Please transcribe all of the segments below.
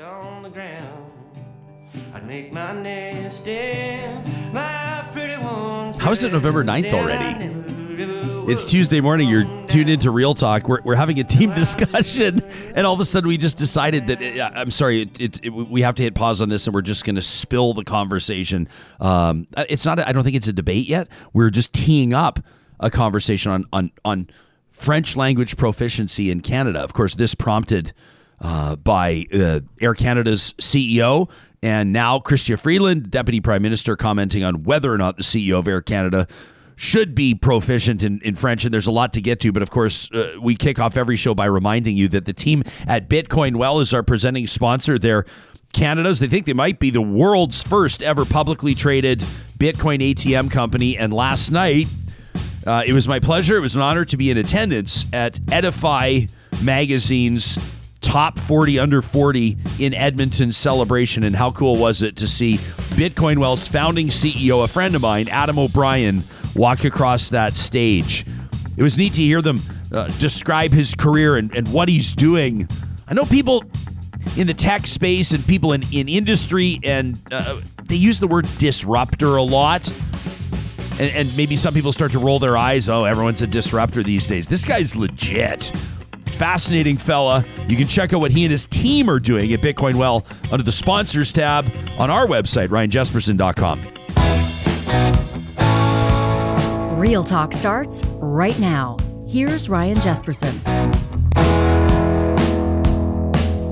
on the ground. I'd make my nest in my pretty ones. How is it November 9th already? It's Tuesday morning. You're tuned into Real Talk. We're, we're having a team discussion, and all of a sudden we just decided that uh, I'm sorry, it, it, it- we have to hit pause on this, and we're just going to spill the conversation. Um, it's not. I don't think it's a debate yet. We're just teeing up a conversation on on on French language proficiency in Canada. Of course, this prompted uh, by uh, Air Canada's CEO and now Chrystia Freeland, Deputy Prime Minister, commenting on whether or not the CEO of Air Canada should be proficient in, in French. And there's a lot to get to. But of course, uh, we kick off every show by reminding you that the team at Bitcoin Well is our presenting sponsor. They're Canada's. They think they might be the world's first ever publicly traded Bitcoin ATM company. And last night, uh, it was my pleasure. It was an honor to be in attendance at Edify Magazine's top 40 under 40 in Edmonton celebration. And how cool was it to see Bitcoin Well's founding CEO, a friend of mine, Adam O'Brien, walk across that stage? It was neat to hear them uh, describe his career and, and what he's doing. I know people in the tech space and people in, in industry, and uh, they use the word disruptor a lot and, and maybe some people start to roll their eyes. Oh, everyone's a disruptor these days. This guy's legit. Fascinating fella. You can check out what he and his team are doing at Bitcoin Well under the sponsors tab on our website, ryanjesperson.com. Real Talk starts right now. Here's Ryan Jesperson.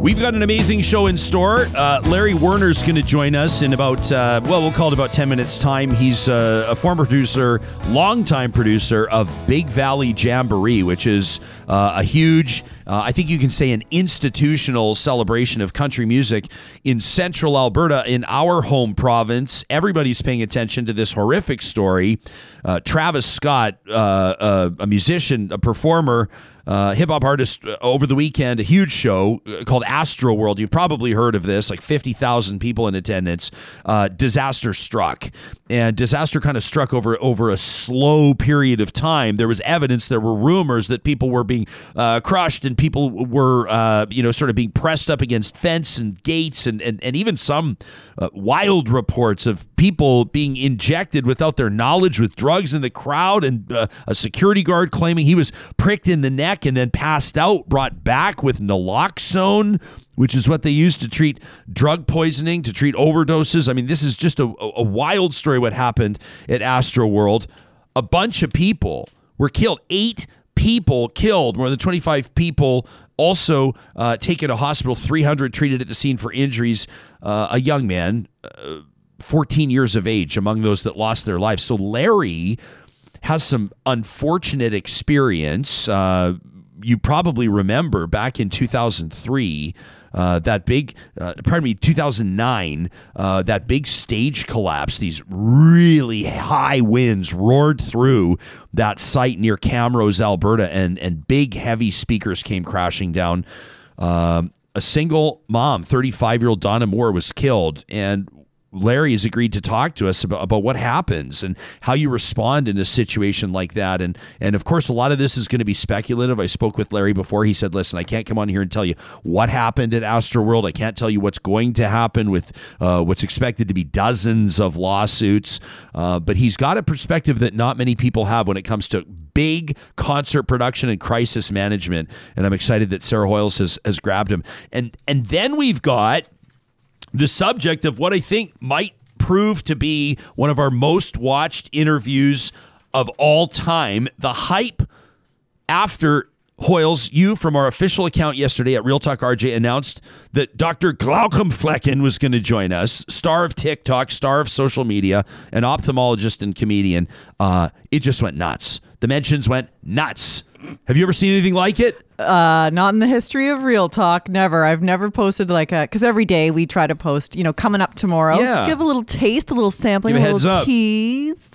We've got an amazing show in store. Uh, Larry Werner's going to join us in about, uh, well, we'll call it about 10 minutes' time. He's uh, a former producer, longtime producer of Big Valley Jamboree, which is uh, a huge, uh, I think you can say, an institutional celebration of country music in central Alberta, in our home province. Everybody's paying attention to this horrific story. Uh, Travis Scott, uh, uh, a musician, a performer, uh, hip hop artist uh, over the weekend, a huge show called Astroworld. You've probably heard of this, like 50,000 people in attendance. Disaster struck. And disaster kind of struck over, over a slow period of time. There was evidence, there were rumors that people were being crushed and people were, uh, you know, sort of being pressed up against fence and gates and, and, and even some uh, wild reports of people being injected without their knowledge with drugs in the crowd and uh, a security guard claiming he was pricked in the neck and then passed out, brought back with naloxone, which is what they use to treat drug poisoning, to treat overdoses. I mean, this is just a, a wild story what happened at Astroworld. A bunch of people were killed. Eight people killed, more than 25 people also uh, taken to hospital, 300 treated at the scene for injuries. Uh, a young man, uh, 14 years of age, among those that lost their lives. So Larry has some unfortunate experience. Uh, you probably remember back in 2003. Uh, that big, uh, pardon me, 2009, uh, that big stage collapse. These really high winds roared through that site near Camrose, Alberta, and and big heavy speakers came crashing down. Um, a single mom, 35 year old Donna Moore, was killed, and Larry has agreed to talk to us about, about what happens and how you respond in a situation like that. And and of course, a lot of this is going to be speculative. I spoke with Larry before. He said, "Listen, I can't come on here and tell you what happened at Astroworld. I can't tell you what's going to happen with uh, what's expected to be dozens of lawsuits." Uh, but he's got a perspective that not many people have when it comes to big concert production and crisis management. And I'm excited that Sarah Hoyles has has grabbed him. And and then we've got the subject of what I think might prove to be one of our most watched interviews of all time. The hype after Hoyles, you from our official account yesterday at Real Talk RJ announced that Dr. Glaucomflecken was going to join us, star of TikTok, star of social media, an ophthalmologist and comedian. Uh, it just went nuts. The mentions went nuts. Have you ever seen anything like it? Uh, not in the history of Real Talk. Never. I've never posted like a because every day we try to post. You know, coming up tomorrow. Yeah. Give a little taste, a little sampling, Give a a, little up. tease.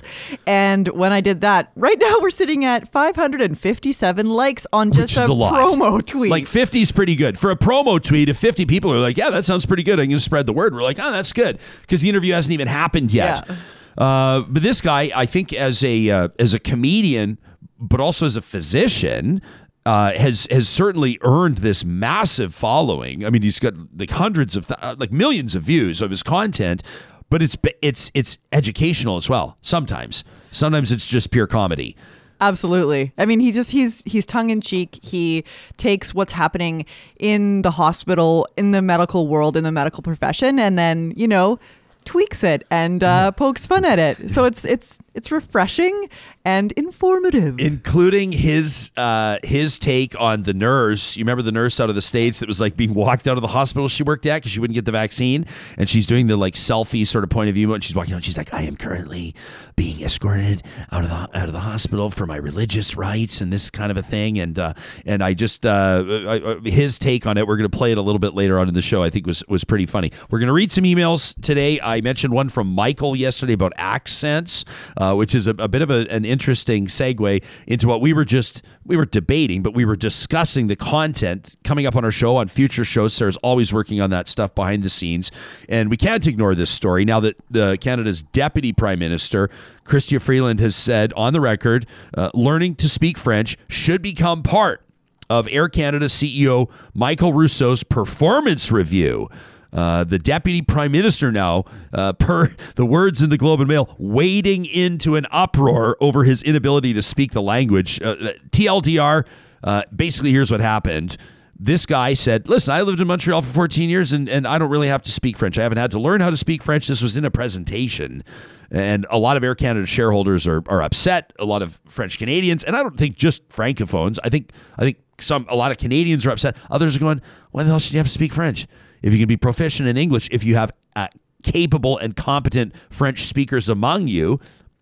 And when I did that, right now we're sitting at 557 likes on just a, a promo tweet. Like 50 is pretty good. For a promo tweet, if 50 people are like, yeah, that sounds pretty good, I'm going to spread the word. We're like, oh, that's good. Because the interview hasn't even happened yet. Yeah. Uh, but this guy, I think, as a uh, as a comedian, but also as a physician, uh, has has certainly earned this massive following. I mean, he's got like hundreds of th- uh, like millions of views of his content, but it's it's it's educational as well. Sometimes, sometimes it's just pure comedy. Absolutely. I mean, he just he's he's tongue in cheek. He takes what's happening in the hospital, in the medical world, in the medical profession, and then you know tweaks it and uh, pokes fun at it. So it's it's it's refreshing and informative. including his uh, his take on the nurse. You remember the nurse out of the states that was like being walked out of the hospital she worked at because she wouldn't get the vaccine, and she's doing the like selfie sort of point of view. And she's walking out. She's like, "I am currently being escorted out of the out of the hospital for my religious rights and this kind of a thing." And uh, and I just uh, his take on it. We're going to play it a little bit later on in the show. I think was was pretty funny. We're going to read some emails today. I mentioned one from Michael yesterday about accents, uh, which is a, a bit of a, an interesting segue into what we were just we were debating, but we were discussing the content coming up on our show on future shows. Sarah's always working on that stuff behind the scenes, and we can't ignore this story now that the Canada's deputy prime minister. Chrystia Freeland has said on the record, uh, learning to speak French should become part of Air Canada CEO Michael Rousseau's performance review. Uh, the deputy prime minister now, uh, per the words in the Globe and Mail, wading into an uproar over his inability to speak the language. Uh, TLDR, uh, basically, here's what happened. This guy said, Listen, I lived in Montreal for 14 years and, and I don't really have to speak French. I haven't had to learn how to speak French. This was in a presentation. And a lot of Air Canada shareholders are, are upset, a lot of French Canadians, and I don't think just francophones. I think I think some a lot of Canadians are upset. Others are going, why the hell should you have to speak French? If you can be proficient in English, if you have uh, capable and competent French speakers among you,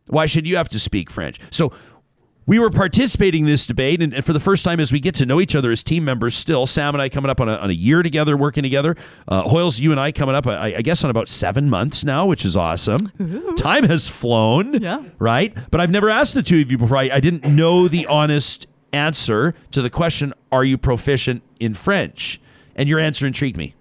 why should you have to speak French? So we were participating in this debate, and, and for the first time, as we get to know each other as team members, still Sam and I coming up on a, on a year together, working together. Uh, Hoyles, you and I coming up, I, I guess, on about seven months now, which is awesome. Time has flown, Yeah. right? But I've never asked the two of you before. I, I didn't know the honest answer to the question: Are you proficient in French? And your answer intrigued me.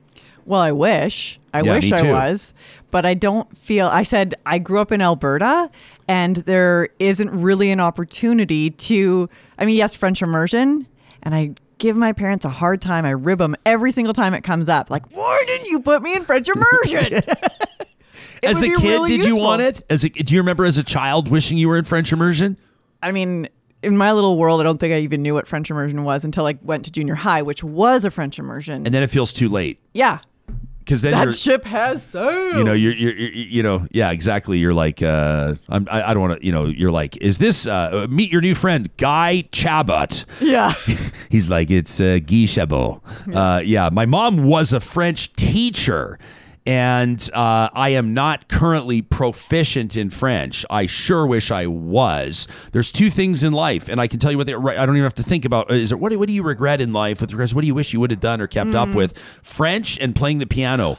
Well, I wish. I Yeah, wish I was, but I don't feel. I said I grew up in Alberta, and there isn't really an opportunity to. I mean, yes, French immersion, and I give my parents a hard time. I rib them every single time it comes up. Like, why didn't you put me in French immersion? As a kid, really did you want it? As a, do you remember as a child wishing you were in French immersion? I mean, in my little world, I don't think I even knew what French immersion was until I went to junior high, which was a French immersion. And then it feels too late yeah, because then that ship has sailed. you know you're, you're, you're you know yeah exactly. You're like uh I'm, I, I don't want to you know you're like is this uh meet your new friend Guy Chabot? Yeah. he's like it's uh, Guy Chabot. Uh yeah my mom was a French teacher and uh, I am not currently proficient in French. I sure wish I was. There's two things in life, and I can tell you what they. Are. I don't even have to think about. Is it what? do- What do you regret in life with regards? What do you wish you would have done or kept up with? French and playing the piano.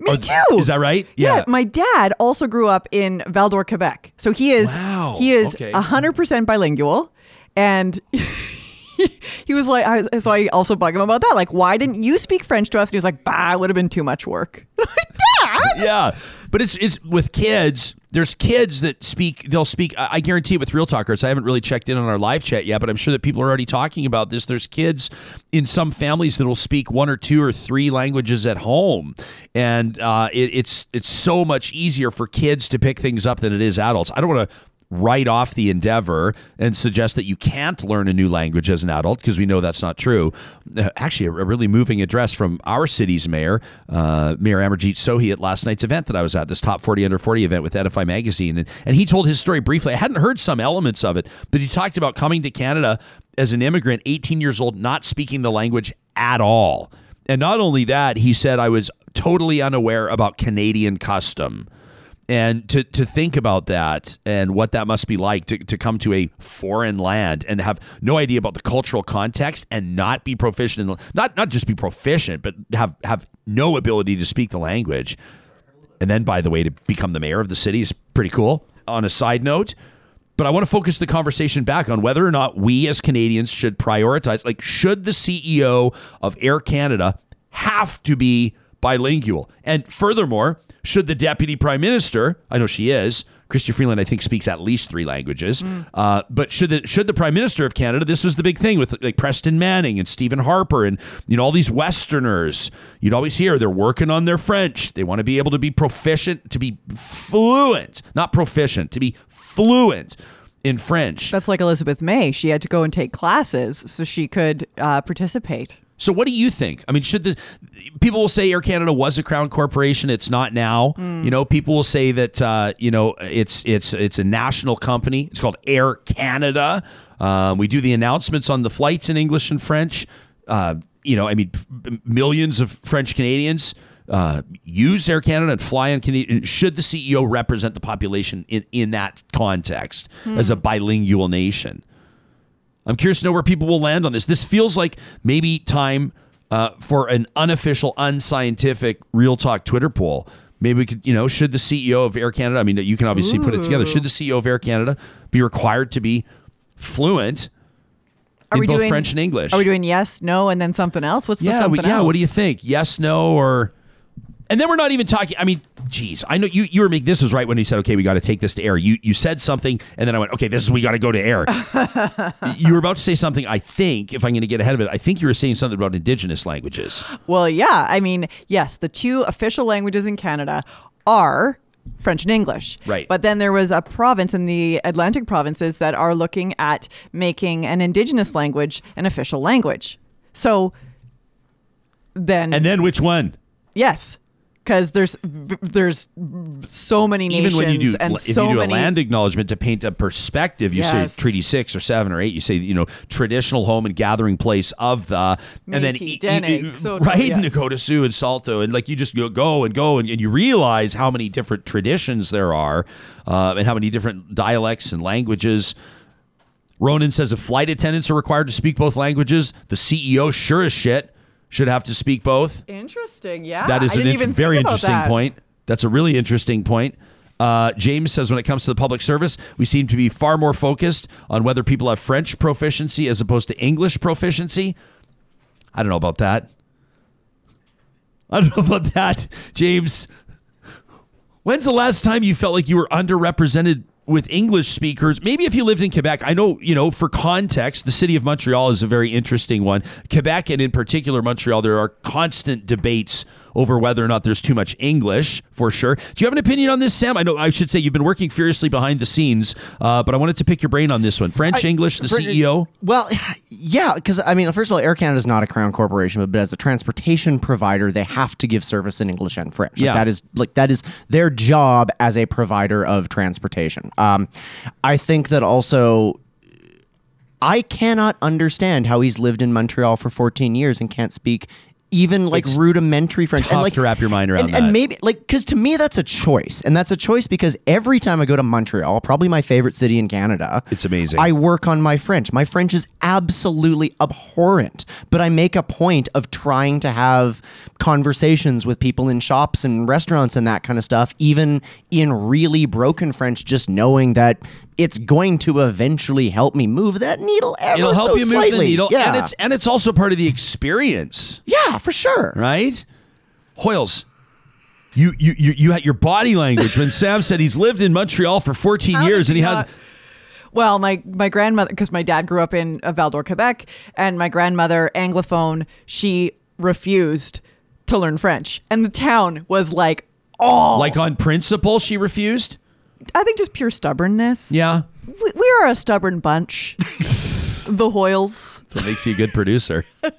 Me Or- too. Is that right? Yeah. my dad also grew up in Val d'Or, Quebec. So he is Wow. he is Okay. a hundred percent bilingual, and he was like, I, so I also bug him about that. Like, why didn't you speak French to us? And he was like, Bah, it would have been too much work. Dad, yeah, but it's it's with kids. There's kids that speak. They'll speak. I, guarantee with Real Talkers. I haven't really checked in on our live chat yet, but I'm sure that people are already talking about this. There's kids in some families that will speak one or two or three languages at home, and uh, it, it's it's so much easier for kids to pick things up than it is adults. I don't want to write off the endeavor and suggest that you can't learn a new language as an adult because we know that's not true. Uh, actually, a, really moving address from our city's mayor, uh, Mayor Amarjeet Sohi, at last night's event that I was at, this top 40 under 40 event with Edify Magazine. And, and he told his story briefly. I hadn't heard some elements of it, but he talked about coming to Canada as an immigrant, 18 years old, not speaking the language at all. And not only that, he said, I was totally unaware about Canadian custom and to to think about that and what that must be like to, to come to a foreign land and have no idea about the cultural context and not be proficient in not not just be proficient but have have no ability to speak the language. And then by the way to become the mayor of the city is pretty cool. On a side note but I want to focus the conversation back on whether or not we as Canadians should prioritize like should the CEO of Air Canada have to be bilingual? And furthermore should the deputy prime minister I know she is Chrystia Freeland, I think, speaks at least three languages. Uh, but should the should the Prime Minister of Canada, this was the big thing with like Preston Manning and Stephen Harper and you know all these Westerners. You'd always hear they're working on their French. They want to be able to be proficient, to be fluent, not proficient, to be fluent in French. That's like Elizabeth May. She had to go and take classes so she could uh, participate. So what do you think? I mean, should the people will say Air Canada was a crown corporation? It's not now. You know, people will say that uh, you know it's it's it's a national company. It's called Air Canada. Um, we do the announcements on the flights in English and French. Uh, you know, I mean, millions of French Canadians uh, use Air Canada and fly on Canadian. Should the CEO represent the population in in that context as a bilingual nation? I'm curious to know where people will land on this. This feels like maybe time uh, for an unofficial, unscientific Real Talk Twitter poll. Maybe we could, you know, should the CEO of Air Canada, I mean, you can obviously put it together, should the CEO of Air Canada be required to be fluent Are in we both doing French and English? Are we doing yes, no, and then something else? What's the yeah, something we- yeah. else? What do you think? Yes, no, or and then we're not even talking. I mean, geez, I know you. You were making this was right when he said, "Okay, we got to take this to air." You you said something, and then I went, "Okay, this is we got to go to air." you were about to say something. I think if I'm going to get ahead of it, I think you were saying something about indigenous languages. Well, yeah. I mean, yes, the two official languages in Canada are French and English. Right. But then there was a province in the Atlantic provinces that are looking at making an indigenous language an official language. So then, And then which one? yes, because there's there's so many nations Even when you do, and if so you do many a land acknowledgement to paint a perspective, you Yes. say Treaty Six or Seven or Eight. You say you know traditional home and gathering place of the, and then e- e- e- right yeah. Nakota Sioux and Saulteaux, and like you just go, go and go, and, and you realize how many different traditions there are, uh, and how many different dialects and languages. Ronan says if flight attendants are required to speak both languages, the CEO sure as shit should have to speak both. Interesting. Yeah. That is an int- very interesting that. point. That's a really interesting point. Uh, James says when it comes to the public service, we seem to be far more focused on whether people have French proficiency as opposed to English proficiency. I don't know about that. I don't know about that, James. When's the last time you felt like you were underrepresented with English speakers? Maybe if you lived in Quebec. I know, you know, for context, the city of Montreal is a very interesting one. Quebec and in particular Montreal, there are constant debates over whether or not there's too much English, for sure. Do you have an opinion on this, Sam? I know I should say you've been working furiously behind the scenes, uh, but I wanted to pick your brain on this one. French, English, the For- CEO. Well, yeah, because I mean, first of all, Air Canada is not a crown corporation, but, but as a transportation provider, they have to give service in English and French. Like, Yeah. that is like that is their job as a provider of transportation. Um, I think that also. I cannot understand how he's lived in Montreal for 14 years and can't speak even like It's rudimentary French. tough and like to wrap your mind around and, that. And maybe like because to me that's a choice, and that's a choice because every time I go to Montreal, probably my favorite city in Canada, It's amazing. I work on my French. My French is absolutely abhorrent, but I make a point of trying to have conversations with people in shops and restaurants and that kind of stuff, even in really broken French, just knowing that it's going to eventually help me move that needle ever It'll help so you move the needle, Yeah. and it's and it's also part of the experience. yeah, for sure. right? Hoyles, you you you, you had your body language when Sam said he's lived in Montreal for 14 How years and he you has Well, my my grandmother, because my dad grew up in uh, Val d'Or, Quebec, and my grandmother, anglophone, she refused to learn French, and the town was like, "Oh, like on principle she refused. I think just pure stubbornness." Yeah, we, we are a stubborn bunch, the Hoyles. so it makes you a good producer.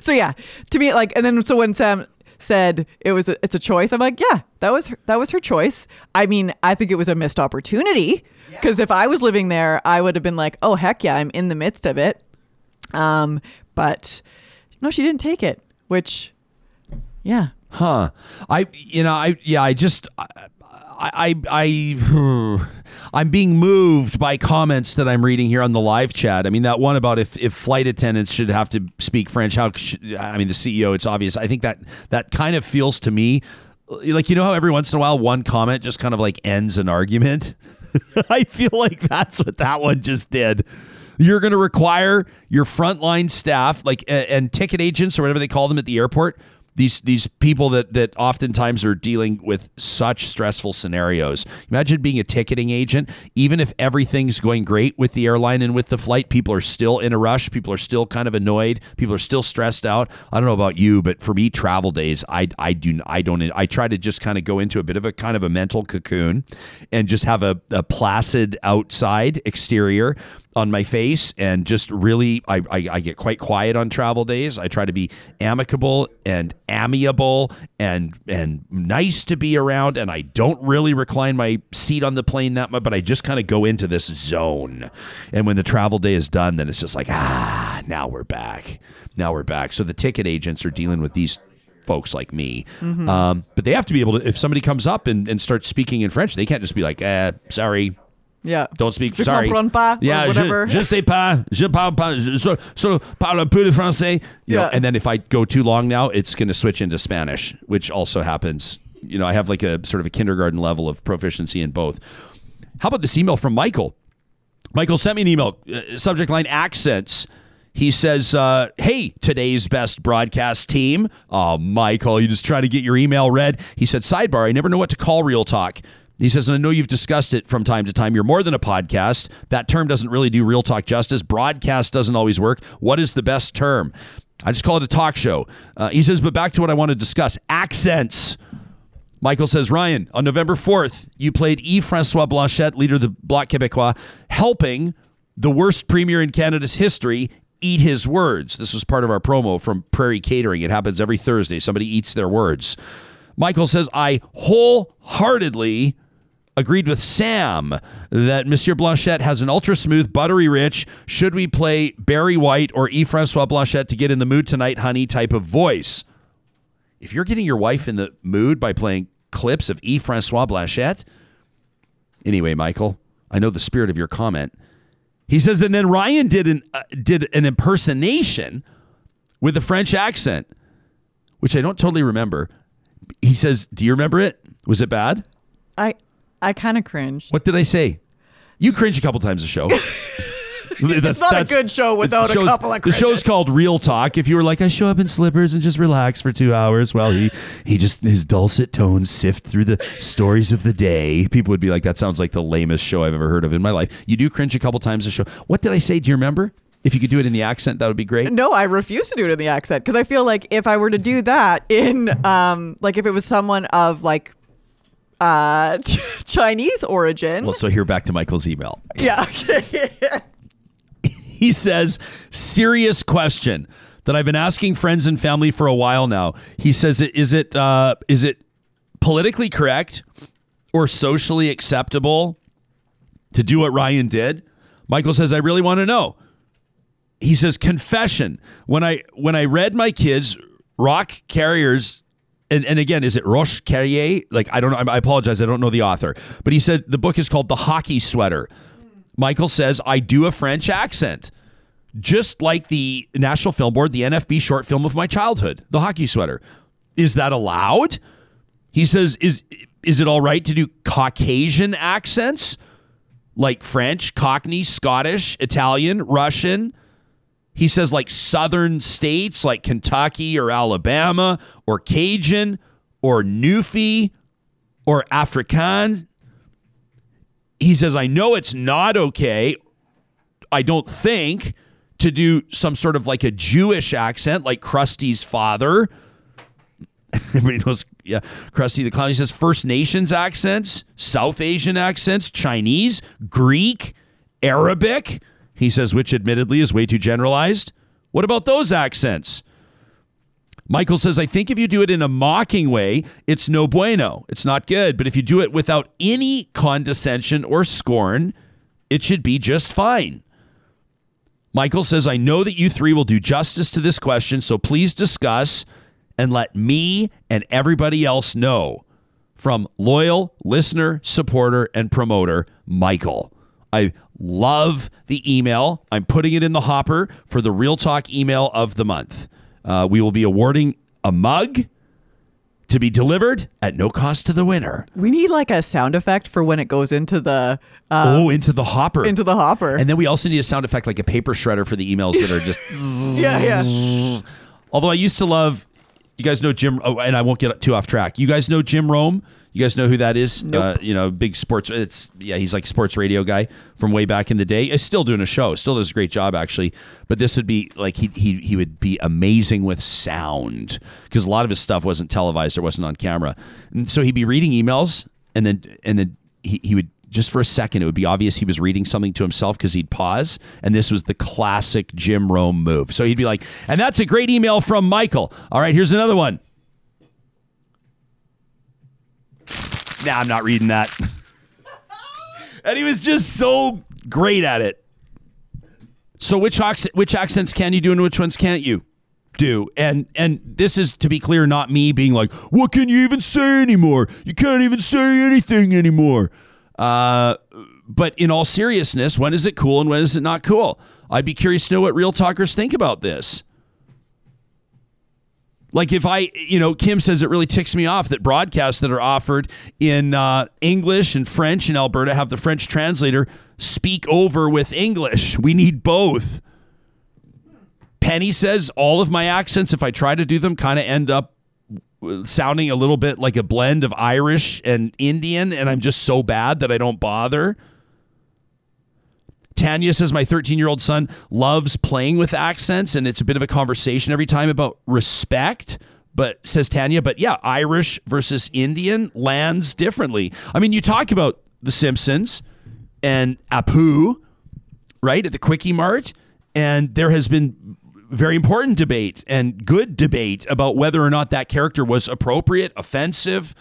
So yeah, to me, like, and then so when Sam said it was a, it's a choice, I'm like, yeah, that was her, that was her choice. I mean, I think it was a missed opportunity because if I was living there, I would have been like, oh heck yeah, I'm in the midst of it. Um, but no, she didn't take it, which, yeah, Huh. I you know, I yeah, I just I I, I I'm being moved by comments that I'm reading here on the live chat. I mean, that one about if, if flight attendants should have to speak French, how should, I mean, the CEO, it's obvious. I think that that kind of feels to me like you know how every once in a while one comment just kind of like ends an argument. I feel like that's what that one just did. You're going to require your frontline staff, like and ticket agents or whatever they call them at the airport, these these people that that oftentimes are dealing with such stressful scenarios. Imagine being a ticketing agent, even if everything's going great with the airline and with the flight, people are still in a rush, people are still kind of annoyed, people are still stressed out. I don't know about you, but for me travel days, I I do I don't I try to just kind of go into a bit of a kind of a mental cocoon and just have a, a placid outside exterior on my face and just really I, I, I get quite quiet on travel days. I try to be amicable and amiable and and nice to be around and I don't really recline my seat on the plane that much, but I just kind of go into this zone. And when the travel day is done, then it's just like, ah, now we're back. Now we're back. So the ticket agents are dealing with these folks like me. Um, but they have to be able to, if somebody comes up and, and starts speaking in French, they can't just be like, eh, sorry, Yeah. don't speak. Je sorry. comprends pas, Yeah, whatever. Je, je sais pas. Je parle pas. Je, so, so parle un peu de français. You know, Yeah. and then if I go too long now, it's going to switch into Spanish, which also happens. You know, I have like a sort of a kindergarten level of proficiency in both. How about this email from Michael? Michael sent me an email, uh, subject line accents. He says, uh, Hey, today's best broadcast team. Oh, Michael, you just try to get your email read. He said, Sidebar, I never know what to call Real Talk. He says, and I know you've discussed it from time to time. You're more than a podcast. That term doesn't really do Real Talk justice. Broadcast doesn't always work. What is the best term? I just call it a talk show. Uh, he says, but back to what I want to discuss accents. Michael says, Ryan, on November 4th, you played Yves Francois Blanchet, leader of the Bloc Québécois, helping the worst premier in Canada's history eat his words. This was part of our promo from Prairie Catering. It happens every Thursday. Somebody eats their words. Michael says, I wholeheartedly agreed with Sam that Monsieur Blanchet has an ultra smooth, buttery rich, should we play Barry White or Yves Francois Blanchet to get in the mood tonight, honey, type of voice if you're getting your wife in the mood by playing clips of Yves Francois Blanchet, anyway, Michael, I know the spirit of your comment. He says, and then Ryan did an uh, did an impersonation with a French accent, which I don't totally remember. He says, "Do you remember it? Was it bad? I I kind of cringed. What did I say? You cringe a couple times a show." That's, It's not a good show without a couple of The show's called Real Talk. If you were like, I show up in slippers and just relax for two hours while he he just his dulcet tones sift through the stories of the day, people would be like, that sounds like the lamest show I've ever heard of in my life. You do cringe a couple times a show. What did I say? Do you remember? If you could do it in the accent, that would be great. No, I refuse to do it in the accent because I feel like if I were to do that in, um, like if it was someone of like, uh, Chinese origin. Well, so here back to Michael's email. yeah. he says, serious question that I've been asking friends and family for a while now. He says, is it uh, is it politically correct or socially acceptable to do what Ryan did? Michael says, I really want to know. He says, confession. When I when I read my kids Roch Carriers and, and again, is it Roche Carrier? Like, I don't know. I apologize. I don't know the author. But he said the book is called The Hockey Sweater. Michael says, I do a French accent, just like the National Film Board, the NFB short film of my childhood, The Hockey Sweater. Is that allowed? He says, is, is it all right to do Caucasian accents like French, Cockney, Scottish, Italian, Russian? He says, like southern states like Kentucky or Alabama or Cajun or Newfie or Afrikaans he says, I know it's not okay. I don't think to do some sort of like a Jewish accent like Krusty's father. Everybody knows, yeah, Krusty the Clown. He says First Nations accents, South Asian accents, Chinese, Greek, Arabic. He says, which admittedly is way too generalized. What about those accents? Michael says, I think if you do it in a mocking way, it's no bueno. It's not good. But if you do it without any condescension or scorn, it should be just fine. Michael says, I know that you three will do justice to this question, so please discuss and let me and everybody else know. From loyal listener, supporter, and promoter, Michael. I love the email. I'm putting it in the hopper for the Real Talk email of the month. Uh, we will be awarding a mug to be delivered at no cost to the winner. we need like a sound effect for when it goes into the uh, oh, into the hopper. into the hopper. and then we also need a sound effect like a paper shredder for the emails that are just. yeah, yeah. Although I used to love You guys know Jim, oh, and I won't get too off track. You guys know Jim Rome? You guys know who that is? Nope. Uh, you know, big sports. It's yeah, he's like sports radio guy from way back in the day. He's still doing a show. Still does a great job actually. But this would be like he he he would be amazing with sound because a lot of his stuff wasn't televised or wasn't on camera. And so he'd be reading emails and then and then he, he would just for a second it would be obvious he was reading something to himself because he'd pause and this was the classic Jim Rome move. So he'd be like, "And that's a great email from Michael. All right, here's another one." Nah, I'm not reading that. and he was just so great at it. So which which accents can you do and which ones can't you do? And and this is to be clear, not me being like, what can you even say anymore? You can't even say anything anymore. Uh, but in all seriousness, when is it cool and when is it not cool? I'd be curious to know what real talkers think about this. Like if I, you know, Kim says it really ticks me off that broadcasts that are offered in uh, English and French in Alberta have the French translator speak over with English. We need both. Penny says all of my accents, if I try to do them, kind of end up sounding a little bit like a blend of Irish and Indian, and I'm just so bad that I don't bother. Tanya says my 13 year old son loves playing with accents, and it's a bit of a conversation every time about respect. But says Tanya, but yeah, Irish versus Indian lands differently. I mean, you talk about The Simpsons and Apu, right, at the Kwik-E-Mart, and there has been very important debate and good debate about whether or not that character was appropriate, offensive,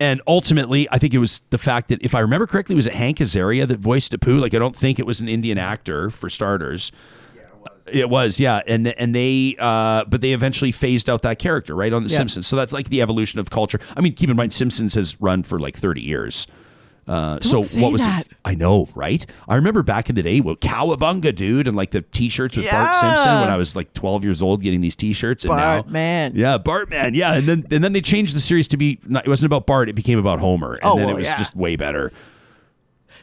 and ultimately, I think it was the fact that, if I remember correctly, was it Hank Azaria that voiced Apu? Like, I don't think it was an Indian actor, for starters. Yeah, it was, yeah, and and they, uh, but they eventually phased out that character, right, on The Yeah. Simpsons. So that's like the evolution of culture. I mean, keep in mind, Simpsons has run for like thirty years. Uh, so what was that. it? I know, right? I remember back in the day, well, cowabunga, dude, and like the T-shirts with Bart Simpson when I was like twelve years old, getting these T-shirts. And now, Bartman. yeah, Bartman, yeah, and then and then they changed the series to be not, it wasn't about Bart, it became about Homer, and Oh, then it was yeah. just way better.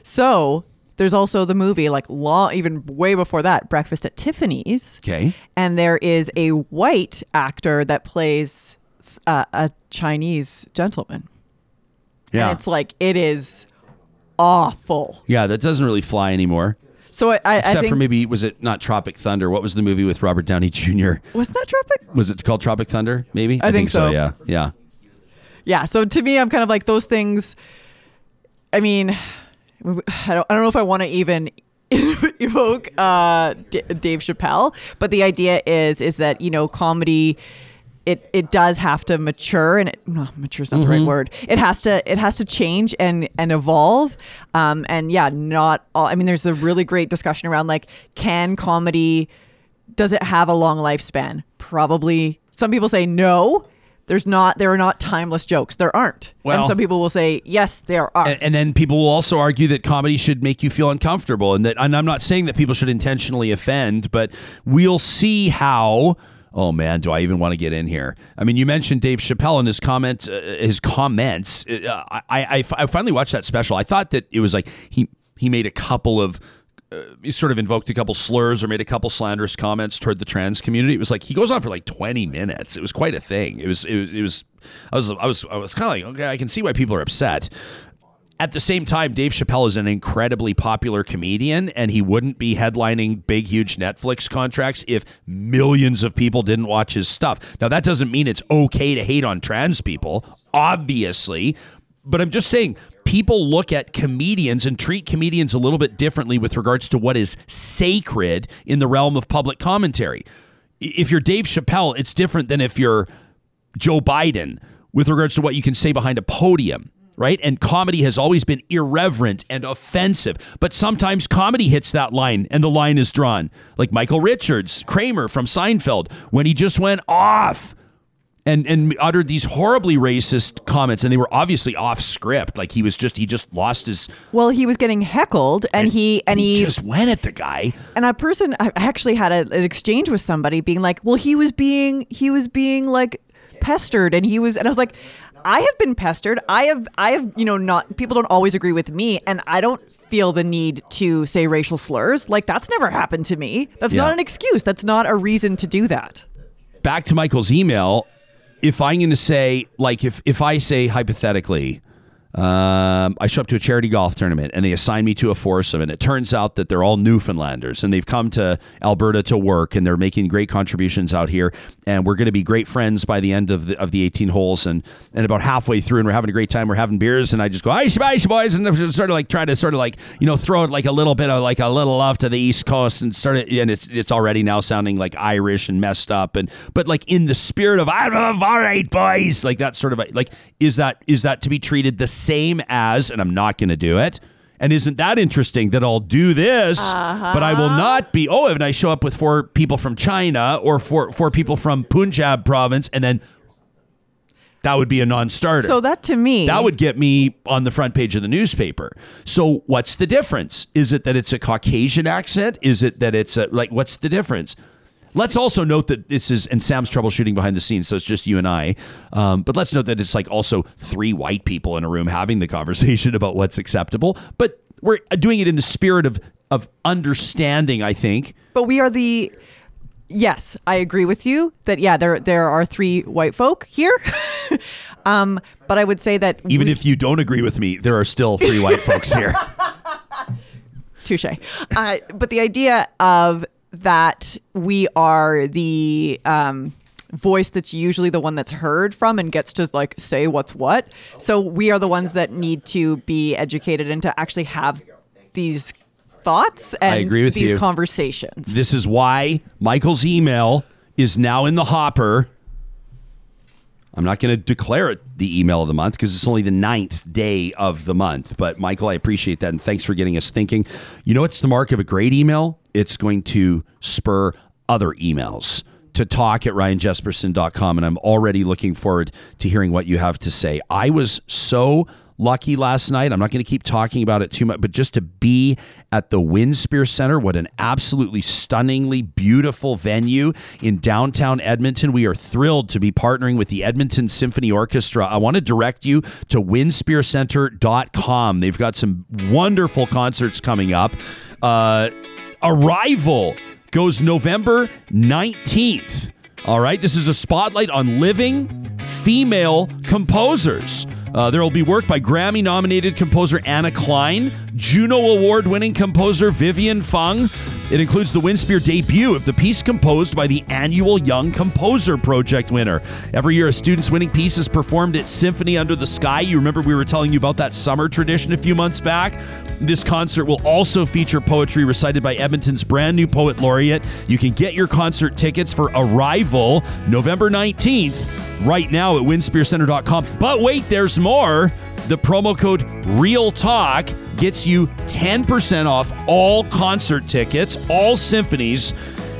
So there's also the movie, like long, even way before that, Breakfast at Tiffany's. Okay, And there is a white actor that plays uh, a Chinese gentleman. Yeah, And it's like, it is awful. yeah, that doesn't really fly anymore. So I, I, I Except think, for maybe was it not Tropic Thunder? What was the movie with Robert Downey Jr.? wasn't that Tropic? Was it called Tropic Thunder? Maybe I think so. Yeah, yeah. Yeah. So to me, I'm kind of like those things. I mean, I don't, I don't know if I want to even evoke uh, D- Dave Chappelle, but the idea is is that you know comedy. It, it does have to mature and it, no, mature is not the right word. It has to it has to change and and evolve. Um, and yeah, not all. I mean, there's a really great discussion around like can comedy does it have a long lifespan? Probably. Some people say no. There's not. There are not timeless jokes. There aren't. Well- and some people will say yes, there are. And, and then people will also argue that comedy should make you feel uncomfortable, and that. And I'm not saying that people should intentionally offend, but we'll see how. Oh man, do I even want to get in here? I mean, you mentioned Dave Chappelle and his comment, uh, his comments. Uh, I, I, I finally watched that special. I thought that it was like he he made a couple of. Uh, he sort of invoked a couple slurs or made a couple slanderous comments toward the trans community. It was like he goes on for like 20 minutes. It was quite a thing. It was it was, it was I was I was I was kind of like okay, I can see why people are upset. At the same time, Dave Chappelle is an incredibly popular comedian, and he wouldn't be headlining big, huge Netflix contracts if millions of people didn't watch his stuff. Now, that doesn't mean it's okay to hate on trans people, obviously, but I'm just saying people look at comedians and treat comedians a little bit differently with regards to what is sacred in the realm of public commentary. If you're Dave Chappelle, it's different than if you're Joe Biden with regards to what you can say behind a podium, right? And comedy has always been irreverent and offensive, but sometimes comedy hits that line and the line is drawn. Like Michael Richards, Kramer from Seinfeld, when he just went off and and uttered these horribly racist comments and they were obviously off script. Like he was just he just lost his well, he was getting heckled, and, he and he, just went at the guy. and a person. I actually had a, an exchange with somebody, being like, "Well, he was being he was being like pestered, and he was," and I was like. I have been pestered. I have, I have, you know, not people don't always agree with me, and I don't feel the need to say racial slurs. Like that's never happened to me. That's Yeah. not an excuse. That's not a reason to do that. back to Michael's email, if I'm going to say, like, if if I say hypothetically, um, I show up to a charity golf tournament and they assign me to a foursome, and it turns out that they're all Newfoundlanders and they've come to Alberta to work and they're making great contributions out here, and we're going to be great friends by the end of the of the 18 holes, and and about halfway through, and we're having a great time, we're having beers, and I just go, "Hey, shabash, boys," and sort of like try to sort of like you know throw it like a little bit of like a little love to the East Coast, and start it, and it's it's already now sounding like Irish and messed up, and but like in the spirit of I'm all right, boys, like that sort of like is that is that to be treated the same as, and I'm not going to do it. And isn't that interesting that I'll do this, but I will uh-huh. not be? Oh, and I show up with four people from China or four four people from Punjab province, and then that would be a non-starter. So that to me, That would get me on the front page of the newspaper. So what's the difference? Is it that it's a Caucasian accent? Is it that it's a like what's the difference? Let's also note that this is and Sam's troubleshooting behind the scenes, so it's just you and I. Um, but let's note that it's like also three white people in a room having the conversation about what's acceptable. But we're doing it in the spirit of of understanding. I think. but we are the. Yes, I agree with you that yeah, there there are three white folk here. um, but I would say that Even we- if you don't agree with me, there are still three white folks here. Touche. Uh, but the idea of that we are the um, voice that's usually the one that's heard from and gets to like say what's what. So we are the ones that need to be educated and to actually have these thoughts and I agree with these you. conversations. This is why Michael's email is now in the hopper. I'm not going to declare it the email of the month because it's only the ninth day of the month. But Michael, I appreciate that. And thanks for getting us thinking. You know what's the mark of a great email? It's going to spur other emails to talk at ryanjesperson.com. And I'm already looking forward to hearing what you have to say. I was so lucky last night. I'm not going to keep talking about it too much, but just to be at the Winspear Center, what an absolutely stunningly beautiful venue in downtown Edmonton. We are thrilled to be partnering with the Edmonton Symphony Orchestra. I want to direct you to winspearcentre.com. They've got some wonderful concerts coming up. Uh, Arrival goes November 19th. All right, this is a spotlight on living female composers. Uh, there will be work by Grammy nominated composer Anna Clyne, Juno Award winning composer Vivian Fung. It includes the Winspear debut of the piece composed by the annual Young Composer Project winner. Every year, a student's winning piece is performed at Symphony Under the Sky. You remember we were telling you about that summer tradition a few months back? This concert will also feature poetry recited by Edmonton's brand new poet laureate. You can get your concert tickets for Arrival November 19th right now at winspearcentre.com. But wait, there's more. The promo code Real Talk gets you 10% off all concert tickets, all symphonies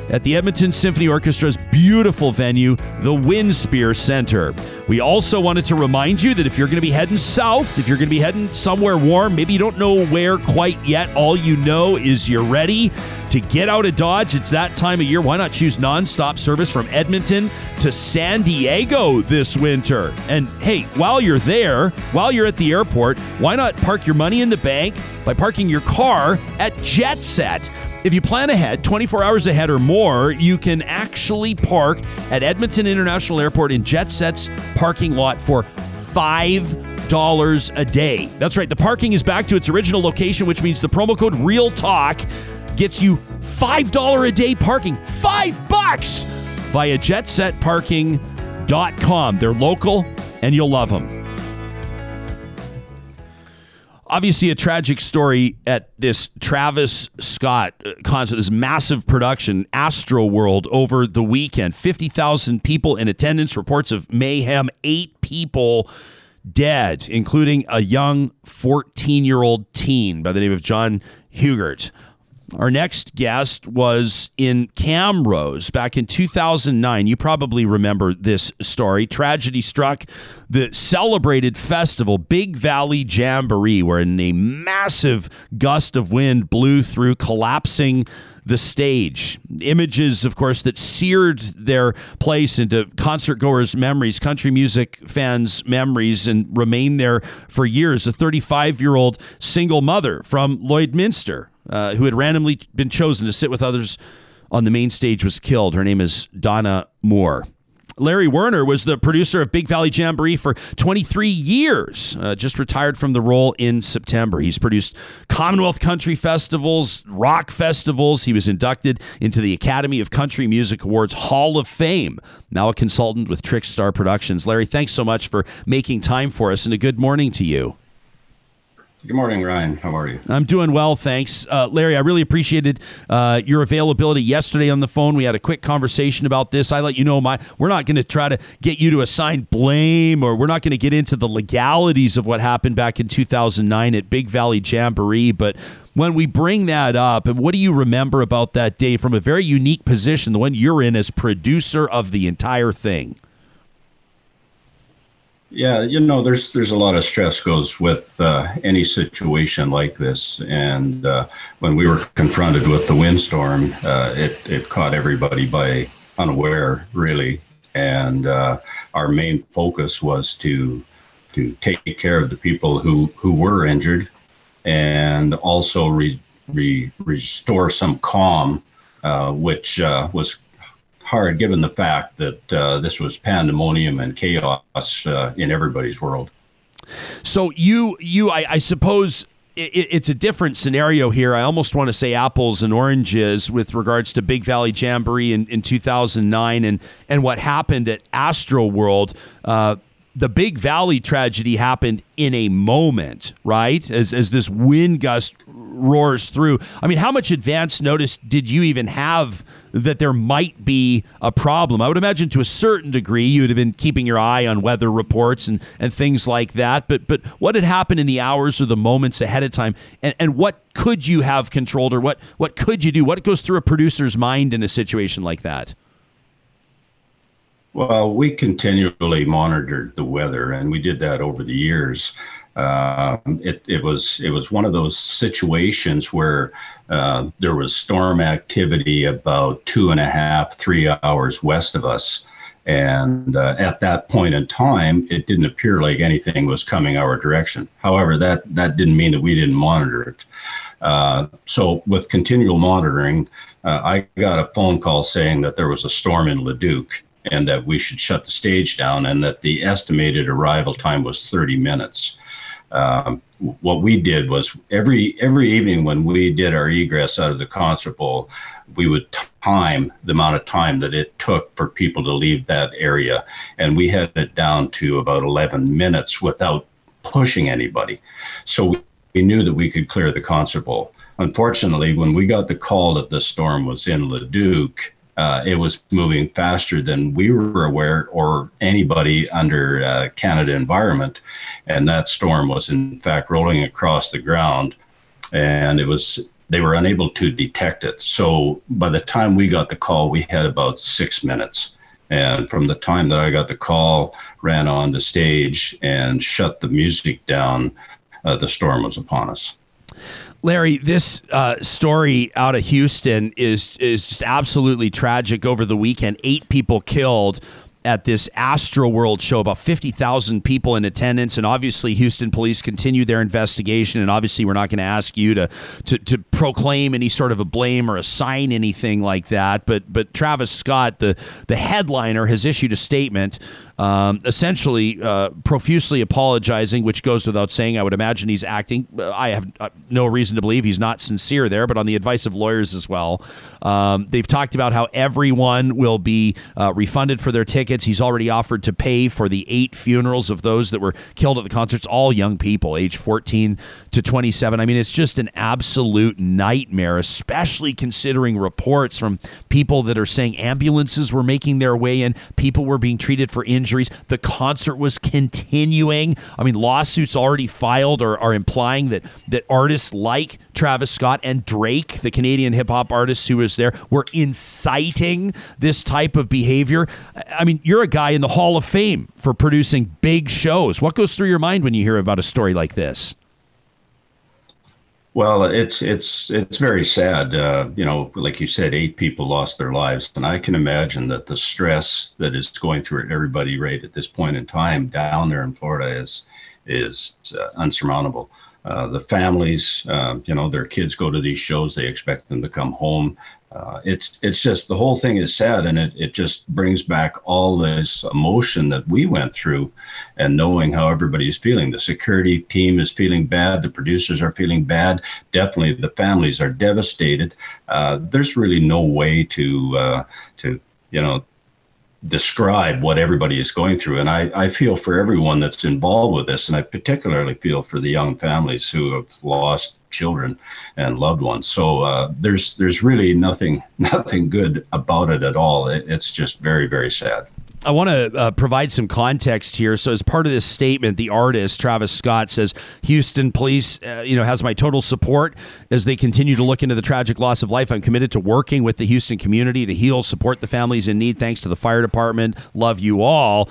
at the Edmonton Symphony Orchestra's beautiful venue, the Winspear Center. We also wanted to remind you that if you're going to be heading south, if you're going to be heading somewhere warm, maybe you don't know where quite yet, all you know is you're ready to get out of Dodge. It's that time of year. Why not choose nonstop service from Edmonton to San Diego this winter? And hey, while you're there, while you're at the airport, why not park your money in the bank by parking your car at JetSet? If you plan ahead, 24 hours ahead or more, you can actually park at Edmonton International Airport in JetSet's parking lot for $5 a day. That's right, the parking is back to its original location, which means the promo code Real Talk gets you $5 a day parking. 5 bucks via jetsetparking.com. They're local and you'll love them. Obviously, a tragic story at this Travis Scott uh, concert, this massive production, Astroworld, over the weekend. 50,000 people in attendance, reports of mayhem, eight people dead, including a young 14 year old teen by the name of John Hilgert. Our next guest was in Camrose back in 2009. You probably remember this story. Tragedy struck the celebrated festival, Big Valley Jamboree, where a massive gust of wind blew through, collapsing the stage. Images, of course, that seared their place into concert goers' memories, country music fans' memories, and remain there for years. A 35 year old single mother from Lloydminster uh, who had randomly been chosen to sit with others on the main stage was killed. Her name is Donna Moore. Larry Werner was the producer of Big Valley Jamboree for 23 years, uh, just retired from the role in September. He's produced Commonwealth Country Festivals, rock festivals. He was inducted into the Academy of Country Music Awards Hall of Fame. Now a consultant with Trickstar Productions. Larry, thanks so much for making time for us, and a good morning to you. Good morning, Ryan. How are you? I'm doing well, thanks. Uh, Larry, I really appreciated uh, your availability yesterday on the phone. We had a quick conversation about this. I let you know my we're not going to try to get you to assign blame or we're not going to get into the legalities of what happened back in 2009 at Big Valley Jamboree, but when we bring that up, and what do you remember about that day from a very unique position, the one you're in as producer of the entire thing? Yeah, you know, there's there's a lot of stress goes with uh, any situation like this, and uh, when we were confronted with the windstorm, uh, it it caught everybody by unaware, really, and uh, our main focus was to to take care of the people who who were injured, and also re, re, restore some calm, uh, which uh, was hard given the fact that uh, this was pandemonium and chaos uh, in everybody's world. So you you I, I suppose it, it's a different scenario here. I almost want to say apples and oranges with regards to Big Valley Jamboree in, in 2009 and and what happened at Astroworld. Uh, the Big Valley tragedy happened in a moment, right? As, as this wind gust roars through. I mean, how much advance notice did you even have that there might be a problem? I would imagine to a certain degree you would have been keeping your eye on weather reports and, and things like that. But but what had happened in the hours or the moments ahead of time, and, and what could you have controlled, or what what could you do? What goes through a producer's mind in a situation like that? Well, we continually monitored the weather, and we did that over the years. Uh, it, it was it was one of those situations where uh, there was storm activity about two and a half, three hours west of us, and uh, at that point in time, it didn't appear like anything was coming our direction. However, that that didn't mean that we didn't monitor it. Uh, so, with continual monitoring, uh, I got a phone call saying that there was a storm in Leduc and that we should shut the stage down and that the estimated arrival time was 30 minutes. Um, what we did was every every evening when we did our egress out of the concert bowl, we would time the amount of time that it took for people to leave that area, and we had it down to about 11 minutes without pushing anybody. So we, knew that we could clear the concert bowl. Unfortunately, when we got the call that the storm was in Leduc, uh, it was moving faster than we were aware or anybody under uh, Canada environment. And that storm was, in fact, rolling across the ground. And it was, they were unable to detect it. So by the time we got the call, we had about six minutes. And from the time that I got the call, ran on the stage and shut the music down, uh, the storm was upon us. Larry, this uh, story out of Houston is is just absolutely tragic. Over the weekend, eight people killed at this Astroworld show, about 50,000 people in attendance. And obviously, Houston police continue their investigation. And obviously, we're not going to ask you to, to, to proclaim any sort of a blame or assign anything like that. But, but Travis Scott, the, the headliner, has issued a statement um, essentially uh, profusely apologizing, which goes without saying. I would imagine he's acting. Uh, I have uh, no reason to believe he's not sincere there, but on the advice of lawyers as well. Um, they've talked about how everyone will be uh, refunded for their tickets. He's already offered to pay for the eight funerals of those that were killed at the concerts, all young people, age 14 to 27. I mean, it's just an absolute nightmare, especially considering reports from people that are saying ambulances were making their way in, people were being treated for injuries injuries. The concert was continuing. I mean, lawsuits already filed are, are implying that that artists like Travis Scott and Drake, the Canadian hip hop artist who was there, were inciting this type of behavior. I mean, you're a guy in the Hall of Fame for producing big shows. What goes through your mind when you hear about a story like this? Well, it's it's it's very sad. Uh, you know, like you said, eight people lost their lives, and I can imagine that the stress that is going through everybody right at this point in time down there in Florida is is uh, unsurmountable. Uh, the families, uh, you know, their kids go to these shows, they expect them to come home. Uh, it's it's just the whole thing is sad and it, it just brings back all this emotion that we went through and knowing how everybody is feeling the security team is feeling bad the producers are feeling bad definitely the families are devastated uh, there's really no way to uh, to you know describe what everybody is going through. And I, I feel for everyone that's involved with this. And I particularly feel for the young families who have lost children and loved ones. So uh, there's there's really nothing nothing good about it at all. It, it's just very very sad. I want to uh, provide some context here. So, as part of this statement, the artist Travis Scott says, "Houston Police, uh, you know, has my total support as they continue to look into the tragic loss of life. I'm committed to working with the Houston community to heal, support the families in need. Thanks to the fire department. Love you all."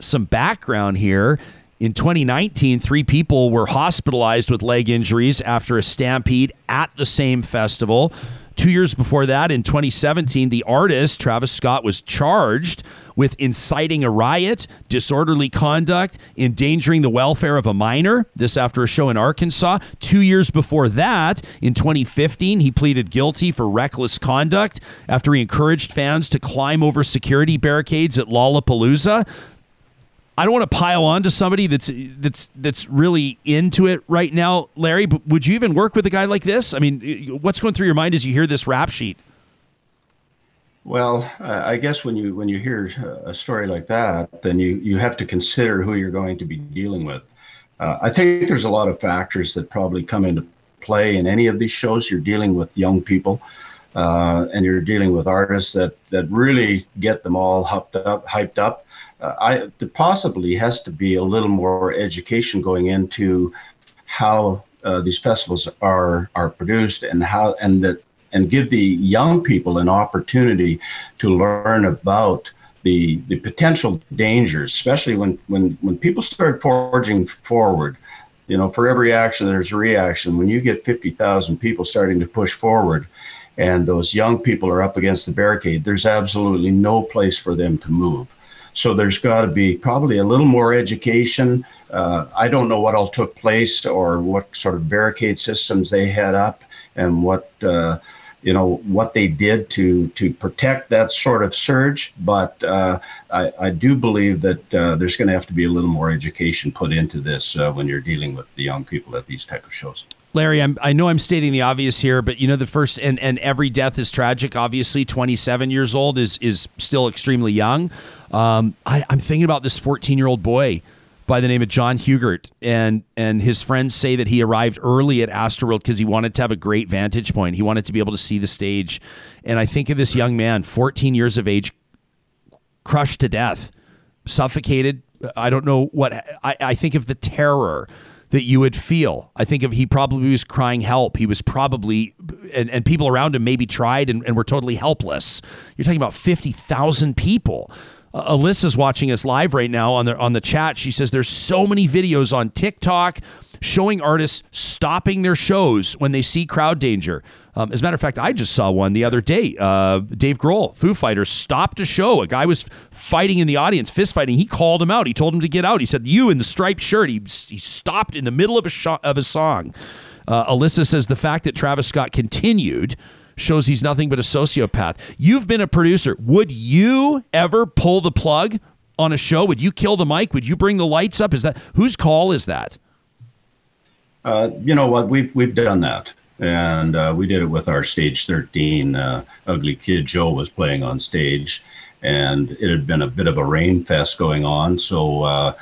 Some background here. In 2019, three people were hospitalized with leg injuries after a stampede at the same festival. Two years before that, in 2017, the artist, Travis Scott, was charged with inciting a riot, disorderly conduct, endangering the welfare of a minor. This after a show in Arkansas. Two years before that, in 2015, he pleaded guilty for reckless conduct after he encouraged fans to climb over security barricades at Lollapalooza. I don't want to pile on to somebody that's that's that's really into it right now, Larry. But would you even work with a guy like this? I mean, what's going through your mind as you hear this rap sheet? Well, I guess when you when you hear a story like that, then you you have to consider who you're going to be dealing with. Uh, I think there's a lot of factors that probably come into play in any of these shows. You're dealing with young people, uh, and you're dealing with artists that that really get them all hyped up, hyped up I possibly has to be a little more education going into how uh, these festivals are are produced and how and that and give the young people an opportunity to learn about the the potential dangers, especially when when when people start forging forward. You know, for every action there's a reaction. When you get fifty thousand people starting to push forward, and those young people are up against the barricade, there's absolutely no place for them to move. So there's got to be probably a little more education. Uh, I don't know what all took place or what sort of barricade systems they had up and what uh, you know what they did to to protect that sort of surge. But uh, I, I, do believe that uh, there's going to have to be a little more education put into this uh, when you're dealing with the young people at these type of shows. Larry, I'm, I know I'm stating the obvious here, but you know the first and, and every death is tragic. Obviously, 27 years old is is still extremely young. Um, I, I'm thinking about this 14 year old boy by the name of John Hilgert, and and his friends say that he arrived early at Astroworld because he wanted to have a great vantage point. He wanted to be able to see the stage, and I think of this young man, 14 years of age, crushed to death, suffocated. I don't know what. I, I think of the terror that you would feel. I think if he probably was crying help. He was probably, and, and people around him maybe tried and, and were totally helpless. You're talking about 50,000 people. Uh, Alyssa's watching us live right now on the on the chat. She says there's so many videos on TikTok showing artists stopping their shows when they see crowd danger. Um, as a matter of fact, I just saw one the other day. Uh, Dave Grohl, Foo Fighters, stopped a show. A guy was fighting in the audience, fist fighting. He called him out. He told him to get out. He said, "You in the striped shirt." He he stopped in the middle of a shot of a song. Uh, Alyssa says the fact that Travis Scott continued shows he's nothing but a sociopath. You've been a producer. Would you ever pull the plug on a show? Would you kill the mic? Would you bring the lights up? Is that whose call is that? Uh, you know what? We've we've done that, and uh, we did it with our stage 13. Uh, Ugly Kid Joe was playing on stage, and it had been a bit of a rain fest going on. So uh,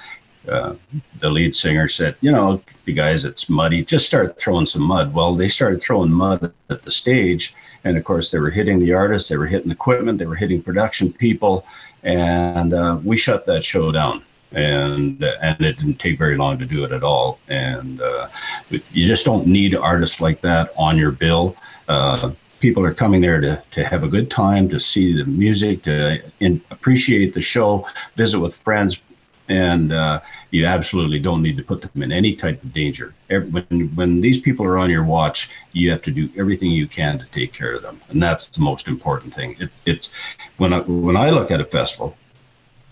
uh, the lead singer said, "You know, you guys, it's muddy. Just start throwing some mud." Well, they started throwing mud at the stage, and of course, they were hitting the artists, they were hitting equipment, they were hitting production people, and uh, we shut that show down and and it didn't take very long to do it at all. And uh, you just don't need artists like that on your bill. Uh, people are coming there to, to have a good time, to see the music, to in, appreciate the show, visit with friends, and uh, you absolutely don't need to put them in any type of danger. Every, when when these people are on your watch, you have to do everything you can to take care of them, and that's the most important thing. It, it's when I when I look at a festival,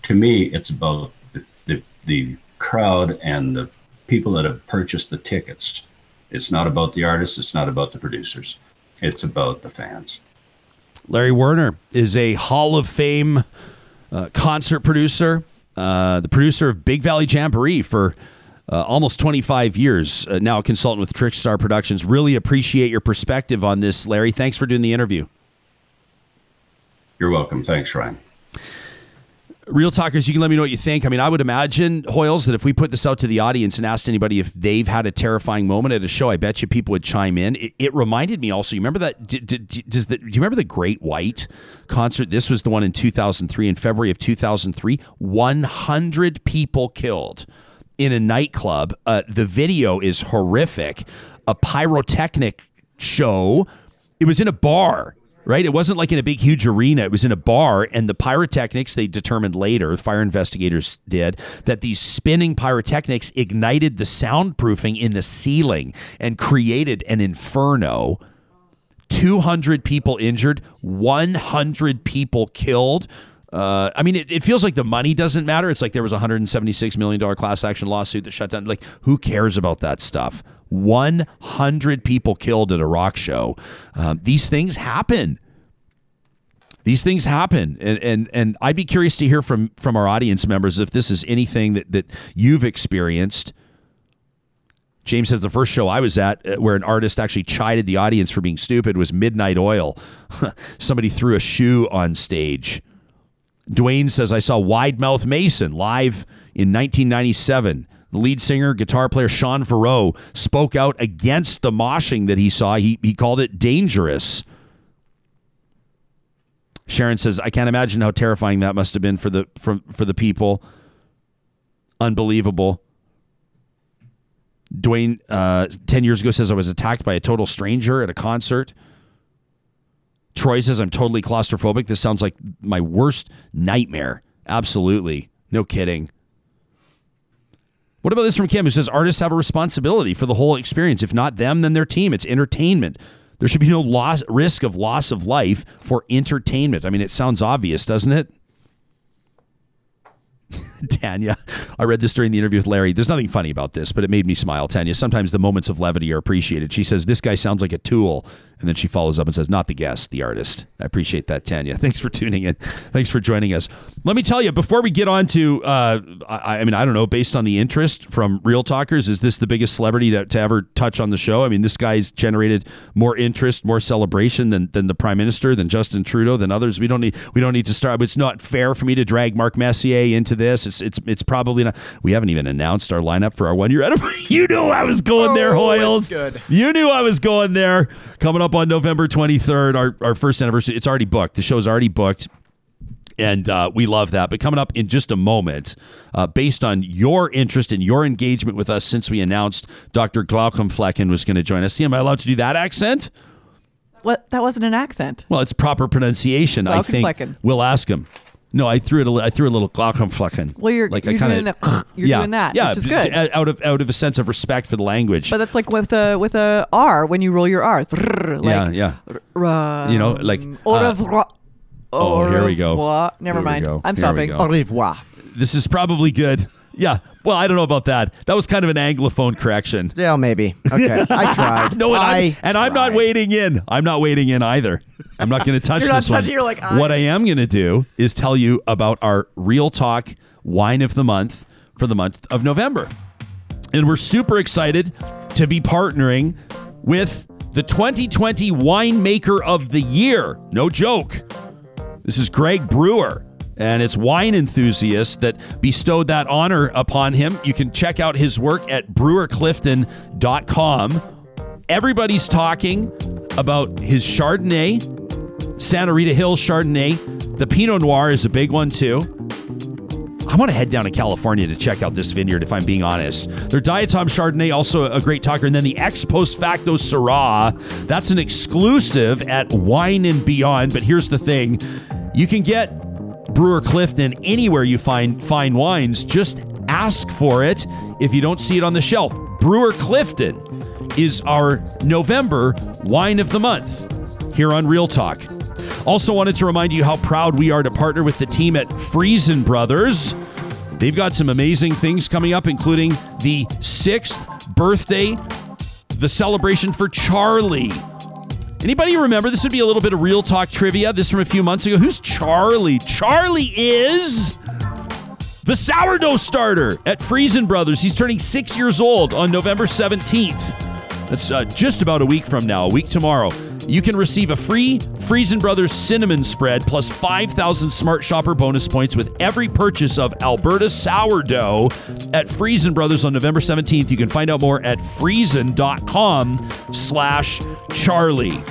to me, it's about the crowd and the people that have purchased the tickets. It's not about the artists. It's not about the producers. It's about the fans. Larry Werner is a Hall of Fame uh, concert producer, uh, the producer of Big Valley Jamboree for uh, almost 25 years. Uh, now a consultant with Trickstar Productions. Really appreciate your perspective on this, Larry. Thanks for doing the interview. You're welcome. Thanks, Ryan. Real talkers, you can let me know what you think. I mean, I would imagine, Hoyles, that if we put this out to the audience and asked anybody if they've had a terrifying moment at a show, I bet you people would chime in. It, it reminded me also, you remember that? d- d- d- does the, do you remember the Great White concert? This was the one in 2003, in February of 2003. 100 people killed in a nightclub. Uh, the video is horrific. A pyrotechnic show. It was in a bar right? It wasn't like in a big, huge arena. It was in a bar, and the pyrotechnics, they determined later, fire investigators did, that these spinning pyrotechnics ignited the soundproofing in the ceiling and created an inferno. 200 people injured, 100 people killed. Uh, I mean, it, it feels like the money doesn't matter. It's like there was a $176 million class action lawsuit that shut down. Like, who cares about that stuff? 100 people killed at a rock show. Um, these things happen. These things happen, and, and and I'd be curious to hear from from our audience members if this is anything that that you've experienced. James says the first show I was at uh, where an artist actually chided the audience for being stupid was Midnight Oil. Somebody threw a shoe on stage. Dwayne says I saw Wide Mouth Mason live in 1997. Lead singer, guitar player Shaun Verreault spoke out against the moshing that he saw. He, he called it dangerous. Sharon says, I can't imagine how terrifying that must have been for the for, for the people. Unbelievable. Dwayne, uh, 10 years ago, says I was attacked by a total stranger at a concert. Troy says I'm totally claustrophobic. This sounds like my worst nightmare. Absolutely. No kidding. What about this from Kim who says artists have a responsibility for the whole experience? If not them, then their team. It's entertainment. There should be no loss, risk of loss of life for entertainment. I mean, it sounds obvious, doesn't it? Tanya, I read this during the interview with Larry. There's nothing funny about this, but it made me smile. Tanya, sometimes the moments of levity are appreciated. She says, This guy sounds like a tool. And then she follows up and says, Not the guest, the artist. I appreciate that, Tanya. Thanks for tuning in. Thanks for joining us. Let me tell you, before we get on to, uh, I, I mean, I don't know, based on the interest from Real Talkers, is this the biggest celebrity to, to ever touch on the show? I mean, this guy's generated more interest, more celebration than, than the Prime Minister, than Justin Trudeau, than others. We don't need we don't need to start. It's not fair for me to drag Mark Messier into this. It's it's it's probably not. We haven't even announced our lineup for our one year anniversary. You knew I was going there, Oh, Hoyles. good. You knew I was going there. Coming up on November 23rd, our, our first anniversary. It's already booked. The show's already booked. And uh, we love that. But coming up in just a moment, uh, based on your interest and your engagement with us since we announced Dr. Glaucomflecken was going to join us. See, am I allowed to do that accent? What? That wasn't an accent. Well, it's proper pronunciation. I think Glaucomflecken. we'll ask him. No, I threw it. A, li- I threw a little Glaucomflecken. Well, you're- like you're kinda- doing you're yeah, doing that, yeah, which is good. d- Out of out of a sense of respect for the language. But that's like with a with a R when you roll your R's. Like, yeah, yeah. um, You know, like, au uh, revoir. oh, here we go. Never Here mind. go. I'm Here stopping. Au revoir. This is probably good. Yeah. Well, I don't know about that. That was kind of an anglophone correction. Yeah, maybe. Okay, I tried. No, and, I I'm, and I'm not tried. waiting in. I'm not waiting in either. I'm not going to touch You're not this one. touching, you're like, I- what I am going to do is tell you about our Real Talk Wine of the Month for the month of November. And we're super excited to be partnering with the 2020 Winemaker of the Year. No joke. This is Greg Brewer, and it's wine enthusiasts that bestowed that honor upon him. You can check out his work at brewerclifton.com. Everybody's talking about his Chardonnay, Santa Rita Hills Chardonnay. The Pinot Noir is a big one too. I want to head down to California to check out this vineyard, if I'm being honest. Their Diatom Chardonnay, also a great talker. And then the ex post facto Syrah, that's an exclusive at Wine and Beyond. But here's the thing you can get Brewer Clifton anywhere you find fine wines. Just ask for it if you don't see it on the shelf. Brewer Clifton is our November wine of the month here on Real Talk. Also, wanted to remind you how proud we are to partner with the team at Freson Brothers. They've got some amazing things coming up, including the sixth birthday, the celebration for Charlie. Anybody remember? This would be a little bit of real talk trivia. This from a few months ago. Who's Charlie? Charlie is the sourdough starter at Freson Brothers. He's turning six years old on November 17th. That's uh, just about a week from now, a week tomorrow. You can receive a free Freson Brothers cinnamon spread plus 5,000 Smart Shopper bonus points with every purchase of Alberta sourdough at Freson Brothers on November 17th. You can find out more at freson.com slash Charlie.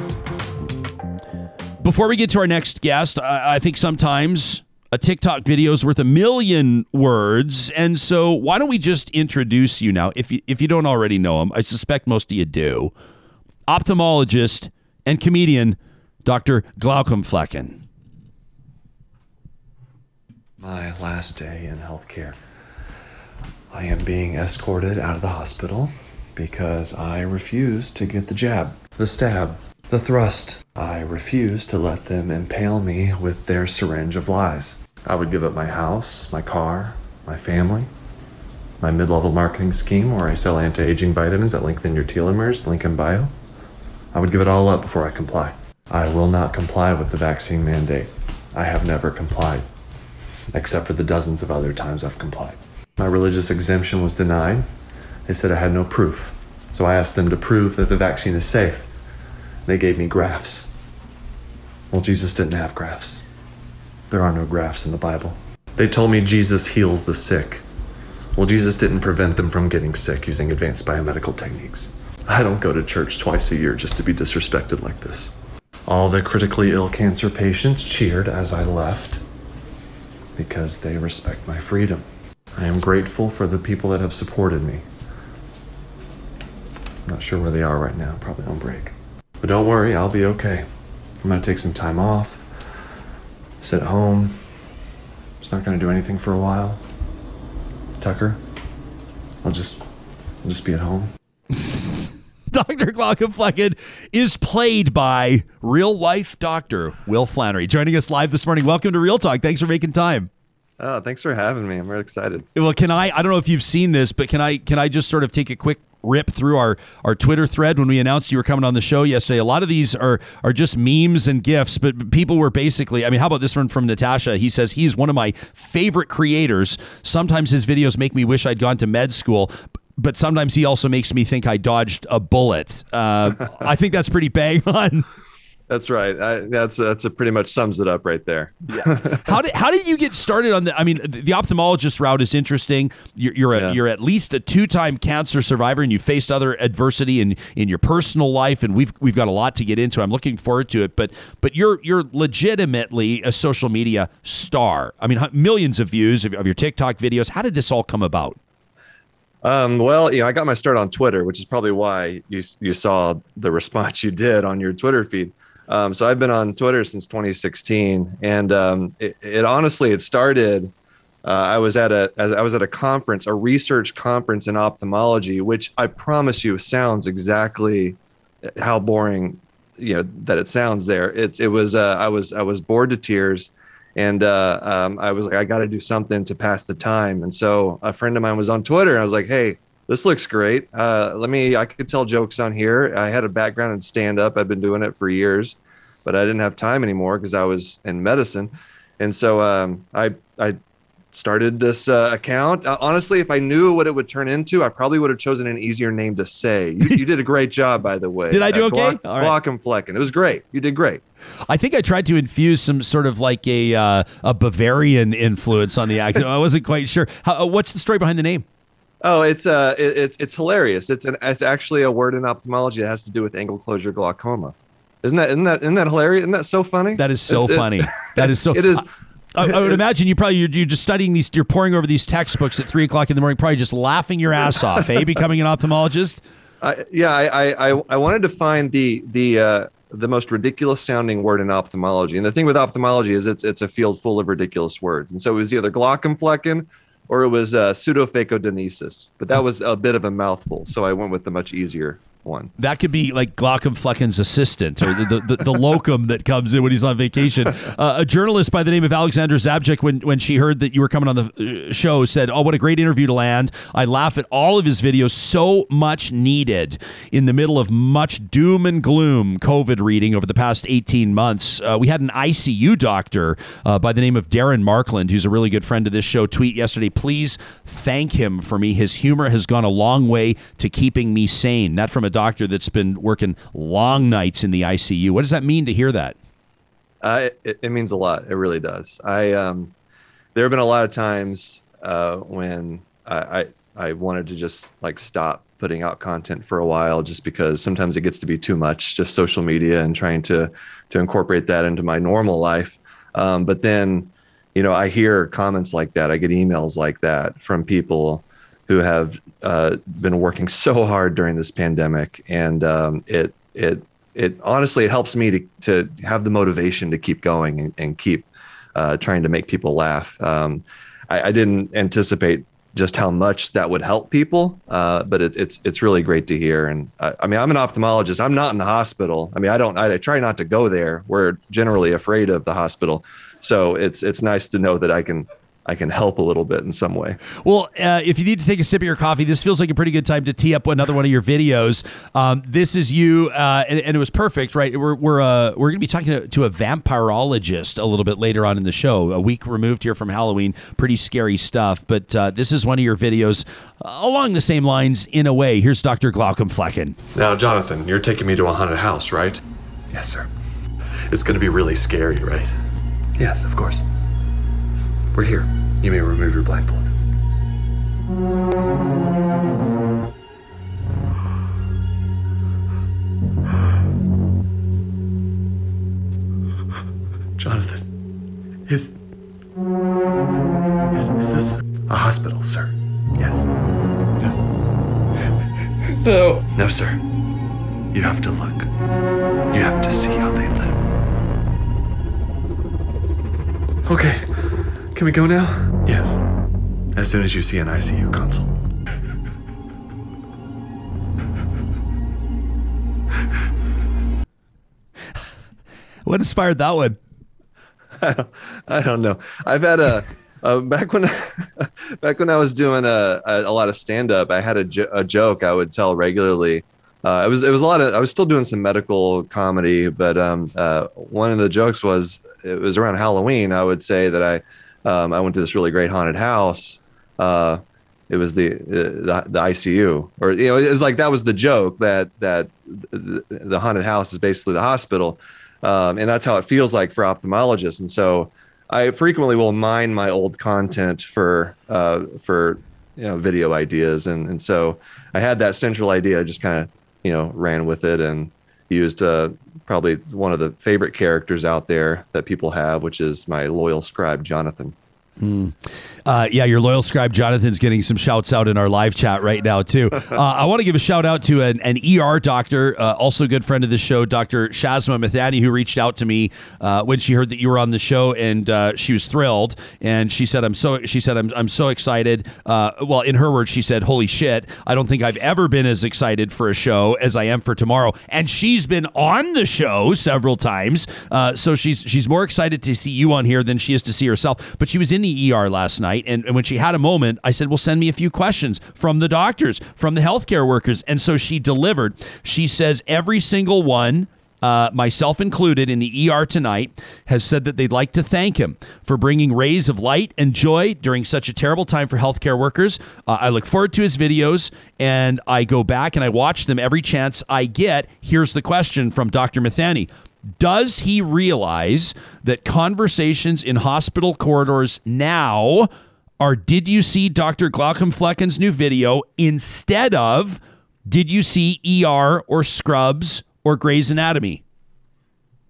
Before we get to our next guest, I, I think sometimes a TikTok video is worth a million words. And so why don't we just introduce you now? If you, if you don't already know him, I suspect most of you do. Ophthalmologist and comedian Dr. Glaucomflecken. My last day in healthcare. I am being escorted out of the hospital because I refuse to get the jab, the stab, the thrust. I refuse to let them impale me with their syringe of lies. I would give up my house, my car, my family, my mid level marketing scheme where I sell anti aging vitamins that lengthen your telomeres, link in bio. I would give it all up before I comply. I will not comply with the vaccine mandate. I have never complied, except for the dozens of other times I've complied. My religious exemption was denied. They said I had no proof. So I asked them to prove that the vaccine is safe. They gave me graphs. Well, Jesus didn't have graphs. There are no graphs in the Bible. They told me Jesus heals the sick. Well, Jesus didn't prevent them from getting sick using advanced biomedical techniques. I don't go to church twice a year just to be disrespected like this. All the critically ill cancer patients cheered as I left because they respect my freedom. I am grateful for the people that have supported me. I'm not sure where they are right now, probably on break. But don't worry, I'll be okay. I'm gonna take some time off, sit home. It's not gonna do anything for a while. Tucker, I'll just, I'll just be at home. Dr. Glaucomflecken is played by real life doctor Will Flanary. Joining us live this morning. Welcome to Real Talk. Thanks for making time. Oh, thanks for having me. I'm really excited. Well, can I I don't know if you've seen this, but can I can I just sort of take a quick rip through our our Twitter thread when we announced you were coming on the show yesterday. A lot of these are are just memes and gifs, but people were basically. I mean, how about this one from Natasha? He says he's one of my favorite creators. Sometimes his videos make me wish I'd gone to med school. But sometimes he also makes me think I dodged a bullet. Uh, I think that's pretty bang on. That's right. I, that's that's a pretty much sums it up right there. how did how did you get started on the? I mean, the, the ophthalmologist route is interesting. You're you're, a, Yeah. you're at least a two time cancer survivor, and you faced other adversity in in your personal life, and we've we've got a lot to get into. I'm looking forward to it. But but you're you're legitimately a social media star. I mean, millions of views of, of your TikTok videos. How did this all come about? Um, well, you know, I got my start on Twitter, which is probably why you you saw the response you did on your Twitter feed. Um, so I've been on Twitter since 2016, and um, it, it honestly it started. Uh, I was at a I was at a conference, a research conference in ophthalmology, which I promise you sounds exactly how boring you know that it sounds there. It it was uh, I was I was bored to tears, and uh, um, I was like I got to do something to pass the time. And so a friend of mine was on Twitter, and I was like, hey. This looks great. Uh, let me. I could tell jokes on here. I had a background in stand up. I've been doing it for years, but I didn't have time anymore because I was in medicine. And so um, I I started this uh, account. Uh, honestly, if I knew what it would turn into, I probably would have chosen an easier name to say. You, you did a great job, by the way. Did I do Uh, okay? Glock, All right. Glock and Flecken. It was great. You did great. I think I tried to infuse some sort of like a uh, a Bavarian influence on the accent. I wasn't quite sure. How, uh, what's the story behind the name? Oh, it's uh, it, it's it's hilarious. It's an it's actually a word in ophthalmology that has to do with angle closure glaucoma. Isn't that isn't that isn't that hilarious? Isn't that so funny? That is so It's- it's- funny. That is so. It is. I, I would imagine you probably you're, you're just studying these. You're pouring over these textbooks at three o'clock in the morning, probably just laughing your ass off. Eh, becoming an ophthalmologist. I, yeah, I, I, I- I wanted to find the the uh, the most ridiculous sounding word in ophthalmology, and the thing with ophthalmology is it's it's a field full of ridiculous words, and so it was either glaucomflecken or it was uh, pseudophacodonesis, but that was a bit of a mouthful, so I went with the much easier one. That could be like Glaucomflecken's assistant or the, the, the, the locum that comes in when he's on vacation. Uh, a journalist by the name of Alexandra Zabjek, when, when she heard that you were coming on the uh, show, said, Oh, what a great interview to land. I laugh at all of his videos. So much needed in the middle of much doom and gloom COVID reading over the past 18 months. Uh, we had an ICU doctor uh, by the name of Darren Markland, who's a really good friend of this show, tweet yesterday. Please thank him for me. His humor has gone a long way to keeping me sane. That from a doctor that's been working long nights in the ICU. What does that mean to hear that? Uh, it, it, means a lot. It really does. I um, there have been a lot of times uh, when I, I, I wanted to just like stop putting out content for a while, just because sometimes it gets to be too much, just social media and trying to to incorporate that into my normal life. Um, but then, you know, I hear comments like that. I get emails like that from people who have uh, been working so hard during this pandemic, and um, it it it honestly it helps me to to have the motivation to keep going and, and keep uh, trying to make people laugh. Um, I, I, didn't anticipate just how much that would help people, uh, but it, it's it's really great to hear. And I, I, mean, I'm an ophthalmologist. I'm not in the hospital. I mean, I don't. I, I try not to go there. We're generally afraid of the hospital, so it's it's nice to know that I can I can help a little bit in some way. Well, uh, if you need to take a sip of your coffee, this feels like a pretty good time to tee up another one of your videos. Um, this is you, uh, and, and, it was perfect, right? We're we're uh, we're going to be talking to, to, a vampirologist a little bit later on in the show. A week removed here from Halloween, pretty scary stuff. But uh, this is one of your videos along the same lines in a way. Here's Dr. Glaucomflecken. Now, Jonathan, you're taking me to a haunted house, right? Yes, sir. It's going to be really scary, right? Yes, of course. We're here. You may remove your blindfold. Jonathan, is, is. Is this a hospital, sir? Yes. No. No. No, sir. You have to look. You have to see how they live. Okay. Can we go now? Yes. As soon as you see an ICU console. what inspired that one? I don't, I don't know. I've had a uh, back when back when I was doing a, a, a lot of stand up. I had a, jo- a joke I would tell regularly. Uh, it was it was a lot of I was still doing some medical comedy, but um, uh, one of the jokes was it was around Halloween. I would say that I um, I went to this really great haunted house. Uh, it was the, the, the ICU, or you know, it was like that was the joke that that the, the haunted house is basically the hospital, um, and that's how it feels like for ophthalmologists. And so, I frequently will mine my old content for uh, for you know video ideas, and and so I had that central idea, I just kind of you know ran with it and used uh, probably one of the favorite characters out there that people have, which is my loyal scribe, Jonathan. Mm. Uh, yeah, your loyal scribe Jonathan's getting some shouts out in our live chat right now too. Uh, I want to give a shout out to an, an ER doctor, uh, also a good friend of the show, Dr. Shazma Mithani, who reached out to me uh, when she heard that you were on the show, and uh, she was thrilled. And she said, "I'm so," she said, "I'm, I'm so excited." Uh, well, in her words, she said, "Holy shit! I don't think I've ever been as excited for a show as I am for tomorrow." And she's been on the show several times, so she's she's more excited to see you on here than she is to see herself. But she was in the ER last night. And, and when she had a moment, I said, Well, send me a few questions from the doctors, from the healthcare workers. And so she delivered. She says every single one uh, myself included, in the ER tonight, has said that they'd like to thank him for bringing rays of light and joy during such a terrible time for healthcare workers. Uh, I look forward to his videos and I go back and I watch them every chance I get. Here's the question from Dr. Mithani Does he realize that conversations in hospital corridors now are did you see Dr. Glaucomflecken's new video instead of did you see ER or Scrubs or Grey's Anatomy?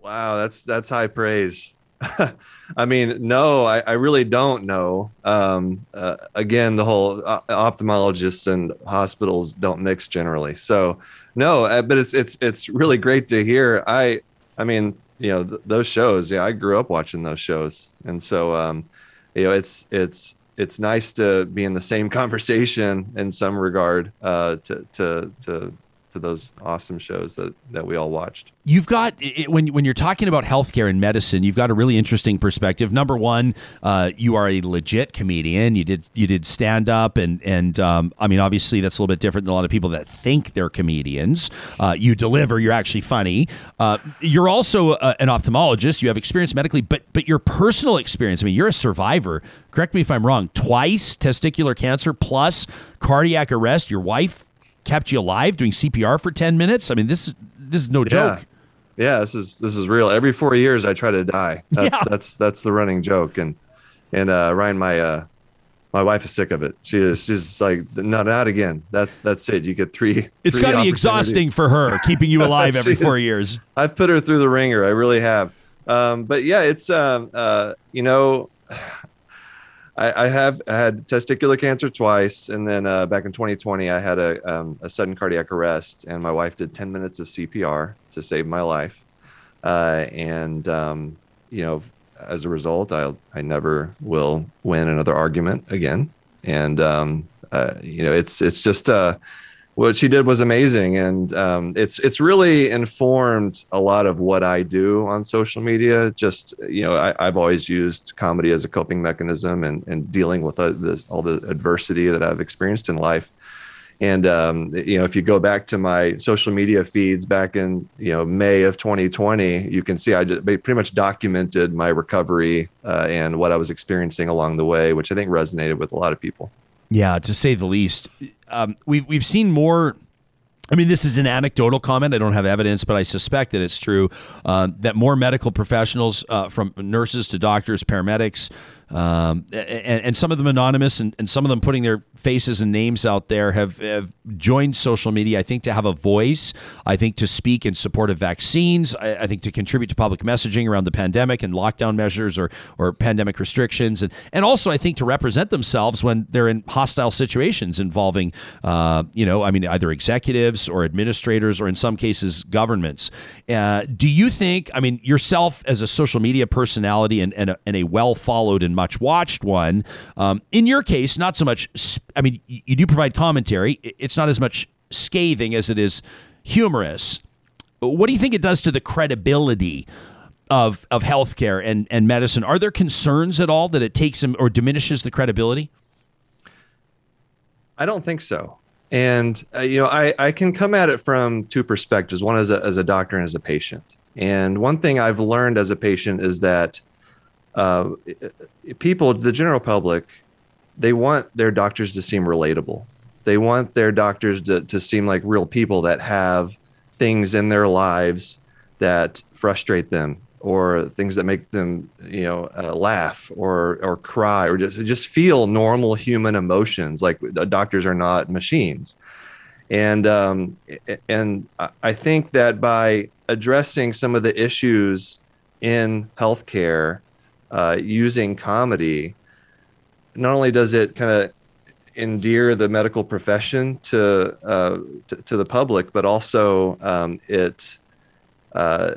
Wow, that's that's high praise. I mean, no, I, I really don't know. Um, uh, again, the whole uh, ophthalmologists and hospitals don't mix generally. So, no, uh, but it's it's it's really great to hear. I I mean, you know, th- those shows. Yeah, I grew up watching those shows, and so um, you know, it's it's it's nice to be in the same conversation in some regard uh, to to to to those awesome shows that that we all watched. You've got it, when when you're talking about healthcare and medicine, you've got a really interesting perspective. Number one, uh, you are a legit comedian. You did you did stand up, and and um, I mean, obviously that's a little bit different than a lot of people that think they're comedians. Uh, you deliver. You're actually funny. Uh, you're also a, an ophthalmologist. You have experience medically, but but your personal experience. I mean, you're a survivor. Correct me if I'm wrong. Twice testicular cancer plus cardiac arrest. Your wife kept you alive doing CPR for 10 minutes. I mean, this is this is no joke. Yeah, this is this is real. Every four years, I try to die. That's Yeah. that's that's the running joke. And and uh, Ryan, my uh, my wife is sick of it. She is she's like, not out again. That's that's it. You get three. It's got to be exhausting for her keeping you alive every four is- years. I've put her through the ringer. I really have. Um, but yeah, it's um, uh, you know, I, I have had testicular cancer twice, and then uh, back in 2020, I had a um, a sudden cardiac arrest, and my wife did 10 minutes of CPR to save my life. Uh, and um, you know, as a result, I I never will win another argument again. And um, uh, you know, it's it's just uh, what she did was amazing. And um, it's it's really informed a lot of what i do on social media. Just you know I, i've always used comedy as a coping mechanism and, and dealing with uh, the, all the adversity that i've experienced in life. And um, you know if you go back to my social media feeds back in you know may of 2020 you can see i just pretty much documented my recovery uh, and what i was experiencing along the way which i think resonated with a lot of people Yeah, to say the least. Um, we've we've seen more. I mean, this is an anecdotal comment. I don't have evidence, but I suspect that it's true. Uh, that more medical professionals, uh, from nurses to doctors, paramedics, um, and, and some of them anonymous, and, and some of them putting their faces and names out there, have, have joined social media. I think to have a voice. I think to speak in support of vaccines. I, I think to contribute to public messaging around the pandemic and lockdown measures or or pandemic restrictions, and and also I think to represent themselves when they're in hostile situations involving, uh, you know, I mean, either executives or administrators or in some cases governments. Uh, do you think? I mean, yourself as a social media personality and and a, and a well followed and much watched one. Um, in your case, not so much. I mean, you do provide commentary. It's not as much scathing as it is humorous. What do you think it does to the credibility of of healthcare and and medicine? Are there concerns at all that it takes or diminishes the credibility? I don't think so. And uh, you know, I, I can come at it from two perspectives. One as a as a doctor and as a patient. And one thing I've learned as a patient is that uh, people, the general public, they want their doctors to seem relatable. They want their doctors to, to seem like real people that have things in their lives that frustrate them or things that make them you know uh, laugh or or cry or just just feel normal human emotions like uh, doctors are not machines and um, and I- think that by addressing some of the issues in healthcare uh, using comedy, not only does it kind of endear the medical profession to, uh, to to the public, but also um, it, uh,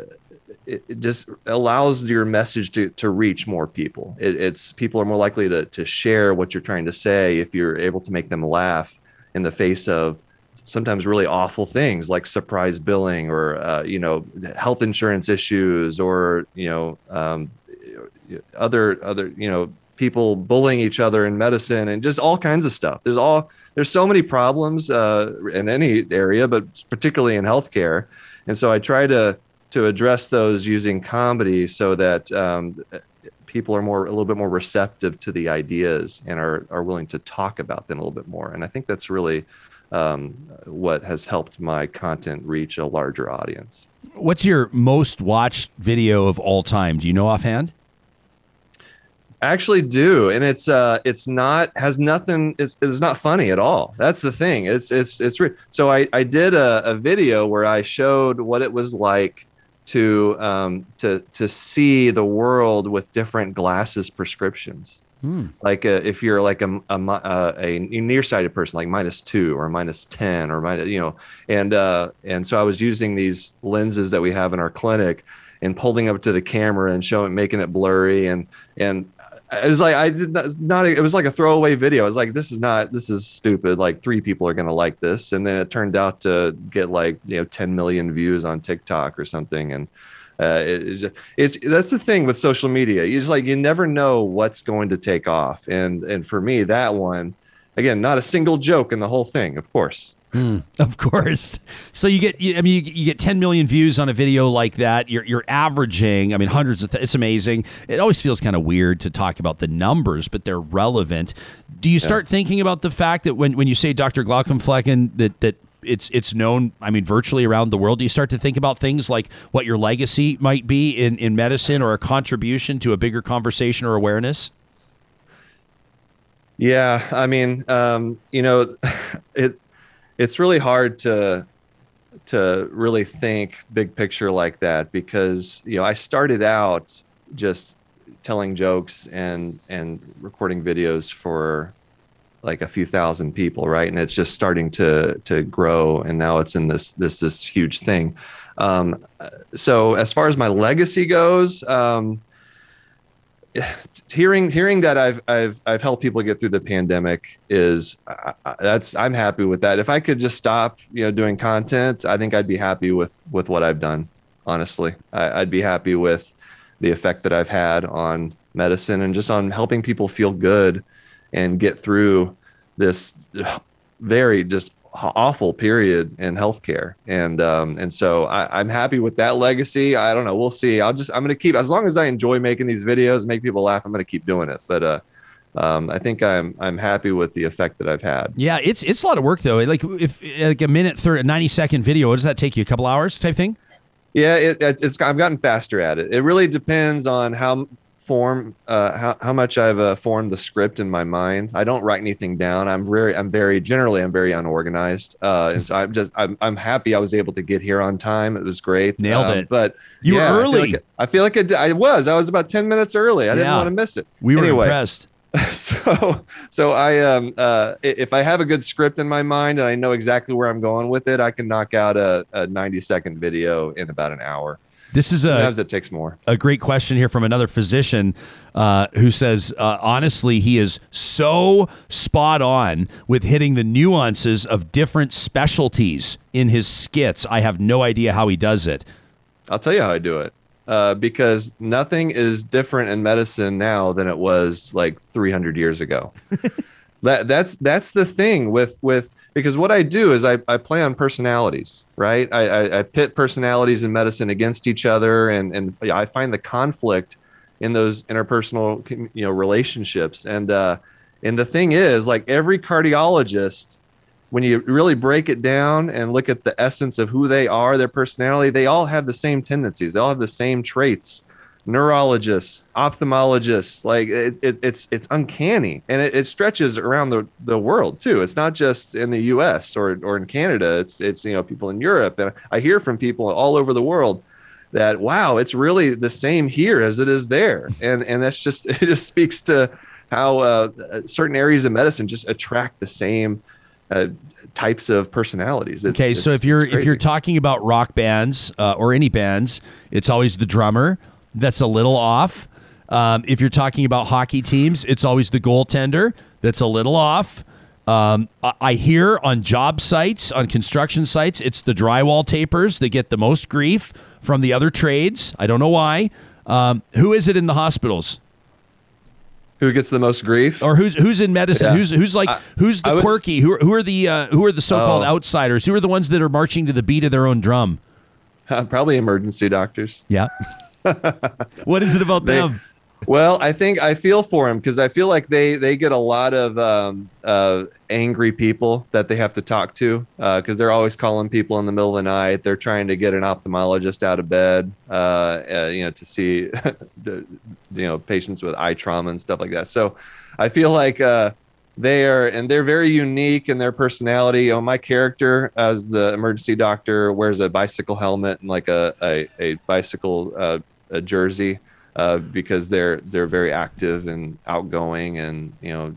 it it just allows your message to, to reach more people. It, it's people are more likely to to share what you're trying to say if you're able to make them laugh in the face of sometimes really awful things like surprise billing or uh, you know health insurance issues or you know um, other other you know people bullying each other in medicine and just all kinds of stuff there's all there's so many problems uh, in any area but particularly in healthcare and so i try to to address those using comedy so that um, people are more a little bit more receptive to the ideas and are are willing to talk about them a little bit more and i think that's really um, what has helped my content reach a larger audience What's your most watched video of all time? Do you know offhand? I actually do and it's uh it's not has nothing it's it's not funny at all. That's the thing. It's it's it's re- so i i did a, a video where i showed what it was like to um to to see the world with different glasses prescriptions. Like uh, if you're like a a, uh, a nearsighted person like minus two or minus 10 or minus you know and uh and so i was using these lenses that we have in our clinic and pulling up to the camera and showing making it blurry and and it was like I did not, not. It was like a throwaway video. I was like, this is not. This is stupid. Like three people are gonna like this, and then it turned out to get like you know 10 million views on TikTok or something, and uh, it, it's, it's that's the thing with social media. You just like you never know what's going to take off, and and for me that one, again, not a single joke in the whole thing, of course. Of course. So you get, you, I mean, you, you get 10 million views on a video like that. You're, you're averaging, I mean, hundreds of, th- it's amazing. It always feels kind of weird to talk about the numbers, but they're relevant. Do you start thinking about the fact that when, when you say Dr. Glaucomflecken, that, that it's, it's known, I mean, virtually around the world, do you start to think about things like what your legacy might be in, in medicine or a contribution to a bigger conversation or awareness? Yeah, I mean, um, you know, it it's really hard to to really think big picture like that because you know I started out just telling jokes and and recording videos for like a few thousand people, right? And it's just starting to to grow, and now it's in this this this huge thing. Um, so as far as my legacy goes, um, hearing hearing that I've I've I've helped people get through the pandemic is uh, that's I'm happy with that. If I could just stop, you know, doing content, I think I'd be happy with with what I've done. Honestly, I, I'd be happy with the effect that I've had on medicine and just on helping people feel good and get through this very just awful period in healthcare. And um, and so I, I'm happy with that legacy. I don't know. We'll see. I'll just I'm gonna keep as long as I enjoy making these videos, make people laugh. I'm gonna keep doing it. But uh, um, I think I'm I'm happy with the effect that I've had. Yeah, it's it's a lot of work though. Like if like a minute, thirty, 90 second video, what does that take you? A couple hours type thing? Yeah, it, it's I've gotten faster at it. It really depends on how form uh, how, how much I've uh, formed the script in my mind. I don't write anything down. I'm very I'm very generally I'm very unorganized. Uh, and so I'm just I'm, I'm happy I was able to get here on time. It was great. Nailed Um, it. But You were yeah, I feel early. like I feel like it, I was. I was about ten minutes early. I didn't Yeah. want to miss it. We were anyway, impressed. so so I um uh if I have a good script in my mind and I know exactly where I'm going with it, I can knock out a, a 90 second video in about an hour. This is a Sometimes it takes more. a great question here from another physician uh, who says, uh, honestly, he is so spot on with hitting the nuances of different specialties in his skits. I have no idea how he does it. I'll tell you how I do it. Uh, because nothing is different in medicine now than it was like 300 years ago. that that's that's the thing with with because what I do is I, I play on personalities, right? I, I, I pit personalities in medicine against each other, and and I find the conflict in those interpersonal you know relationships. And uh, and the thing is, like every cardiologist when you really break it down and look at the essence of who they are, their personality, they all have the same tendencies. They all have the same traits. Neurologists, ophthalmologists, like it, it, it's it's uncanny, and it, it stretches around the, the world too. It's not just in the U.S. or or in Canada. It's it's you know people in Europe, and I hear from people all over the world that wow, it's really the same here as it is there, and and that's just it just speaks to how uh, certain areas of medicine just attract the same uh, types of personalities. It's- Okay, so if you're if you're talking about rock bands uh, or any bands, it's always the drummer that's a little off. Um, if you're talking about hockey teams, it's always the goaltender that's a little off. Um, I, hear on job sites, on construction sites, it's the drywall tapers that get the most grief from the other trades. I don't know why. Um, who is it in the hospitals? who gets the most grief? or who's who's in medicine? Yeah. Who's who's like who's the was- quirky? Who are, who are the uh, who are the so-called Oh. outsiders? Who are the ones that are marching to the beat of their own drum? Probably emergency doctors. Yeah. what is it about They- them? Well, I think I feel for them because I feel like they they get a lot of um, uh, angry people that they have to talk to because they're always calling people in the middle of the night. They're trying to get an ophthalmologist out of bed, uh, uh, you know, to see, you know, patients with eye trauma and stuff like that. So, I feel like uh, they are, and they're very unique in their personality. You know, my character as the emergency doctor wears a bicycle helmet and like a a, a bicycle uh, a jersey uh, because they're they're very active and outgoing, and you know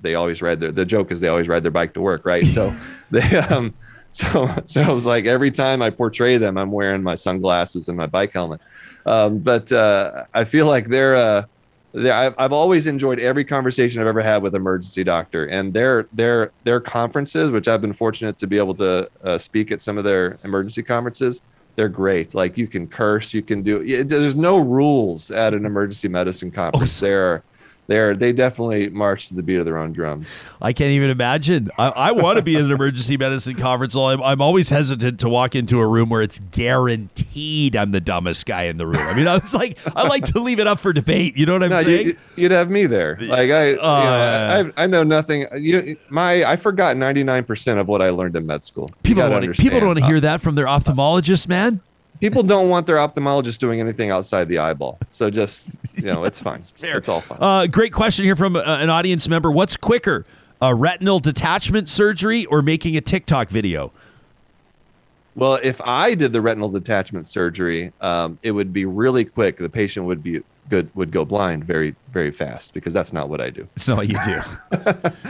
they always ride their. The joke is they always ride their bike to work, right? So they um so so it was like every time I portray them, I'm wearing my sunglasses and my bike helmet. Um, but uh, I feel like they're uh, there- I've, I've always enjoyed every conversation I've ever had with emergency doctor, and their their their conferences, which I've been fortunate to be able to uh, speak at some of their emergency conferences. They're great. Like you can curse, you can do. yeah, There's no rules at an emergency medicine conference. Oh. They're they're they definitely march to the beat of their own drum. I can't even imagine. I, I want to be at an emergency medicine conference. I'm, I'm always hesitant to walk into a room where it's guaranteed I'm the dumbest guy in the room. I mean, I was like, I like to leave it up for debate. You know what I'm No, saying? you, you'd have me there. Like I, you Oh, know. I, uh, I know nothing. You, my, I forgot ninety nine percent of what I learned in med school. People don't want to, people don't want to hear that from their ophthalmologist, man. People don't want their ophthalmologist doing anything outside the eyeball. So just, you know, it's fine. It's all fine. Uh, great question here from uh, an audience member. What's quicker, a retinal detachment surgery or making a TikTok video? Well, if I did the retinal detachment surgery, um, it would be really quick. The patient would be good, would go blind very, very fast because that's not what I do. It's not what you do.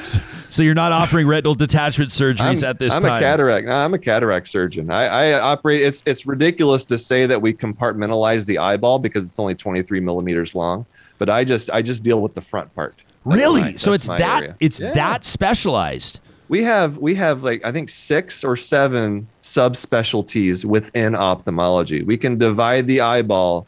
so, so you're not offering retinal detachment surgeries I'm, at this time? I'm a cataract. No, I'm a cataract surgeon. I, I operate. It's it's ridiculous to say that we compartmentalize the eyeball because it's only 23 millimeters long. But I just I just deal with the front part. That's really? my- so it's that area. it's Yeah. that specialized. We have we have like I think six or seven subspecialties within ophthalmology. We can divide the eyeball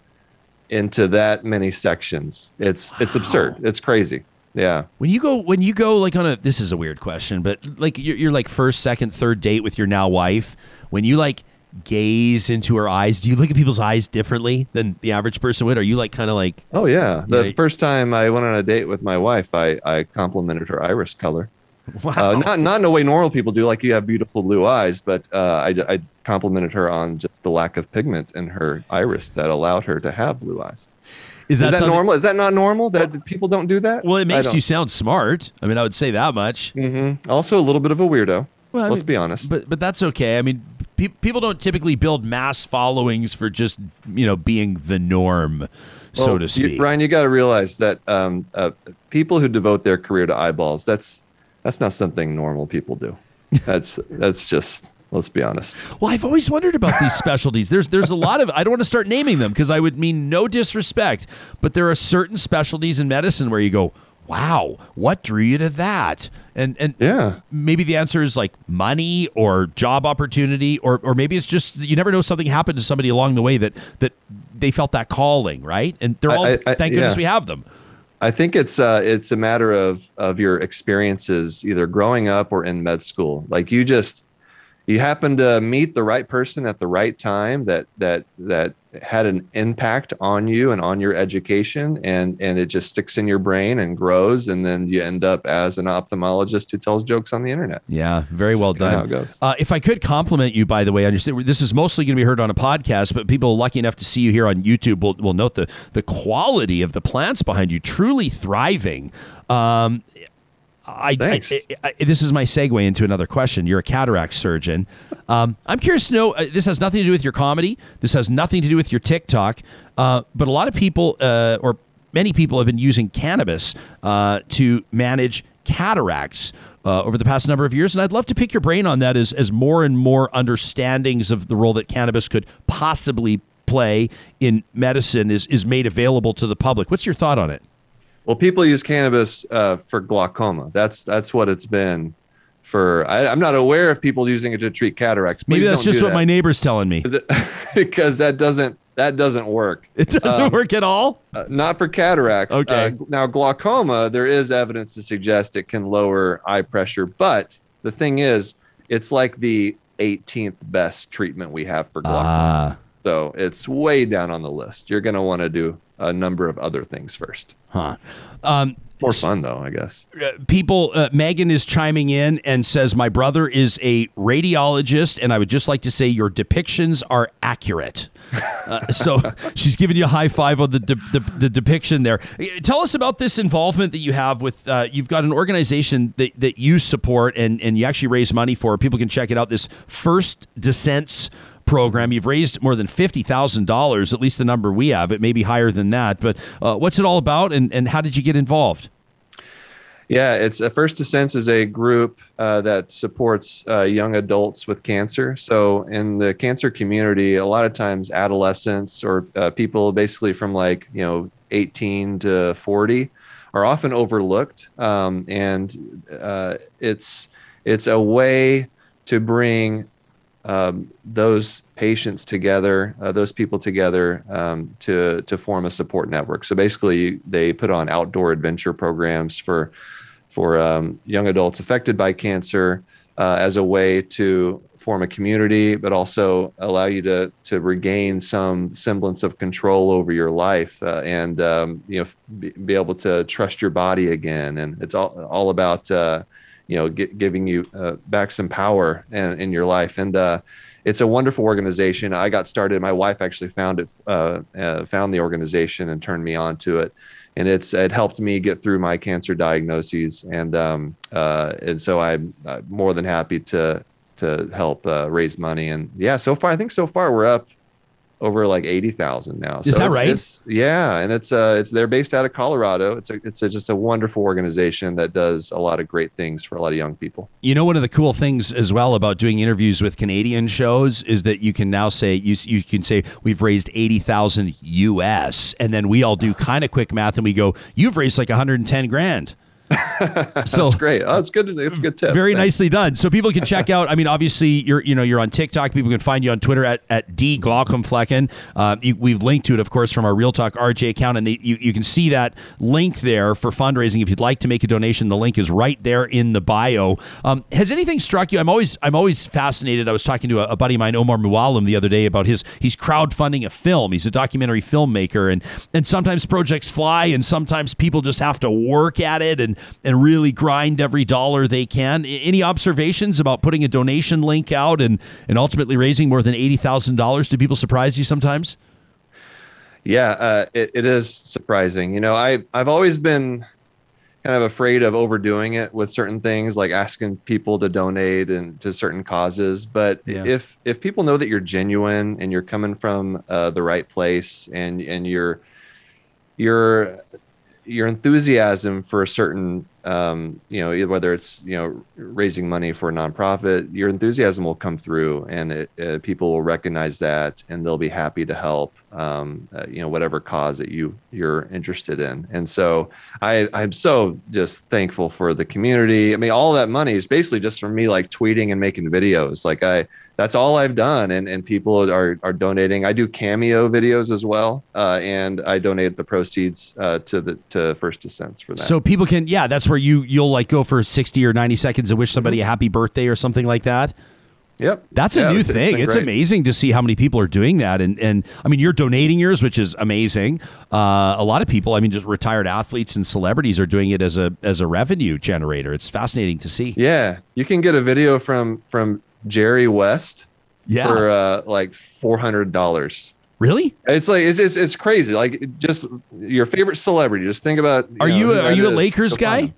into that many sections. It's it's absurd. It's crazy. Yeah. When you go when you go like on a this is a weird question, but like you're, you're like first, second, third date with your now wife. When you like gaze into her eyes, do you look at people's eyes differently than the average person would? Are you like kind of like Oh yeah. The Yeah. first time I went on a date with my wife, I I complimented her iris color. wow? Uh, not not in a way normal people do, like you have beautiful blue eyes, but uh, I I complimented her on just the lack of pigment in her iris that allowed her to have blue eyes. is Is that, normal? Is that not normal that people don't do that? Well, it makes you sound smart. I mean, I would say that much. Mhm. Also, a little bit of a weirdo. Well, I Let's mean, be honest. But but that's okay. I mean, pe- people don't typically build mass followings for just you know being the norm, so Well, to you- speak. Brian, you got to realize that um, uh, people who devote their career to eyeballs, that's that's not something normal people do. That's that's just let's be honest. Well, I've always wondered about these specialties. There's there's a lot of I don't want to start naming them because I would mean no disrespect, but there are certain specialties in medicine where you go, "Wow, what drew you to that?" And and Yeah. maybe the answer is like money or job opportunity or or maybe it's just you never know something happened to somebody along the way that that they felt that calling, right? And they're all I- I- thank goodness yeah. we have them. I think it's uh, it's a matter of of your experiences either growing up or in med school. Like you just you happen to meet the right person at the right time that that that had an impact on you and on your education and and it just sticks in your brain and grows and then you end up as an ophthalmologist who tells jokes on the internet. Yeah, very well done. Uh, if I could compliment you, by the way, understand this is mostly going to be heard on a podcast, but people lucky enough to see you here on YouTube will, will note the the quality of the plants behind you, truly thriving. Um, I, I, I- I- this is my segue into another question. You're a cataract surgeon. Um, I'm curious to know. Uh, this has nothing to do with your comedy. This has nothing to do with your TikTok. Uh, but a lot of people, uh, or many people, have been using cannabis uh, to manage cataracts uh, over the past number of years. And I'd love to pick your brain on that as as more and more understandings of the role that cannabis could possibly play in medicine is is made available to the public. What's your thought on it? Well, people use cannabis uh, for glaucoma. That's that's what it's been for. I, I'm not aware of people using it to treat cataracts. Maybe that's just what that. my neighbor's telling me. It- because that doesn't that doesn't work. It doesn't Um, work at all. Uh, not for cataracts. Okay. Uh, now glaucoma, there is evidence to suggest it can lower eye pressure, but the thing is, it's like the 18th best treatment we have for glaucoma. So it's way down on the list. You're going to want to do a number of other things first. huh. Um, More fun though, I guess. uh, people, uh, Megan is chiming in and says, My brother is a radiologist, and I would just like to say your depictions are accurate. Uh, so she's giving you a high five on the, de- the the depiction there. Uh, Tell us about this involvement that you have with. Uh, you've got an organization that, that you support and and you actually raise money for. People can check it out. This First Descents program. You've raised more than fifty thousand dollars, at least the number we have. It may be higher than that, but uh, what's it all about, and and how did you get involved? Yeah, it's uh, First Descents is a group uh, that supports uh, young adults with cancer. So in the cancer community, a lot of times adolescents or uh, people basically from like you know 18 to 40 are often overlooked, um, and uh, it's it's a way to bring um, those patients together, uh, those people together um, to to form a support network. So basically, they put on outdoor adventure programs for for um, young adults affected by cancer uh, as a way to form a community, but also allow you to to regain some semblance of control over your life uh, and um, you know be, be, able to trust your body again. And it's all all about uh, you know get, giving you uh, back some power in, in your life. And uh, it's a wonderful organization. I got started. My wife actually found it, uh, found the organization and turned me on to it and it's it helped me get through my cancer diagnoses and um, uh, and so I'm more than happy to to help uh, raise money. And yeah, so far I think so far we're up over like eighty thousand now. Is so that it's, right? It's, yeah, and it's uh it's they're based out of Colorado. It's a it's a, just a wonderful organization that does a lot of great things for a lot of young people. You know, one of the cool things as well about doing interviews with Canadian shows is that you can now say you you can say we've raised eighty thousand U.S. and then we all do kind of quick math and we go you've raised like one hundred and ten grand so that's great. Oh, it's good. It's a good tip. Very Thanks. nicely done. So people can check out. I mean, obviously you're you know you're on TikTok. People can find you on Twitter at at d Glaucomflecken. Uh, you, we've linked to it, of course, from our Real Talk RJ account, and they, you you can see that link there for fundraising. If you'd like to make a donation, the link is right there in the bio. Um, has anything struck you? I'm always I'm always fascinated. I was talking to a, a buddy of mine, Omar Mouallem, the other day about his he's crowdfunding a film. He's a documentary filmmaker, and and sometimes projects fly, and sometimes people just have to work at it and and really grind every dollar they can. Any observations about putting a donation link out and, and ultimately raising more than $80,000? Do people surprise you sometimes? Yeah, uh, it, it is surprising. You know, I, I've always been kind of afraid of overdoing it with certain things like asking people to donate and to certain causes but yeah. if if people know that you're genuine and you're coming from uh, the right place and and you're you're your enthusiasm for a certain um, you know whether it's you know raising money for a nonprofit your enthusiasm will come through and it, uh, people will recognize that and they'll be happy to help um, uh, you know whatever cause that you you're interested in and so i i'm so just thankful for the community i mean all that money is basically just from me like tweeting and making videos like i that's all I've done, and and people are are donating. I do cameo videos as well, uh, and I donate the proceeds uh, to the to First Descents for that. So people can, yeah, that's where you you'll like go for sixty or ninety seconds and wish somebody mm-hmm. a happy birthday or something like that. Yep. That's a yeah, new it's, thing. It's, amazing to see how many people are doing that. And, and I mean, you're donating yours, which is amazing. Uh, a lot of people, I mean, just retired athletes and celebrities are doing it as a, as a revenue generator. It's fascinating to see. Yeah. You can get a video from, from Jerry West yeah. for uh, like four hundred dollars. Really? It's like it's, it's it's crazy. Like just your favorite celebrity. Just think about. You are know, you a, are you a Lakers guy?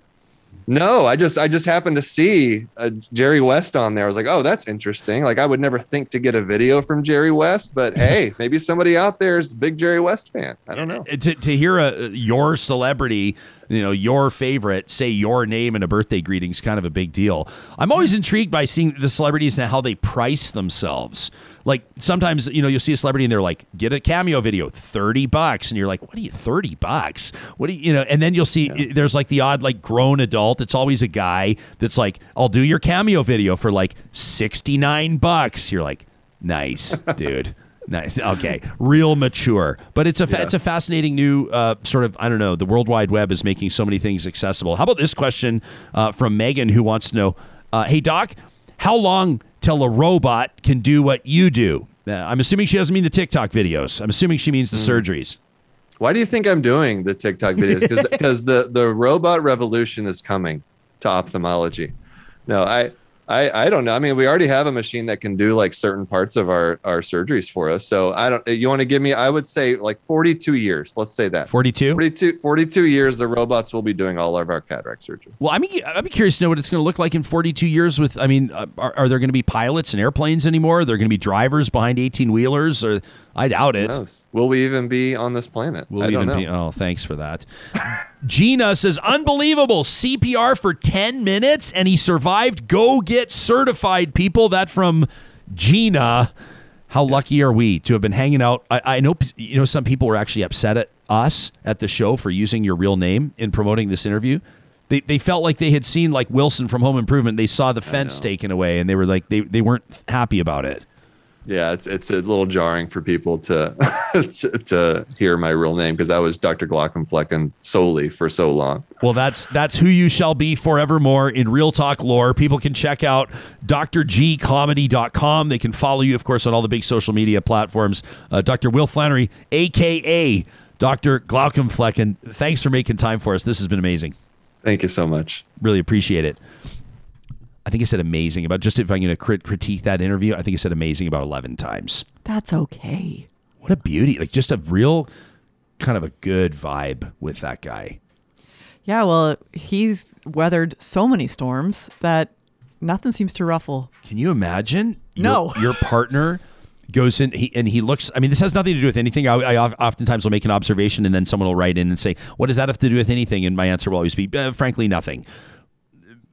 No, I just I just happened to see a Jerry West on there. I was like, oh, that's interesting. Like I would never think to get a video from Jerry West, but hey, maybe somebody out there is a big Jerry West fan. I don't know. Uh, to, to hear a your celebrity, you know, your favorite say your name in a birthday greeting is kind of a big deal. I'm always intrigued by seeing the celebrities and how they price themselves. Like sometimes you know you'll see a celebrity and they're like get a cameo video 30 bucks. And you're like what are you 30 bucks? What do you you know? And then you'll see yeah. there's like the odd like grown adult. It's always a guy that's like i'll do your cameo video for like 69 bucks. You're like nice dude Nice. Okay. Real mature, but it's a fa- yeah. it's a fascinating new uh, sort of I don't know. The World Wide Web is making so many things accessible. How about this question uh, from Megan, who wants to know, uh, "Hey Doc, how long till a robot can do what you do. Uh, I'm assuming she doesn't mean the TikTok videos. I'm assuming she means the mm. surgeries. Why do you think I'm doing the TikTok videos? Because the, the robot revolution is coming to ophthalmology. No, I I, I don't know. I mean, we already have a machine that can do like certain parts of our, our surgeries for us. So I don't, you want to give me, I would say like 42 years. Let's say that 42, 42, 42 years, the robots will be doing all of our cataract surgery. Well, I mean, I'd be curious to know what it's going to look like in 42 years with, I mean, uh, are, are there going to be pilots and airplanes anymore? Are there going to be drivers behind 18 wheelers or I doubt it. Will we even be on this planet? Will we even know. be? Oh, thanks for that. Gina says, unbelievable. CPR for 10 minutes and he survived. Go get certified, people. That from Gina. How lucky are we to have been hanging out? I, I know you know some people were actually upset at us at the show for using your real name in promoting this interview. They, they felt like they had seen like Wilson from Home Improvement. They saw the fence taken away, and they were like they, they weren't happy about it. Yeah, it's it's a little jarring for people to to, to hear my real name because I was Dr. Glaucomflecken solely for so long. Well, that's that's who you shall be forevermore in Real Talk lore. People can check out drgcomedy.com. They can follow you, of course, on all the big social media platforms. Uh, Dr. Will Flanary, aka Dr. Glaucomflecken. Thanks for making time for us. This has been amazing. Thank you so much. Really appreciate it. I think I said amazing about just if I'm going to critique that interview. I think I said amazing about 11 times. That's okay. What a beauty. Like just a real kind of a good vibe with that guy. Yeah, well, he's weathered so many storms that nothing seems to ruffle. Can you imagine? No. Your, your partner goes in he, and he looks. I mean, this has nothing to do with anything. I, I oftentimes will make an observation and then someone will write in and say, "What does that have to do with anything?" And my answer will always be, uh, "Frankly, nothing."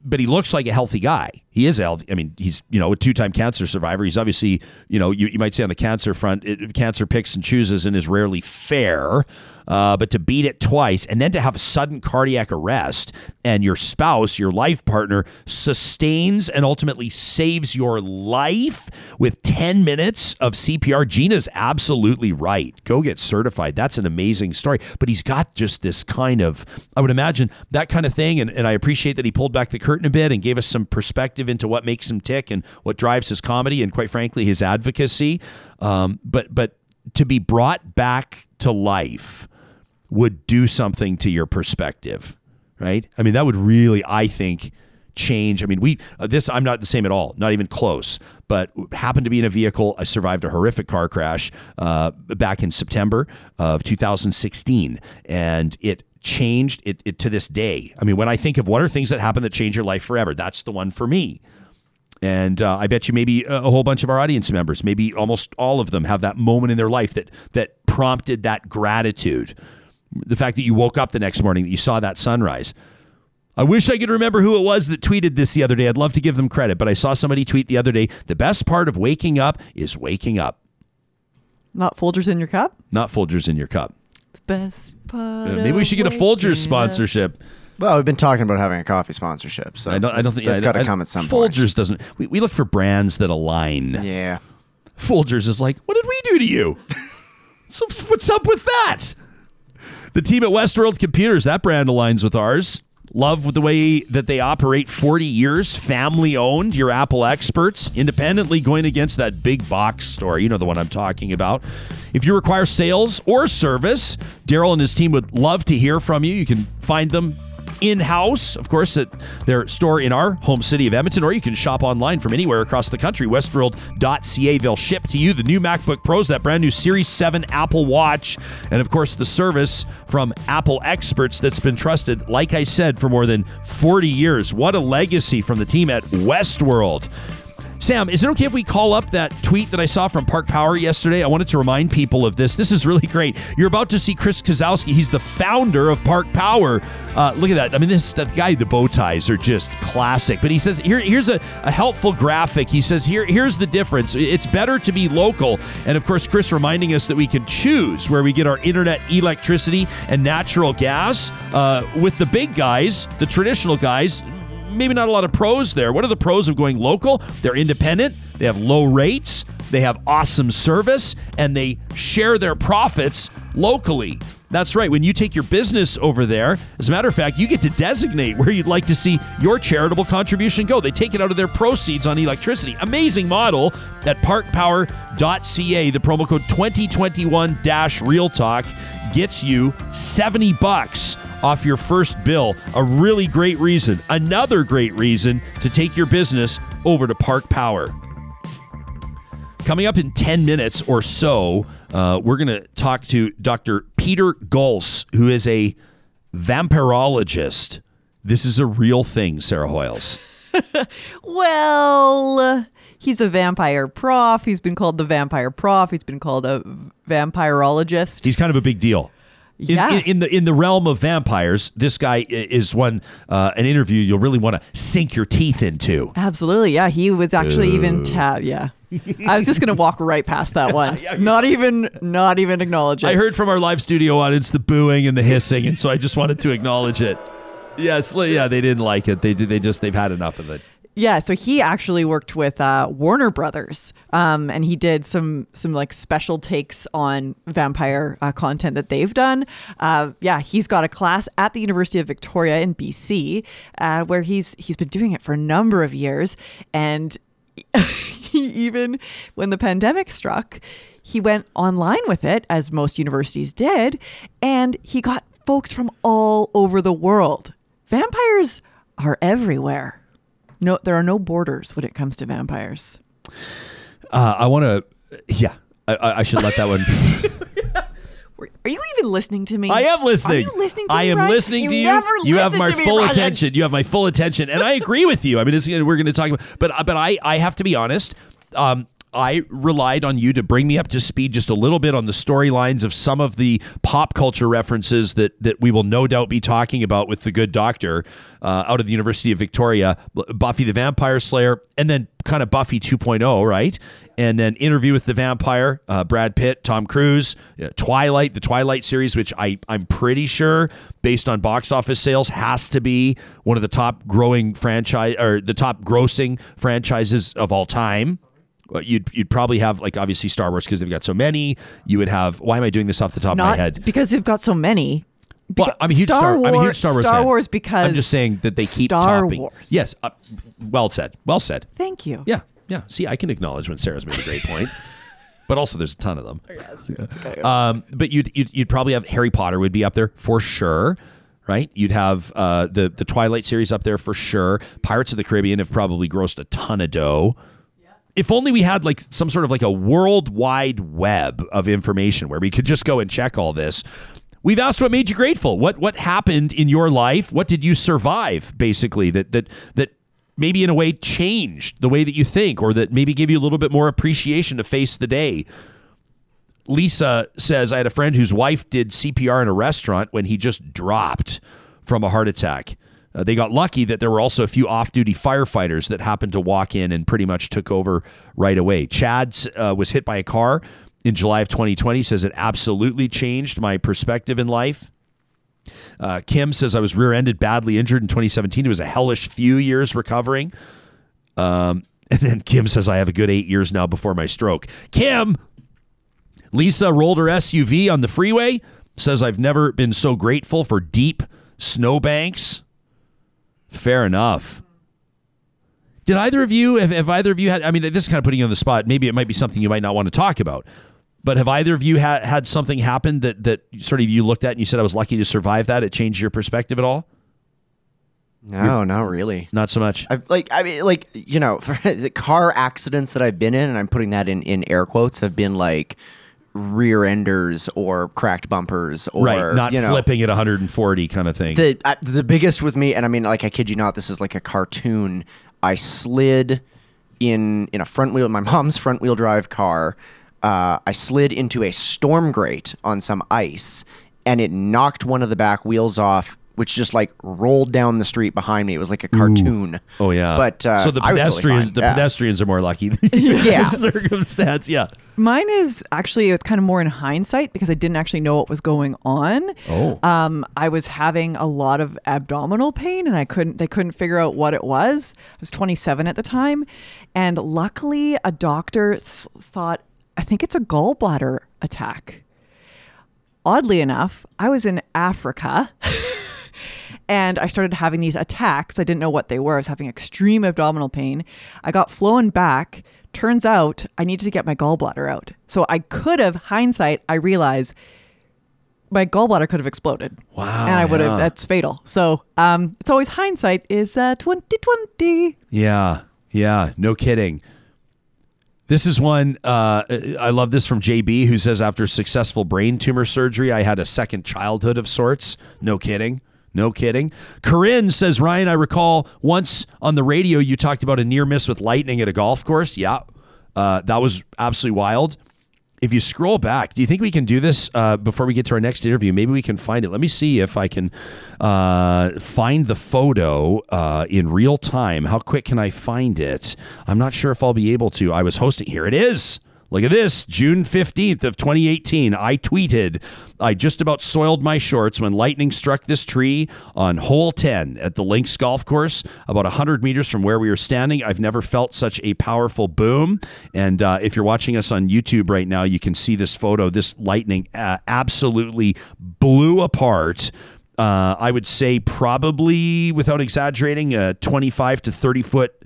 But he looks like a healthy guy. He is healthy. I mean, he's you know a two-time cancer survivor. He's obviously you know you, you might say on the cancer front, it, cancer picks and chooses and is rarely fair. Uh, but to beat it twice and then to have a sudden cardiac arrest and your spouse, your life partner, sustains and ultimately saves your life with 10 minutes of CPR. Gina's absolutely right. Go get certified. That's an amazing story. But he's got just this kind of, I would imagine, that kind of thing. And, and I appreciate that he pulled back the curtain a bit and gave us some perspective into what makes him tick and what drives his comedy and, quite frankly, his advocacy. Um, but, but to be brought back to life would do something to your perspective, right? I mean, that would really, I think, change. I mean, we uh, this I'm not the same at all, not even close. But happened to be in a vehicle. I survived a horrific car crash uh, back in September of 2016, and it changed it, it to this day. I mean, when I think of what are things that happen that change your life forever, that's the one for me. And uh, I bet you maybe a whole bunch of our audience members, maybe almost all of them, have that moment in their life that that prompted that gratitude. The fact that you woke up the next morning, that you saw that sunrise. I wish I could remember who it was that tweeted this the other day. I'd love to give them credit, but I saw somebody tweet the other day the best part of waking up is waking up, Not Folgers in your cup? not Folgers in your cup. The best part. Uh, maybe we should get a Folgers waking sponsorship. Well, we've been talking about having a coffee sponsorship, so I don't. I don't think it's I- got to come at some point. Folgers doesn't. We, we look for brands that align. Yeah. Folgers is like, what did we do to you? so what's up with that? The team at Westworld Computers, that brand aligns with ours. Love the way that they operate 40 years, family owned, your Apple experts, independently going against that big box store. You know the one I'm talking about. If you require sales or service, Daryl and his team would love to hear from you. You can find them in house, of course, at their store in our home city of Edmonton, or you can shop online from anywhere across the country. Westworld.ca. They'll ship to you the new MacBook Pros, that brand new Series 7 Apple Watch, and of course, the service from Apple experts that's been trusted, like I said, for more than 40 years. What a legacy from the team at Westworld. Sam, is it okay if we call up that tweet that I saw from Park Power yesterday? I wanted to remind people of this. This is really great. You're about to see Chris Kozowski. He's the founder of Park Power. Uh, look at that. I mean, this that guy, the bow ties are just classic. But he says here, here's a, a helpful graphic. He says here, here's the difference. It's better to be local, and of course, Chris reminding us that we can choose where we get our internet, electricity, and natural gas. Uh, with the big guys, the traditional guys, maybe not a lot of pros there. What are the pros of going local? They're independent, they have low rates, they have awesome service, and they share their profits locally. That's right. When you take your business over there, as a matter of fact, you get to designate where you'd like to see your charitable contribution go. They take it out of their proceeds on electricity. Amazing model at parkpower.ca. The promo code 2021 Real Talk gets you 70 bucks off your first bill. A really great reason. Another great reason to take your business over to Park Power. Coming up in 10 minutes or so, uh, we're going to talk to Dr. Peter Gölz, who is a vampirologist. This is a real thing, Sarah Hoyles. Well, he's a vampire prof. He's been called the vampire prof. He's been called a vampirologist. He's kind of a big deal. In, Yeah. in, in the in the realm of vampires, this guy is one uh, an interview you'll really want to sink your teeth into. Absolutely. Yeah. He was actually even tab, yeah. I was just gonna walk right past that one. not even, not even acknowledge it. I heard from our live studio audience the booing and the hissing, and so I just wanted to acknowledge it. Yes, yeah, they didn't like it. They. They just they've had enough of it. Yeah, so he actually worked with uh, Warner Brothers, um, and he did some some like special takes on vampire uh, content that they've done. Uh, yeah, he's got a class at the University of Victoria in BC, uh, where he's he's been doing it for a number of years, and he even when the pandemic struck, he went online with it, as most universities did, and he got folks from all over the world. Vampires are everywhere. No, there are no borders when it comes to vampires. Uh, I want to. Yeah, I- I, I should let that one. Are you even listening to me? I am listening. Are you listening to I me, am Ryan? listening to you. never You have my to me, full Ryan. attention. You have my full attention, and I agree with you. I mean, it's, we're going to talk about, but but I I have to be honest. Um, I relied on you to bring me up to speed just a little bit on the storylines of some of the pop culture references that that we will no doubt be talking about with the good doctor uh, out of the University of Victoria, Buffy the Vampire Slayer, and then kind of Buffy 2.0, right? And then Interview with the Vampire, uh, Brad Pitt, Tom Cruise, uh, Twilight, the Twilight series, which I I'm pretty sure based on box office sales has to be one of the top growing franchise or the top grossing franchises of all time. Well, You'd you'd probably have like obviously Star Wars because they've got so many. You would have why am I doing this off the top of my head? because they've got so many. Well, I'm a huge Star, wars I'm a huge Star Wars Star fan. Wars because I'm just saying that they keep Star topping. Wars. Yes, uh, well said. Well said. Thank you. Yeah, yeah. See, I can acknowledge when Sarah's made a great point, but also there's a ton of them. Um, but you'd, you'd you'd probably have Harry Potter would be up there for sure, right? You'd have uh, the the Twilight series up there for sure. Pirates of the Caribbean have probably grossed a ton of dough. If only we had like some sort of like a worldwide web of information where we could just go and check all this. We've asked what made you grateful. What what happened in your life? What did you survive? Basically, that that that maybe in a way changed the way that you think, or that maybe gave you a little bit more appreciation to face the day. Lisa says, I had a friend whose wife did CPR in a restaurant when he just dropped from a heart attack. Uh, they got lucky that there were also a few off duty firefighters that happened to walk in and pretty much took over right away. Chad uh, was hit by a car in July of 2020, says it absolutely changed my perspective in life. Uh, Kim says I was rear ended, badly injured in 2017. It was a hellish few years recovering. Um, and then Kim says I have a good eight years now before my stroke. Kim, Lisa rolled her SUV on the freeway. Says I've never been so grateful for deep snowbanks. Fair enough. Did either of you, have, have either of you had, I mean, this is kind of putting you on the spot. Maybe it might be something you might not want to talk about, but have either of you had, had something happen that, that sort of you looked at and you said, I was lucky to survive that? It changed your perspective at all? No, not really. Not so much. I've like I mean like you know for the car accidents that I've been in and I'm putting that in in air quotes have been like rear enders or cracked bumpers or right. Not you know, flipping at 140 kind of thing. the uh, the biggest with me and I mean like I kid you not this is like a cartoon I slid in in a front wheel my mom's front wheel drive car uh, I slid into a storm grate on some ice and it knocked one of the back wheels off which just like rolled down the street behind me it was like a cartoon Oh yeah. but uh, so the pedestrians, totally the Yeah. pedestrians are more lucky. Yeah. circumstance. Yeah. Mine is actually it's kind of more in hindsight because I didn't actually know what was going on. Oh. Um, I was having a lot of abdominal pain and I couldn't they couldn't figure out what it was. I was 27 at the time, and luckily a doctor s- thought I think it's a gallbladder attack. Oddly enough, I was in Africa. and I started having these attacks. I didn't know what they were. I was having extreme abdominal pain. I got flown back. Turns out I needed to get my gallbladder out. So I could have, hindsight, I realize my gallbladder could have exploded. Wow, And I would have, that's fatal. So um, it's always hindsight is uh, 2020. Yeah, yeah, no kidding. This is one uh, I love this from JB who says after successful brain tumor surgery, I had a second childhood of sorts. No kidding. No kidding. Corinne says, Ryan, I recall once on the radio you talked about a near miss with lightning at a golf course. Yeah, uh, that was absolutely wild. if you scroll back, do you think we can do this uh, before we get to our next interview? Maybe we can find it. Let me see if I can uh, find the photo uh, in real time. How quick can I find it? I'm not sure if I'll be able to. I was hosting. Here it is. Look at this, June 15th of 2018. I tweeted, I just about soiled my shorts when lightning struck this tree on hole 10 at the Links golf course, about 100 meters from where we were standing. I've never felt such a powerful boom. And uh, if you're watching us on YouTube right now, you can see this photo. This lightning uh, absolutely blew apart. Uh, I would say probably, without exaggerating, a 25 to 30 foot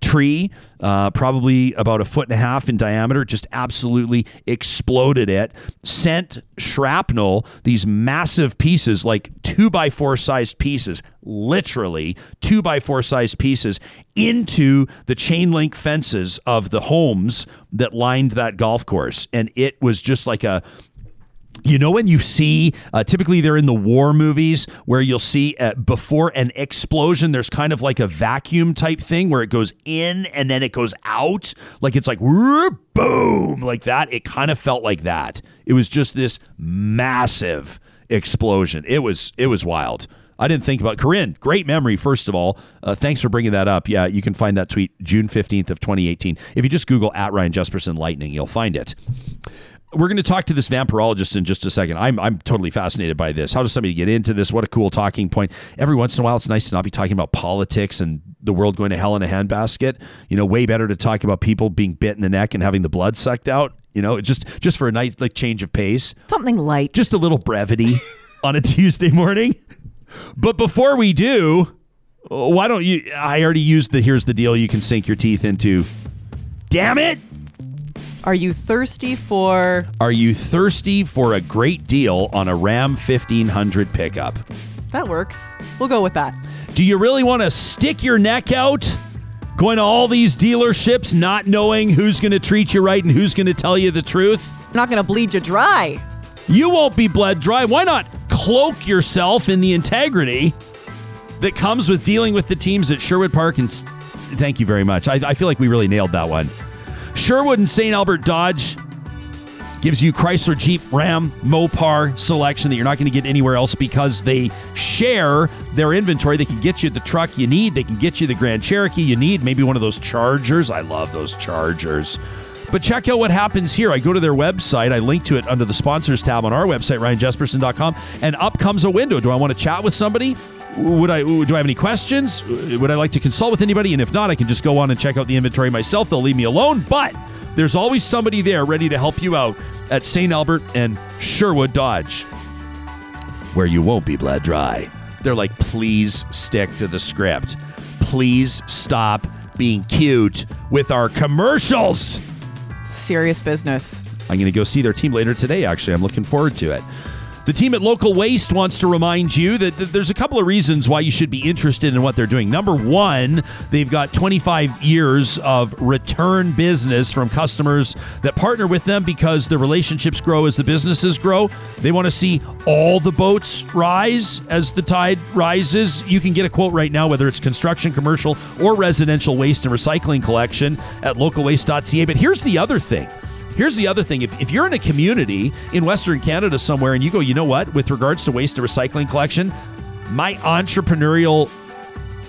tree, uh, probably about a foot and a half in diameter, just absolutely exploded it. Sent shrapnel, these massive pieces, like two by four sized pieces, literally two by four sized pieces, into the chain link fences of the homes that lined that golf course. And it was just like a you know when you see uh, typically they're in the war movies where you'll see uh, before an explosion there's kind of like a vacuum type thing where it goes in and then it goes out like it's like boom like that it kind of felt like that it was just this massive explosion it was it was wild I didn't think about Corinne. Great memory, first of all. Uh, thanks for bringing that up. Yeah, you can find that tweet June fifteenth of twenty eighteen. If you just Google at Ryan Jesperson Lightning, you'll find it. We're going to talk to this vampirologist in just a second. I'm, I'm totally fascinated by this. How does somebody get into this? What a cool talking point. Every once in a while, it's nice to not be talking about politics and the world going to hell in a handbasket. You know, way better to talk about people being bit in the neck and having the blood sucked out. You know, just just for a nice like change of pace, Something light. just a little brevity on a Tuesday morning. But before we do, why don't you? I already used the here's the deal you can sink your teeth into. Damn it! Are you thirsty for? Are you thirsty for a great deal on a Ram 1500 pickup? That works. We'll go with that. Do you really want to stick your neck out? Going to all these dealerships not knowing who's going to treat you right and who's going to tell you the truth? I'm not going to bleed you dry. You won't be bled dry. Why not cloak yourself in the integrity that comes with dealing with the teams at Sherwood Park? And thank you very much. I, I feel like we really nailed that one. Sherwood and St. Albert Dodge gives you Chrysler, Jeep, Ram, Mopar selection that you're not going to get anywhere else because they share their inventory. They can get you the truck you need. They can get you the Grand Cherokee you need. Maybe one of those Chargers. I love those Chargers. But check out what happens here. I go to their website. I link to it under the sponsors tab on our website, ryanjesperson.com, and up comes a window. Do I want to chat with somebody? Would I do I have any questions? Would I like to consult with anybody? And if not, I can just go on and check out the inventory myself. They'll leave me alone. But there's always somebody there ready to help you out at St. Albert and Sherwood Dodge, where you won't be bled dry. They're like, please stick to the script. Please stop being cute with our commercials. Serious business. I'm going to go see their team later today, actually. I'm looking forward to it. The team at Local Waste wants to remind you that th- there's a couple of reasons why you should be interested in what they're doing. Number one, they've got 25 years of return business from customers that partner with them because the relationships grow as the businesses grow. They want to see all the boats rise as the tide rises. You can get a quote right now, whether it's construction, commercial, or residential waste and recycling collection at localwaste.ca. But here's the other thing. Here's the other thing. If, if you're in a community in Western Canada somewhere and you go, you know what, with regards to waste and recycling collection, my entrepreneurial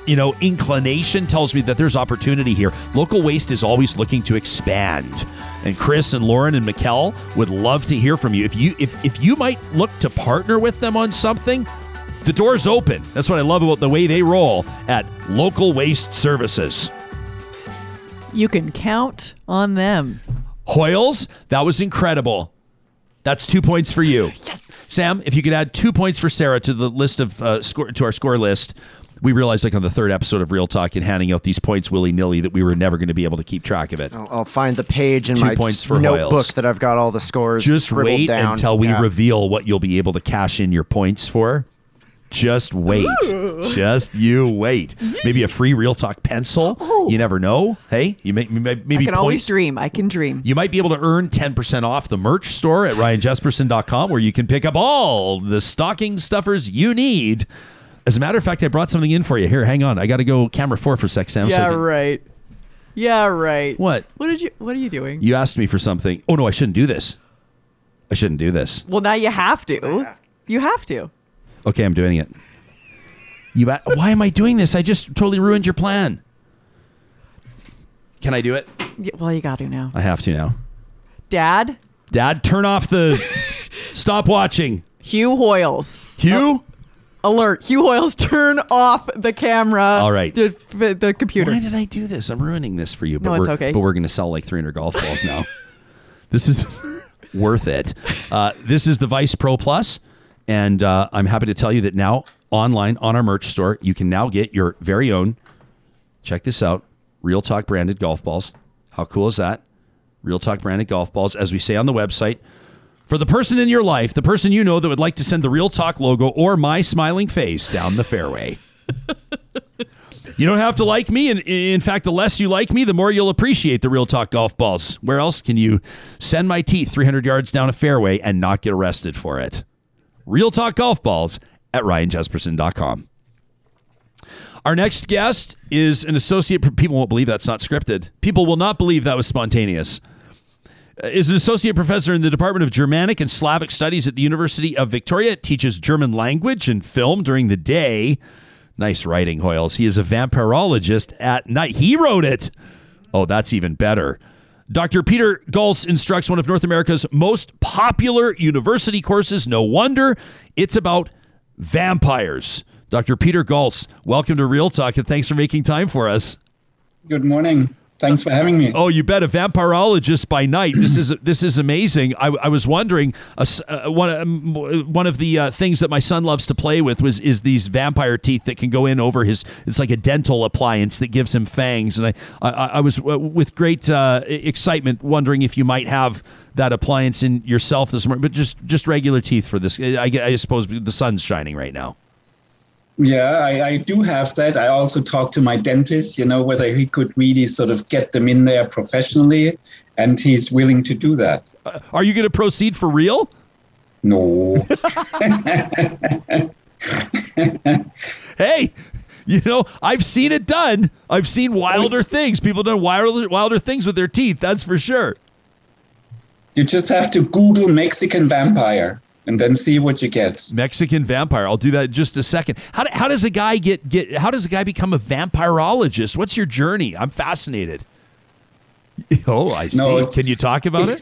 you know inclination tells me that there's opportunity here. Local waste is always looking to expand. And chris and lauren and Mikkel would love to hear from you. If you if, if you might look to partner with them on something the door's open. That's what i love about the way they roll at local waste services. You can count on them. Hoyles, that was incredible. That's two points for you. Yes. Sam, if you could add two points for Sarah to the list of uh, score to our score list. We realized, like on the third episode of Real Talk, and handing out these points willy nilly, that we were never going to be able to keep track of it. I'll, I'll find the page in Two my points for notebook Hoyles. that I've got all the scores. Just wait down. until we Yeah. reveal what you'll be able to cash in your points for. Just wait. Just you wait. Maybe a free Real Talk pencil. Oh. You never know. Hey, you may, may- maybe I can points. always dream. I can dream. You might be able to earn 10% off the merch store at ryanjesperson.com where you can pick up all the stocking stuffers you need. As a matter of fact, I brought something in for you. Here, hang on. I got to go camera four for a sec, Sam. Yeah, can- right. Yeah, right. What? What did you? What are you doing? You asked me for something. Oh, no, I shouldn't do this. I shouldn't do this. Well, now you have to. You have to. Okay, I'm doing it. You a- why am I doing this? I just totally ruined your plan. Can I do it? Yeah, well, you got to now. I have to now. Dad, Dad, turn off the stop watching. Hugh Hoyles. Hugh? Alert. Hugh Hoyles, turn off the camera. All right. The, the computer. Why did I do this? I'm ruining this for you. But No, it's we're, okay. But we're going to sell like 300 golf balls now. this is worth it. Uh, this is the Vice Pro Plus, and uh, I'm happy to tell you that now online on our merch store, you can now get your very own. Check this out: Real Talk branded golf balls. How cool is that? Real Talk branded golf balls, as we say on the website. For the person in your life, the person you know that would like to send the Real Talk logo or my smiling face down the fairway. You don't have to like me. And in fact, the less you like me, the more you'll appreciate the Real Talk golf balls. Where else can you send my teeth 300 yards down a fairway and not get arrested for it? Real Talk golf balls at ryanjesperson.com. Our next guest is an associate. People won't believe that's not scripted. People will not believe that was spontaneous. Uh, Is an associate professor in the Department of Germanic and Slavic Studies at the University of Victoria. Teaches German language and film during the day. Nice writing, Hoyles. He is a vampirologist at night. He wrote it. Oh, that's even better. Dr. Peter Gölz instructs one of North America's most popular university courses. No wonder it's about vampires. Dr. Peter Gölz, welcome to Real Talk and thanks for making time for us. Good morning. Thanks for having me. Oh, you bet. A vampirologist by night. This is this is amazing. I, I was wondering. Uh, one um, one of the uh, things that my son loves to play with was is these vampire teeth that can go in over his. It's like a dental appliance that gives him fangs. And I I, I was uh, with great uh, excitement wondering if you might have that appliance in yourself this morning, but just just regular teeth for this. I, I suppose the sun's shining right now. Yeah, I, I do have that. I also talked to my dentist, you know, whether he could really sort of get them in there professionally, and he's willing to do that. Uh, are you going to proceed for real? No. hey, you know, I've seen it done. I've seen wilder things. People done wilder, wilder things with their teeth. That's for sure. You just have to Google Mexican vampire and then see what you get. Mexican vampire. I'll do that in just a second. How, do, how does a guy get get? How does a guy become a vampirologist? What's your journey? I'm fascinated. Oh, I see. No, Can you talk about it?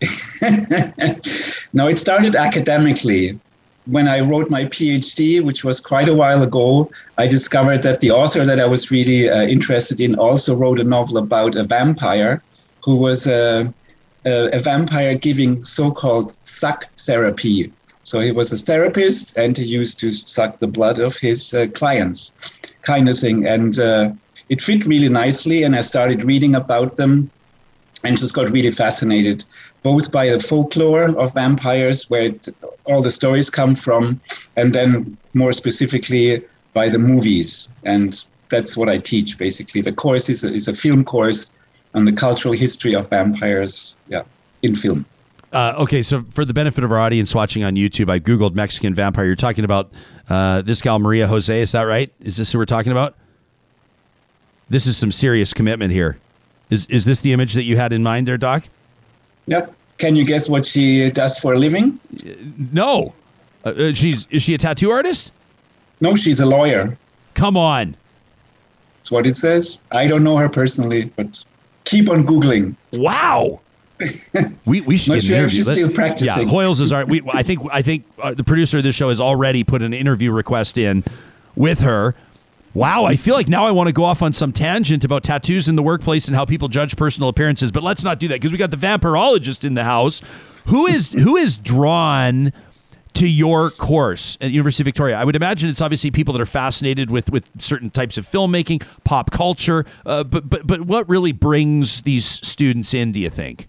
No, it started academically. When I wrote my PhD, which was quite a while ago, I discovered that the author that I was really uh, interested in also wrote a novel about a vampire who was a, a, a vampire giving so called suck therapy. So he was a therapist and he used to suck the blood of his uh, clients, kind of thing. And uh, it fit really nicely. And I started reading about them and just got really fascinated both by the folklore of vampires where it, all the stories come from and then more specifically by the movies and that's what i teach basically the course is a, is a film course on the cultural history of vampires yeah in film Uh, okay, so for the benefit of our audience watching on YouTube, I googled Mexican vampire. You're talking about uh, this gal Maria Jose. Is that right? Is this who we're talking about? This is some serious commitment here. Is is this the image that you had in mind there, Doc? yeah can you guess what she does for a living No. Uh, uh, she's is she a tattoo artist? no she's a lawyer Come on. that's what it says i don't know her personally but keep on googling Wow. we, we should Not get an sure if interview. she's still practicing. Yeah, Hoyles is our. We, I think I think uh, the producer of this show has already put an interview request in with her. Wow, I feel like now I want to go off on some tangent about tattoos in the workplace and how people judge personal appearances, but let's not do that because we got the vampirologist in the house. Who is who is drawn to your course at University of Victoria? I would imagine it's obviously people that are fascinated with with certain types of filmmaking, pop culture. Uh, but but but what really brings these students in? Do you think?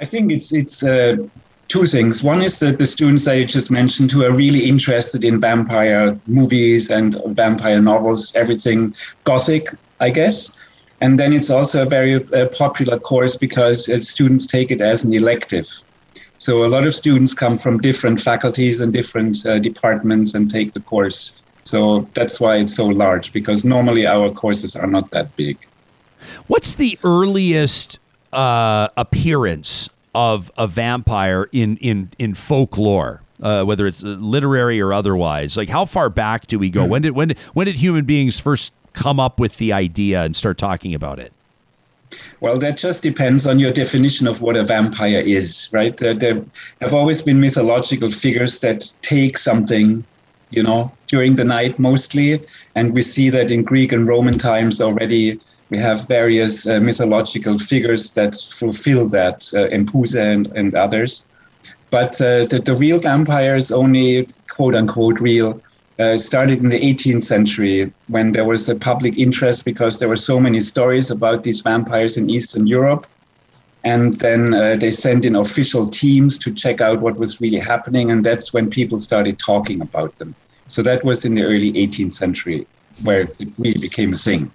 I think it's it's uh, two things. One is that the students that just mentioned who are really interested in vampire movies and vampire novels, everything gothic, I guess. And then it's also a very uh, popular course because uh, students take it as an elective. So a lot of students come from different faculties and different uh, departments and take the course. So that's why it's so large because normally our courses are not that big. What's the earliest uh, appearance of a vampire in in in folklore? Uh, whether it's literary or otherwise, like how far back do we go? When did when did, when did human beings first come up with the idea and start talking about it? Well, that just depends on your definition of what a vampire is, right? There, there have always been mythological figures that take something, you know, during the night mostly. And we see that in Greek and Roman times already. We have various uh, mythological figures that fulfill that, uh, Empusa and, and others. But uh, the, the real vampire is only quote unquote real uh, started in the 18th century when there was a public interest because there were so many stories about these vampires in Eastern Europe. And then uh, they sent in official teams to check out what was really happening. And that's when people started talking about them. So that was in the early 18th century where it really became a thing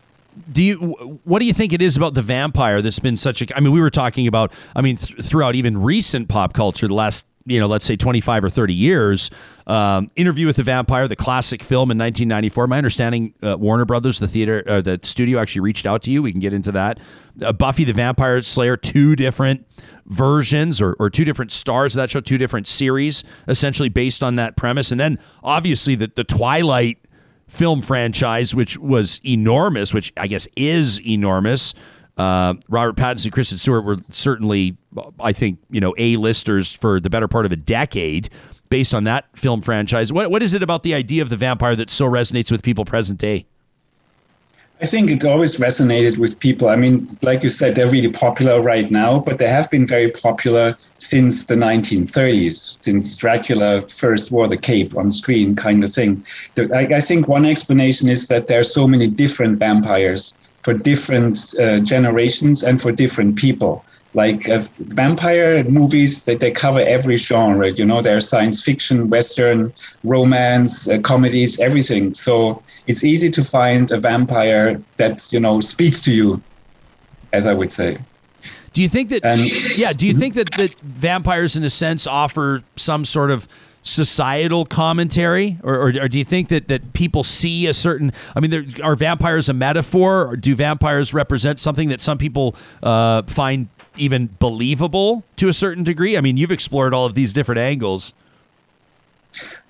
do you what do you think it is about the vampire that's been such a i mean we were talking about i mean th- throughout even recent pop culture the last you know let's say 25 or 30 years um, interview with the vampire the classic film in 1994 my understanding uh, warner brothers the theater uh, the studio actually reached out to you. We can get into that. Uh, buffy the vampire slayer two different versions or, or two different stars of that show two different series essentially based on that premise. And then obviously the, the twilight film franchise, which was enormous, which I guess is enormous. Uh, Robert Pattinson, Kristen Stewart were certainly, I think, you know, A-listers for the better part of a decade based on that film franchise. What, what is it about the idea of the vampire that so resonates with people present day? I think it always resonated with people. I mean, like you said, they're really popular right now, but they have been very popular since the 1930s, since Dracula first wore the cape on screen, kind of thing. I, think one explanation is that there are so many different vampires for different uh, generations and for different people. Like uh, vampire movies that they, they cover every genre you know there are science fiction western romance uh, comedies everything. So it's easy to find a vampire that you know speaks to you as i would say. Do you think that and, yeah do you think that, that vampires in a sense offer some sort of societal commentary, or, or, or, do you think that, that people see a certain? I mean, there, are vampires a metaphor, or do vampires represent something that some people uh, find even believable to a certain degree? I mean, you've explored all of these different angles.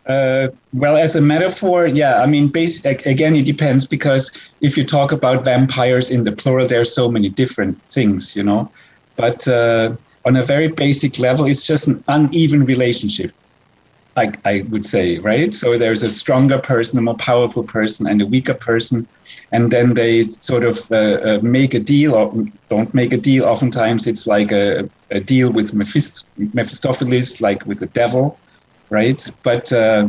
Uh, well, as a metaphor, yeah. I mean, basic, again, it depends because if you talk about vampires in the plural, there are so many different things, you know. But uh, on a very basic level, it's just an uneven relationship. I, I would say, right? So there's a stronger person, a more powerful person, and a weaker person, and then they sort of uh, uh, make a deal or don't make a deal. Oftentimes, it's like a, a deal with Mephist- Mephistopheles, like with the devil, right? But uh,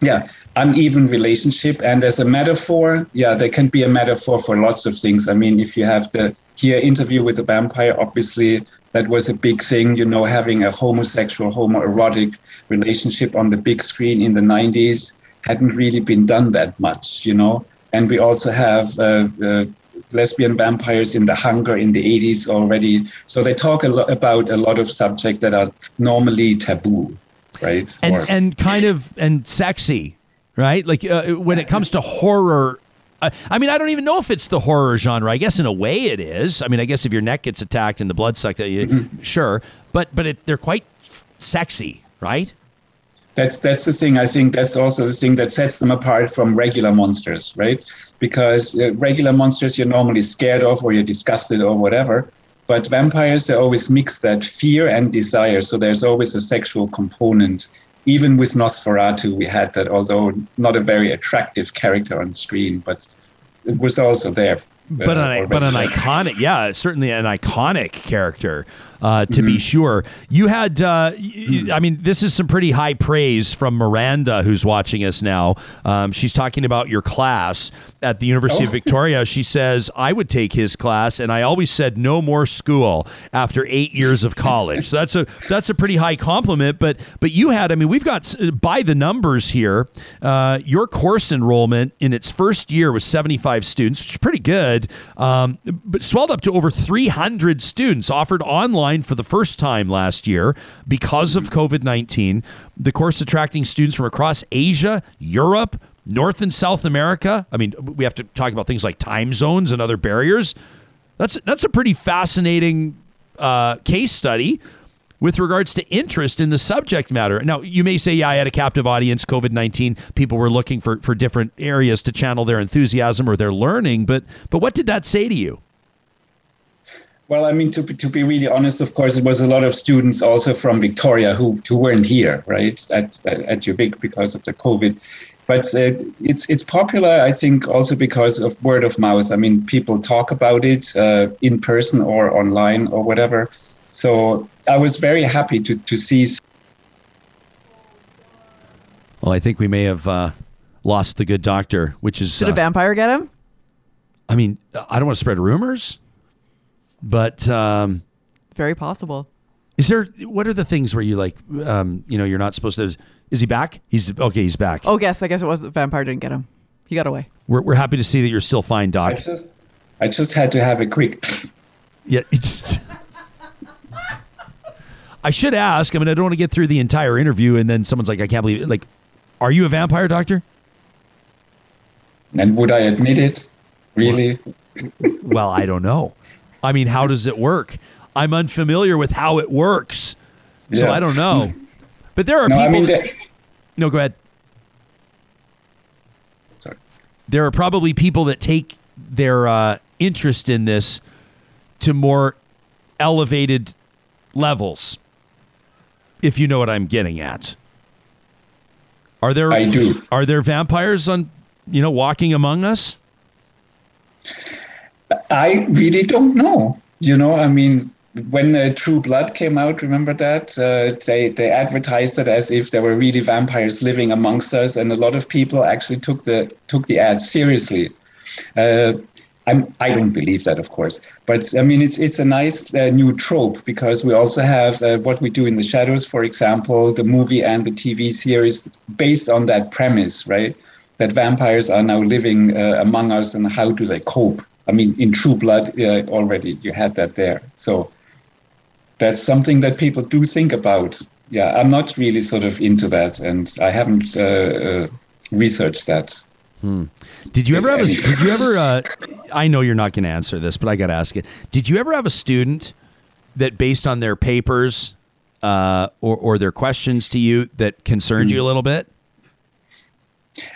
yeah, uneven relationship, and as a metaphor, yeah, there can be a metaphor for lots of things. I mean, if you have the here interview with a vampire, obviously that was a big thing, you know, having a homosexual, homoerotic relationship on the big screen in the 90s hadn't really been done that much, you know. And we also have uh, uh, lesbian vampires in the hunger in the 80s already. So they talk a lot about a lot of subjects that are normally taboo, right? And, or, and kind of and sexy, right? Like uh, when it comes to horror I mean, I don't even know if it's the horror genre. I guess in a way it is. I mean, I guess if your neck gets attacked and the blood sucked you, mm-hmm. sure. But but it, they're quite sexy, right? That's that's the thing. I think that's also the thing that sets them apart from regular monsters, right? Because uh, regular monsters you're normally scared of, or you're disgusted, or whatever. But vampires, they always mix that fear and desire. So there's always a sexual component even with Nosferatu, we had that, although not a very attractive character on screen, but it was also there. But uh, an, but an iconic, yeah, certainly an iconic character uh, to mm-hmm. be sure. You had, uh, I mean, this is some pretty high praise from Miranda, who's watching us now. Um, she's talking about your class at the University oh. of Victoria. She says, I would take his class, and I always said no more school after eight years of college. so that's a that's a pretty high compliment. But but you had, I mean, we've got by the numbers here. Uh, your course enrollment in its first year was 75 students, which is pretty good, um, but swelled up to over 300 students offered online online for the first time last year because of COVID 19. The course attracting students from across Asia, Europe, North and South America. I mean, we have to talk about things like time zones and other barriers. That's that's a pretty fascinating uh, case study with regards to interest in the subject matter. Now, you may say, yeah, I had a captive audience, COVID 19. People were looking for, for different areas to channel their enthusiasm or their learning. But, but what did that say to you? Well, I mean, to, to be really honest, of course, it was a lot of students also from Victoria who, who weren't here, right, at, at UVic because of the COVID. But uh, it's it's popular, I think, also because of word of mouth. I mean, people talk about it uh, in person or online or whatever. So I was very happy to, to see. Well, I think we may have uh, lost the good doctor, which is. Did a uh, vampire get him? I mean, I don't want to spread rumors, but um, Very possible. is there? What are the things where you like? Um, you know, you're not supposed to. Is he back? He's okay. He's back. Oh, guess I guess it was the vampire didn't get him. He got away. We're, we're happy to see that you're still fine, I Doc. just I just had to have a quick. Yeah, it's just. I should ask. I mean, I don't want to get through the entire interview and then someone's like, "I can't believe it." Like, are you a vampire, Doctor? And would I admit it? Really? Well, I don't know. I mean, how does it work? I'm unfamiliar with how it works, so Yeah. I don't know. But there are No, people. I mean, the, no, go ahead. sorry. there are probably people that take their uh, interest in this to more elevated levels. If you know what I'm getting at, are there I do. are there vampires on you know walking among us? I really don't know. You know, I mean, when uh, True Blood came out, remember that uh, they they advertised it as if there were really vampires living amongst us, and a lot of people actually took the took the ad seriously. Uh, I'm, I don't believe that, of course, but I mean it's it's a nice uh, new trope because we also have uh, what we do in the shadows, for example, the movie and the TV series based on that premise, right? That vampires are now living uh, among us, and how do they cope? I mean, in True Blood uh, already you had that there, so that's something that people do think about. Yeah, I'm not really sort of into that, and I haven't uh, uh, researched that. Did you ever have a? Did you ever? Uh, I know you're not going to answer this, but I got to ask it. Did you ever have a student that, based on their papers uh, or or their questions to you, that concerned you a little bit?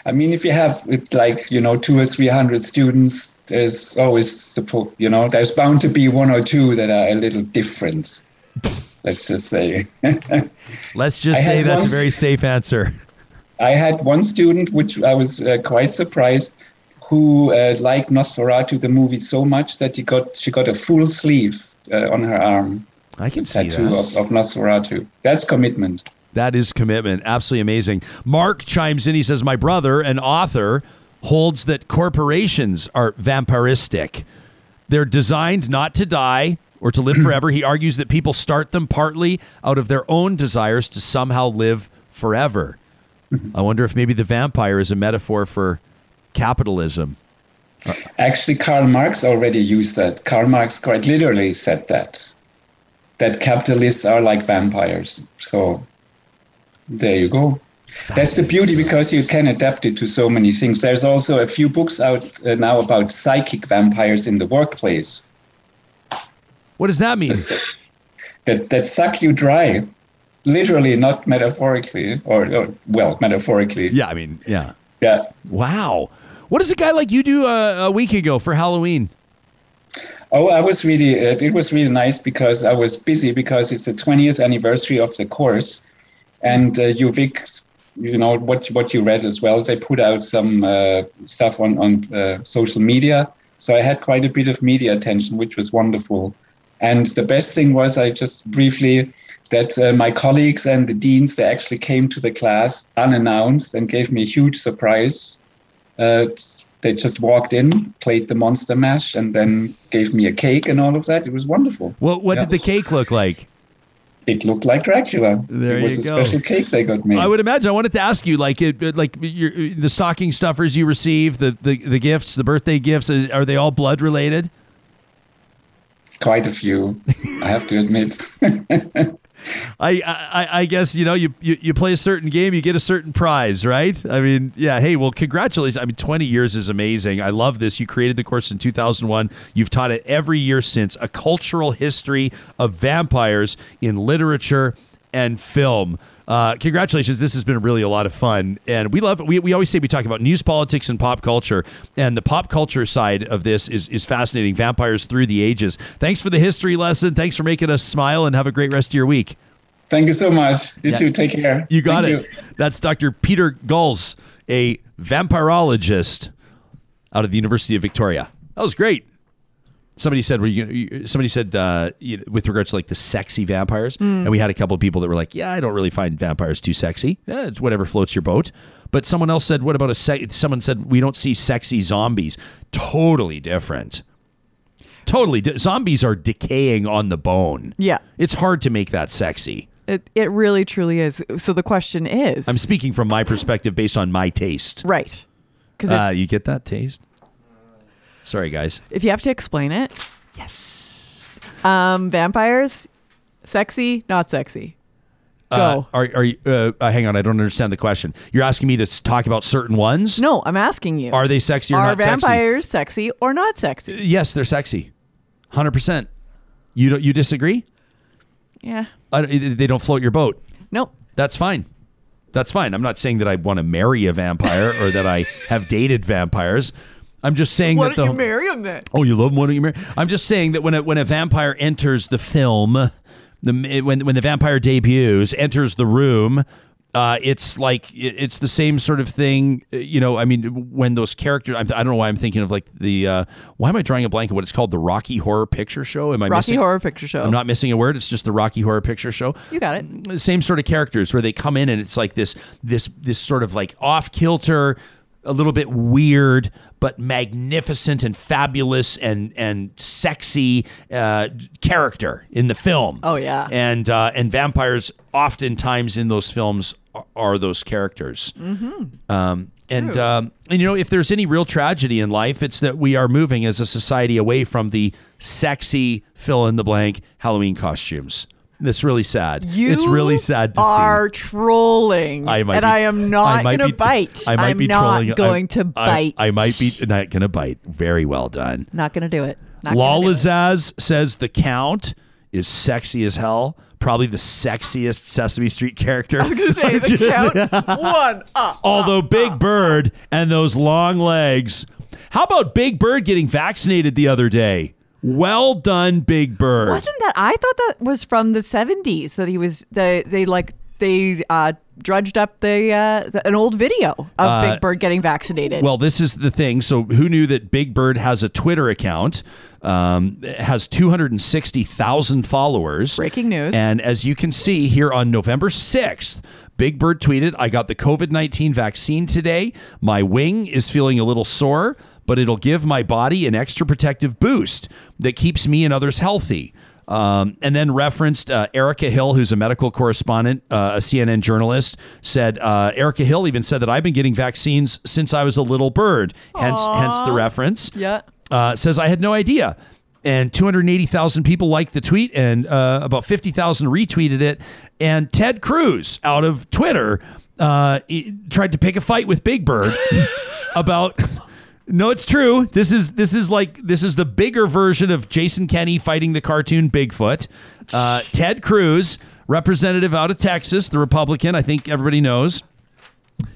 I mean, if you have like you know two or three hundred students, there's always you know there's bound to be one or two that are a little different. Let's just say. Let's just I say that's a very safe answer. I had one student, which I was uh, quite surprised, who uh, liked Nosferatu the movie so much that he got she got a full sleeve uh, on her arm I can see tattoo that. of, of Nosferatu. That's commitment. That is commitment. Absolutely amazing. Mark chimes in. He says, My brother, an author, holds that corporations are vampiristic. They're designed not to die or to live forever. He argues that people start them partly out of their own desires to somehow live forever. I wonder if maybe the vampire is a metaphor for capitalism. Actually, Karl Marx already used that. Karl Marx quite literally said that. That capitalists are like vampires. So there you go. That's the beauty because you can adapt it to so many things. There's also a few books out uh, now about psychic vampires in the workplace What does that mean? that, that suck you dry. Literally, not metaphorically, or, or well, metaphorically. Yeah, I mean, yeah. Yeah. Wow. What does a guy like you do uh, a week ago for Halloween? Oh, I was really, uh, it was really nice because I was busy because it's the 20th anniversary of the course. And uh, UVic, you know, what, what you read as well, they put out some uh, stuff on, on uh, social media. So I had quite a bit of media attention, which was wonderful. And the best thing was I just briefly that uh, my colleagues and the deans they actually came to the class unannounced and gave me a huge surprise. Uh, they just walked in, played the Monster Mash, and then gave me a cake and all of that. It was wonderful. What What Yeah. did the cake look like? It looked like Dracula. There it was you a go. special cake they got made. I would imagine. I wanted to ask you, like, it, like your, the stocking stuffers you receive, the, the the gifts, the birthday gifts, are they all blood related? Quite a few, I have to admit. I, I I guess you know you, you you play a certain game, you get a certain prize, right? I mean, yeah. Hey, well, congratulations. I mean, twenty years is amazing. I love this. You created the course in two thousand one. You've taught it every year since. A cultural history of vampires in literature and film. Uh, congratulations! This has been really a lot of fun, and we love. We, we always say we talk about news, politics, and pop culture, and the pop culture side of this is is fascinating. Vampires through the ages. Thanks for the history lesson. Thanks for making us smile, and have a great rest of your week. Thank you so much. You Yeah. too. Take care. You got Thank it. That's Dr. Peter Gölz, a vampirologist out of the University of Victoria. That was great. Somebody said, "Were you?" Somebody said, uh, you know, with regards to like the sexy vampires, and we had a couple of people that were like, "Yeah, I don't really find vampires too sexy. Yeah, it's whatever floats your boat." But someone else said, "What about a se-? Someone said we don't see sexy zombies. Totally different. Totally, di- zombies are decaying on the bone. Yeah. it's hard to make that sexy. It, it really truly is. So the question is I'm speaking from my perspective based on my taste. right. Because Uh, you get that taste? Sorry, guys. if you have to explain it, Yes. um, vampires, sexy, not sexy. Go. Uh, are are you? Uh, uh, hang on, I don't understand the question. You're asking me to s- talk about certain ones. no, I'm asking you. Are they sexy or Are not sexy? vampires sexy or not sexy? Yes, they're sexy. Hundred percent. You don't. You disagree? Yeah. I, they don't float your boat. Nope. That's fine. That's fine. I'm not saying that I want to marry a vampire or that I have dated vampires. I'm just saying Why that don't the you marry him then? Oh, you love him? Why don't you marry? I'm just saying that when a, when a vampire enters the film, the when when the vampire debuts, enters the room, uh, it's like it- it's the same sort of thing. uh, You know, I mean, when those characters, I'm, I don't know why I'm thinking of like the. Uh, why am I drawing a blank on what it's called? The Rocky Horror Picture Show. Am I Rocky missing? Horror Picture Show. I'm not missing a word. It's just the Rocky Horror Picture Show You got it. the same sort of characters where they come in and it's like this this this sort of like off kilter a little bit weird but magnificent and fabulous and and sexy uh, character in the film Oh, yeah. and uh, and vampires oftentimes in those films are, are those characters Mm-hmm. um, and um, and you know if there's any real tragedy in life, it's that we are moving as a society away from the sexy fill in the blank Halloween costumes. It's really sad. You it's really sad to are see. trolling, I might and be- I am not going to bite. I might am be not trolling. going I- to I- bite. I, might be not going to bite. Very well done. not going to do it. Not gonna do it. Lalazaz says the Count is sexy as hell. Probably the sexiest Sesame Street character. I was going to say the count one up. Although uh, Big Bird and those long legs. How about Big Bird getting vaccinated the other day? Well done, Big Bird. Wasn't that? I thought that was from the seventies. That he was. They they like they uh, drudged up the, uh, the an old video of Big Bird getting vaccinated. Well, this is the thing. So, who knew that Big Bird has a Twitter account? Um, has 260,000 followers. Breaking news. And as you can see here on November 6th, Big Bird tweeted, I got the COVID 19 vaccine today. My wing is feeling a little sore, but it'll give my body an extra protective boost that keeps me and others healthy. Um, and then referenced uh, Erica Hill, who's a medical correspondent, uh, a CNN journalist, said uh, Erica Hill even said that I've been getting vaccines since I was a little bird. Hence, hence the reference. Yeah. Uh, says I had no idea. And 280,000 people liked the tweet, and uh, about 50,000 retweeted it. And Ted Cruz, out of Twitter, uh, tried to pick a fight with Big Bird about. No, it's true. This is this is like this is the bigger version of Jason Kenney fighting the cartoon Bigfoot. Uh, Ted Cruz, representative out of Texas, the Republican. I think everybody knows.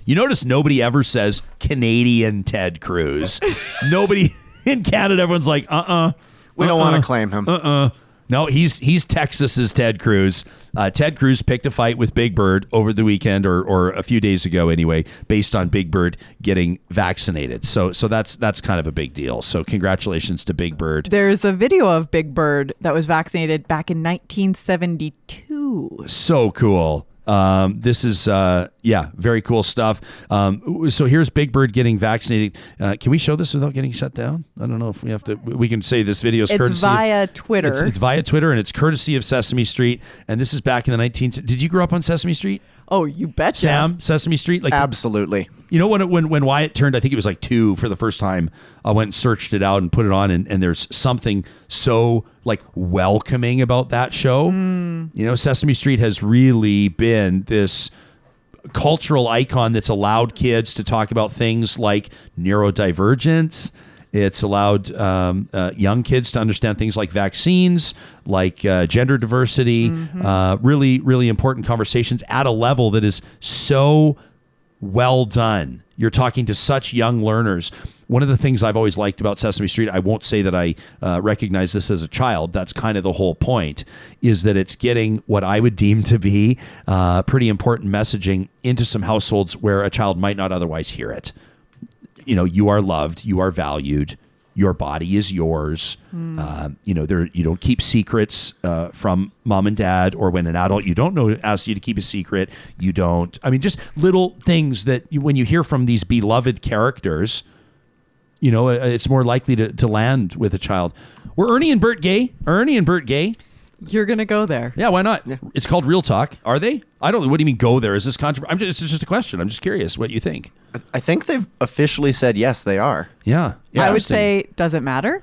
You notice nobody ever says Canadian Ted Cruz. nobody in Canada. Everyone's like, uh, uh We don't want to claim him. uh-uh. No, he's he's Texas's Ted Cruz. Uh, Ted Cruz picked a fight with Big Bird over the weekend, or, or a few days ago, anyway, based on Big Bird getting vaccinated. So so that's that's kind of a big deal. So congratulations to Big Bird. There's a video of Big Bird that was vaccinated back in 1972. So cool. Um, this is uh, yeah, very cool stuff. Um, so here's Big Bird getting vaccinated. Uh, can we show this without getting shut down? I don't know if we have to. We can say this video is It's courtesy of- via Twitter. It's, it's via Twitter and it's courtesy of Sesame Street. And this is back in the 19. Did you grow up on Sesame Street, oh, you betcha. Sam? Sesame Street, like Absolutely. You know when it, when when Wyatt turned, I think it was like two for the first time. I went and searched it out and put it on, and, and there's something so like welcoming about that show. Hmm. You know, Sesame Street has really been this cultural icon that's allowed kids to talk about things like neurodivergence. It's allowed um, uh, young kids to understand things like vaccines, like uh, gender diversity, uh, really, really important conversations at a level that is so well done. You're talking to such young learners. One of the things I've always liked about Sesame Street, I won't say that I uh, recognize this as a child. That's kind of the whole point, is that it's getting what I would deem to be uh, pretty important messaging into some households where a child might not otherwise hear it. You know, you are loved, you are valued, your body is yours. Uh, you know, there you don't keep secrets uh, from mom and dad, or when an adult you don't know asks you to keep a secret, you don't. I mean, just little things that you, when you hear from these beloved characters, you know, uh, it's more likely to, to land with a child. Were Ernie and Bert gay? Are Ernie and Bert gay? You're gonna go there. Yeah, why not? It's called Real Talk. Are they? I don't. What do you mean go there? Is this controversial? I'm just. It's just a question. I'm just curious what you think. I think they've officially said yes, they are. Yeah, I would say, does it matter?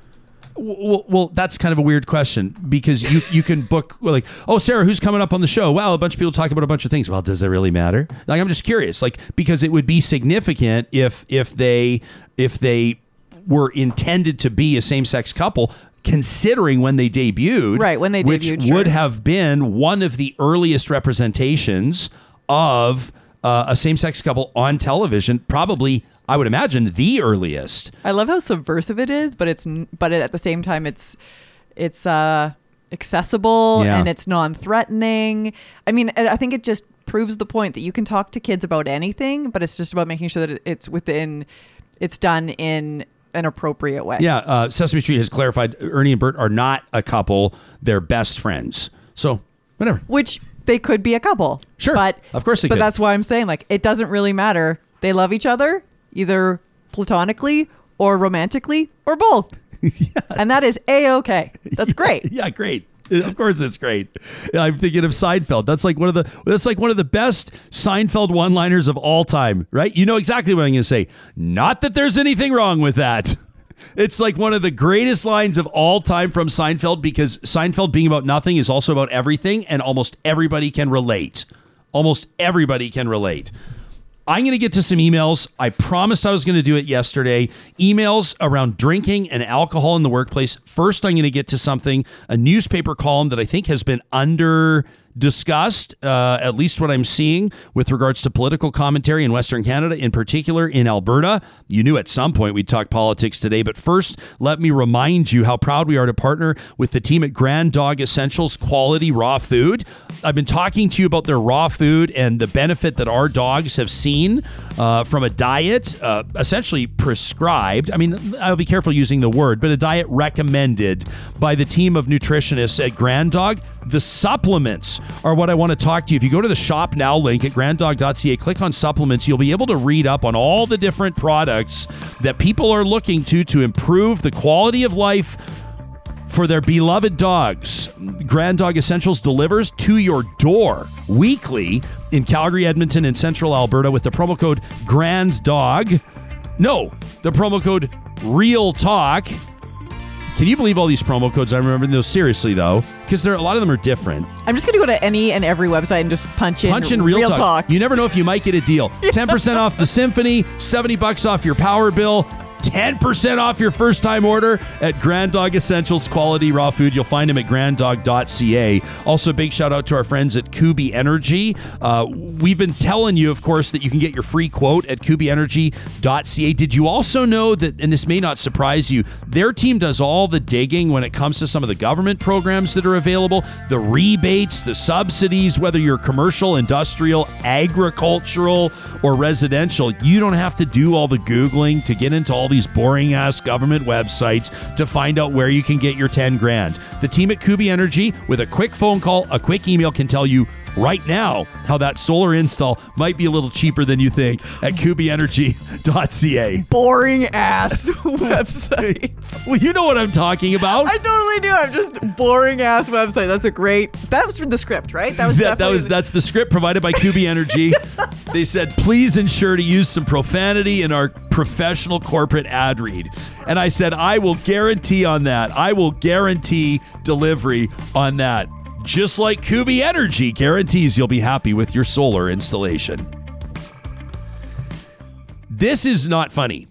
Well, well, that's kind of a weird question because you you can book well, like, oh, Sarah, who's coming up on the show? Well, a bunch of people talk about a bunch of things. Well, does it really matter? Like, I'm just curious, like, because it would be significant if if they if they were intended to be a same sex couple. Considering when they debuted, Right, when they which debuted, would sure. have been one of the earliest representations of uh, a same-sex couple on television. Probably, I would imagine, the earliest. I love how subversive it is, but it's but at the same time it's it's uh accessible Yeah. and it's non-threatening. I mean, I I think it just proves the point that you can talk to kids about anything, but it's just about making sure that it's within it's done in an appropriate way. Yeah, uh, Sesame Street has clarified Ernie and Bert are not a couple; they're best friends. So whatever. Which they could be a couple. Sure. But Of course they But could. that's why I'm saying like it doesn't really matter. They love each other either platonically or romantically or both. And that is a okay. That's great. Yeah, great. Of course, it's great. I'm thinking of Seinfeld. That's like one of the that's like one of the best Seinfeld one-liners of all time, right? You know exactly what I'm going to say. Not that there's anything wrong with that. It's like one of the greatest lines of all time from Seinfeld because Seinfeld being about nothing is also about everything, and almost everybody can relate. Almost everybody can relate. I'm going to get to some emails. I promised I was going to do it yesterday. Emails around drinking and alcohol in the workplace. First, I'm going to get to something, a newspaper column that I think has been under discussed, uh, at least what I'm seeing with regards to political commentary in Western Canada, in particular in Alberta. You knew at some point we'd talk politics today, but first, let me remind you how proud we are to partner with the team at Grand Dog Essentials Quality Raw Food. I've been talking to you about their raw food and the benefit that our dogs have seen uh, from a diet uh, essentially prescribed. I mean, I'll be careful using the word, but a diet recommended by the team of nutritionists at Grand Dog. The supplements are what I want to talk to you. If you go to the shop now link at granddog.ca, click on supplements, you'll be able to read up on all the different products that people are looking to to improve the quality of life for their beloved dogs. Grand Dog Essentials delivers to your door weekly in Calgary, Edmonton, and Central Alberta with the promo code Grand Dog. No, the promo code Real Talk. Can you believe all these promo codes? I remember those seriously though, because there a lot of them are different. I'm just gonna go to any and every website and just punch in Punch in Real, Talk. You never know if you might get a deal. 10% off the Symphony, 70 bucks off your power bill, 10% off your first time order at Grand Dog Essentials Quality Raw Food. You'll find them at granddog.ca. Also, big shout out to our friends at Kuby Energy. Uh, we've been telling you, of course, that you can get your free quote at kubyenergy.ca. Did you also know that, and this may not surprise you, their team does all the digging when it comes to some of the government programs that are available, the rebates, the subsidies, whether you're commercial, industrial, agricultural, or residential. You don't have to do all the Googling to get into all these boring ass government websites to find out where you can get your 10 grand. The team at Kuby Energy, with a quick phone call, a quick email, can tell you right now how that solar install might be a little cheaper than you think at kubyenergy.ca. boring ass website. Well, you know what I'm talking about. I totally do. I'm just boring ass website. That's a great. That was from the script, right? That was that, that was the- that's the script provided by Kuby Energy. They said, please ensure to use some profanity in our professional corporate ad read. And I said, I will guarantee on that. I will guarantee delivery on that. Just like Kuby Energy guarantees you'll be happy with your solar installation. This is not funny.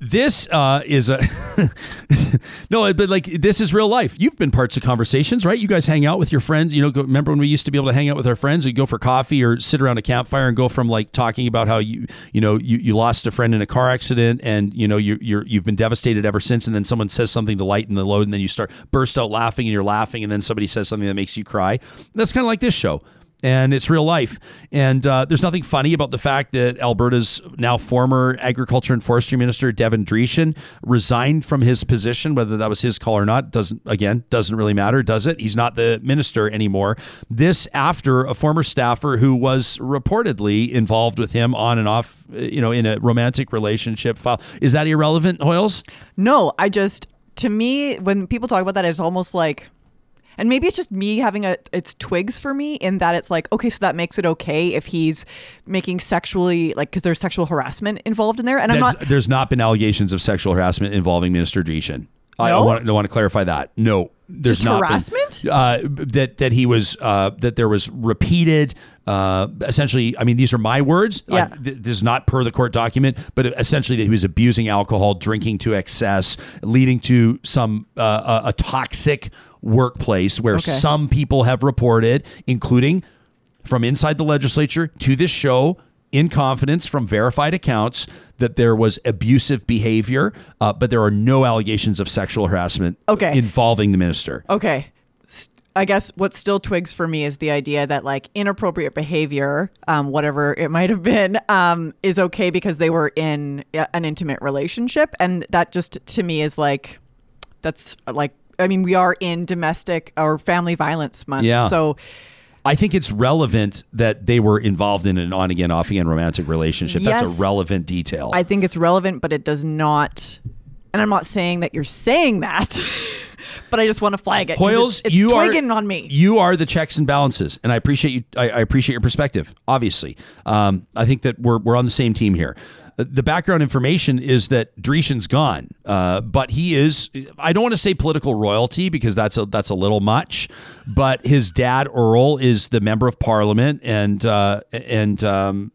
This uh, is a no, but like this is real life. You've been parts of conversations, right? You guys hang out with your friends. You know, go, remember when we used to be able to hang out with our friends and go for coffee or sit around a campfire and go from like talking about how you you know you, you lost a friend in a car accident and you know you you're you've been devastated ever since. And then someone says something to lighten the load, and then you start burst out laughing and you're laughing, and then somebody says something that makes you cry. That's kind of like this show and it's real life. And uh, there's nothing funny about the fact that Alberta's now former agriculture and forestry minister Devin Dreeshen resigned from his position. Whether that was his call or not doesn't again doesn't really matter, does it? He's not the minister anymore. This after a former staffer who was reportedly involved with him on and off, you know, in a romantic relationship. File is that irrelevant, Hoyles? No, I just to me when people talk about that, it's almost like and maybe it's just me having a it's twigs for me in that it's like okay so that makes it okay if he's making sexually like because there's sexual harassment involved in there and i'm That's- not there's not been allegations of sexual harassment involving Minister Dreeshen. I, I want, I want to clarify that. No, there's Just not been- harassment? uh, that that he was uh, that there was repeated. Uh, essentially, I mean, these are my words. Yeah. I- th- this is not per the court document, but essentially that he was abusing alcohol, drinking to excess, leading to some uh, a, a toxic workplace where Okay. some people have reported, including from inside the legislature to this show in confidence from verified accounts that there was abusive behavior, uh, but there are no allegations of sexual harassment Okay. involving the minister. okay I guess what still twigs for me is the idea that like inappropriate behavior um, whatever it might have been um, is okay because they were in an intimate relationship and that just to me is like that's like i mean we are in domestic or family violence month Yeah. so I think it's relevant that they were involved in an on again, off again romantic relationship. That's a relevant detail. I think it's relevant, but it does not. And I'm not saying that you're saying that, but I just want to flag it. Hoyles, it's, it's you are on me. You are the checks and balances, and I appreciate you. I, I appreciate your perspective. Obviously, um, I think that we're we're on the same team here. The background information is that Dreeshen's gone, uh, but he is. I don't want to say political royalty because that's a that's a little much, but his dad Earl is the member of parliament, and uh, and um,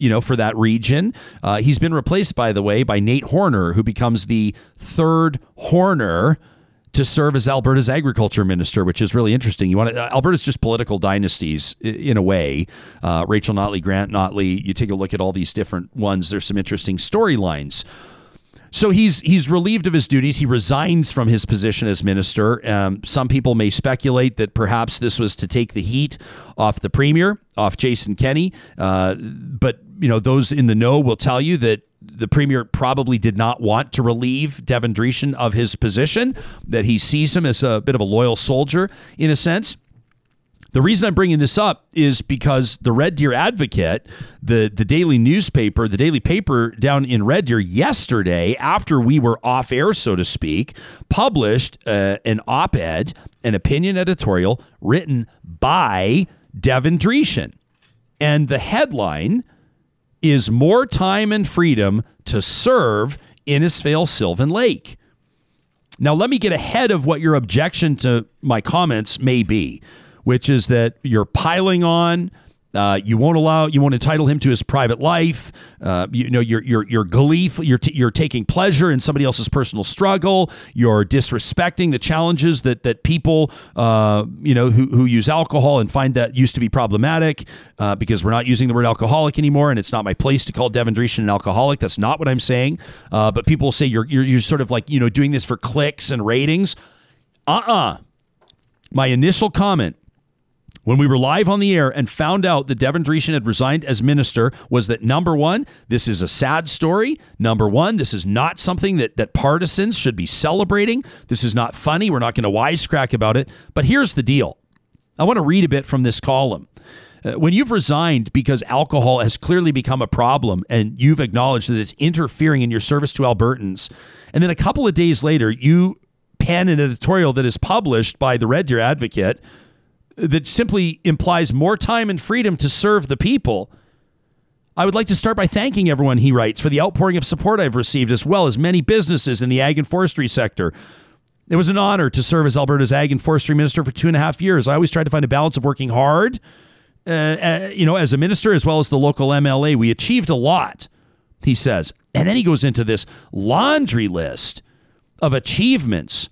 you know, for that region. Uh, he's been replaced, by the way, by Nate Horner, who becomes the third Horner to serve as Alberta's agriculture minister, which is really interesting. You want to, uh, Alberta's just political dynasties in a way. Uh, Rachel Notley, Grant Notley. You take a look at all these different ones. There's some interesting storylines. So he's he's relieved of his duties. He resigns from his position as minister. Um, some people may speculate that perhaps this was to take the heat off the premier, off Jason Kenney. Uh, but you know, those in the know will tell you that the premier probably did not want to relieve Devin Dreeshen of his position. That he sees him as a bit of a loyal soldier in a sense. The reason I'm bringing this up is because the Red Deer Advocate, the the daily newspaper, the daily paper down in Red Deer yesterday, after we were off air, so to speak, published uh, an op-ed, an opinion editorial written by Devin Dreeshen, and the headline is "More Time and Freedom to Serve Innisfail Sylvan Lake." Now, let me get ahead of what your objection to my comments may be, which is that you're piling on. Uh, you won't allow, you won't entitle him to his private life. Uh, you know, you're you're you're you're t- you're taking pleasure in somebody else's personal struggle. You're disrespecting the challenges that that people, uh, you know, who who use alcohol and find that used to be problematic uh, because we're not using the word alcoholic anymore, and it's not my place to call Devin Dreeshen an alcoholic. That's not what I'm saying. Uh, but people say you're, you're you're sort of like you know doing this for clicks and ratings. Uh uh My initial comment when we were live on the air and found out that Devin Dreeshen had resigned as minister was that number one, this is a sad story. Number one, this is not something that, that partisans should be celebrating. This is not funny. We're not going to wisecrack about it. But here's the deal I want to read a bit from this column. Uh, when you've resigned because alcohol has clearly become a problem and you've acknowledged that it's interfering in your service to Albertans, and then a couple of days later, you pen an editorial that is published by the Red Deer Advocate that simply implies more time and freedom to serve the people. I would like to start by thanking everyone, he writes, for the outpouring of support I've received, as well as many businesses in the ag and forestry sector. It was an honor to serve as Alberta's ag and forestry minister for two and a half years. I always tried to find a balance of working hard, uh, uh, you know, as a minister as well as the local MLA. We achieved a lot, he says. And then he goes into this laundry list of achievements.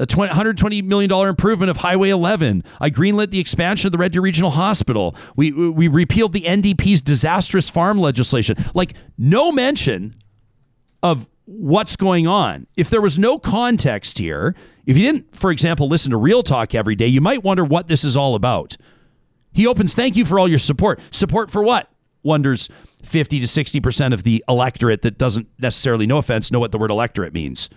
A $120 million improvement of Highway 11. I greenlit the expansion of the Red Deer Regional Hospital. We, we repealed the NDP's disastrous farm legislation. Like, no mention of what's going on. If there was no context here, if you didn't, for example, listen to Real Talk every day, you might wonder what this is all about. He opens, thank you for all your support. Support for what? Wonders 50 to 60% of the electorate that doesn't necessarily, no offense, know what the word electorate means.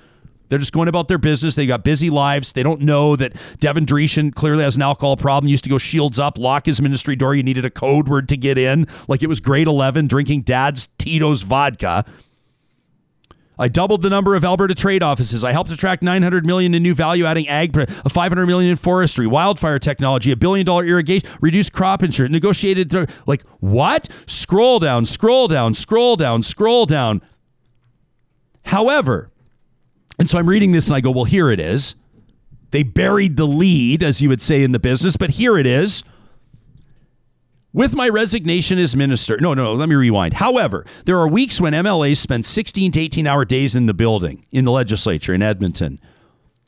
They're just going about their business. They got busy lives. They don't know that Devin Dreeshen clearly has an alcohol problem. Used to go shields up, lock his ministry door. You needed a code word to get in, like it was grade 11, drinking dad's Tito's vodka. I doubled the number of Alberta trade offices. I helped attract 900 million in new value-adding ag, uh, 500 million in forestry, wildfire technology, a billion dollar irrigation, reduced crop insurance, negotiated like what? Scroll down, scroll down, scroll down, scroll down. However, and so I'm reading this and I go, well, here it is. They buried the lead, as you would say in the business, but here it is. With my resignation as minister, no, no, let me rewind. However, there are weeks when MLAs spend 16 to 18 hour days in the building, in the legislature in Edmonton.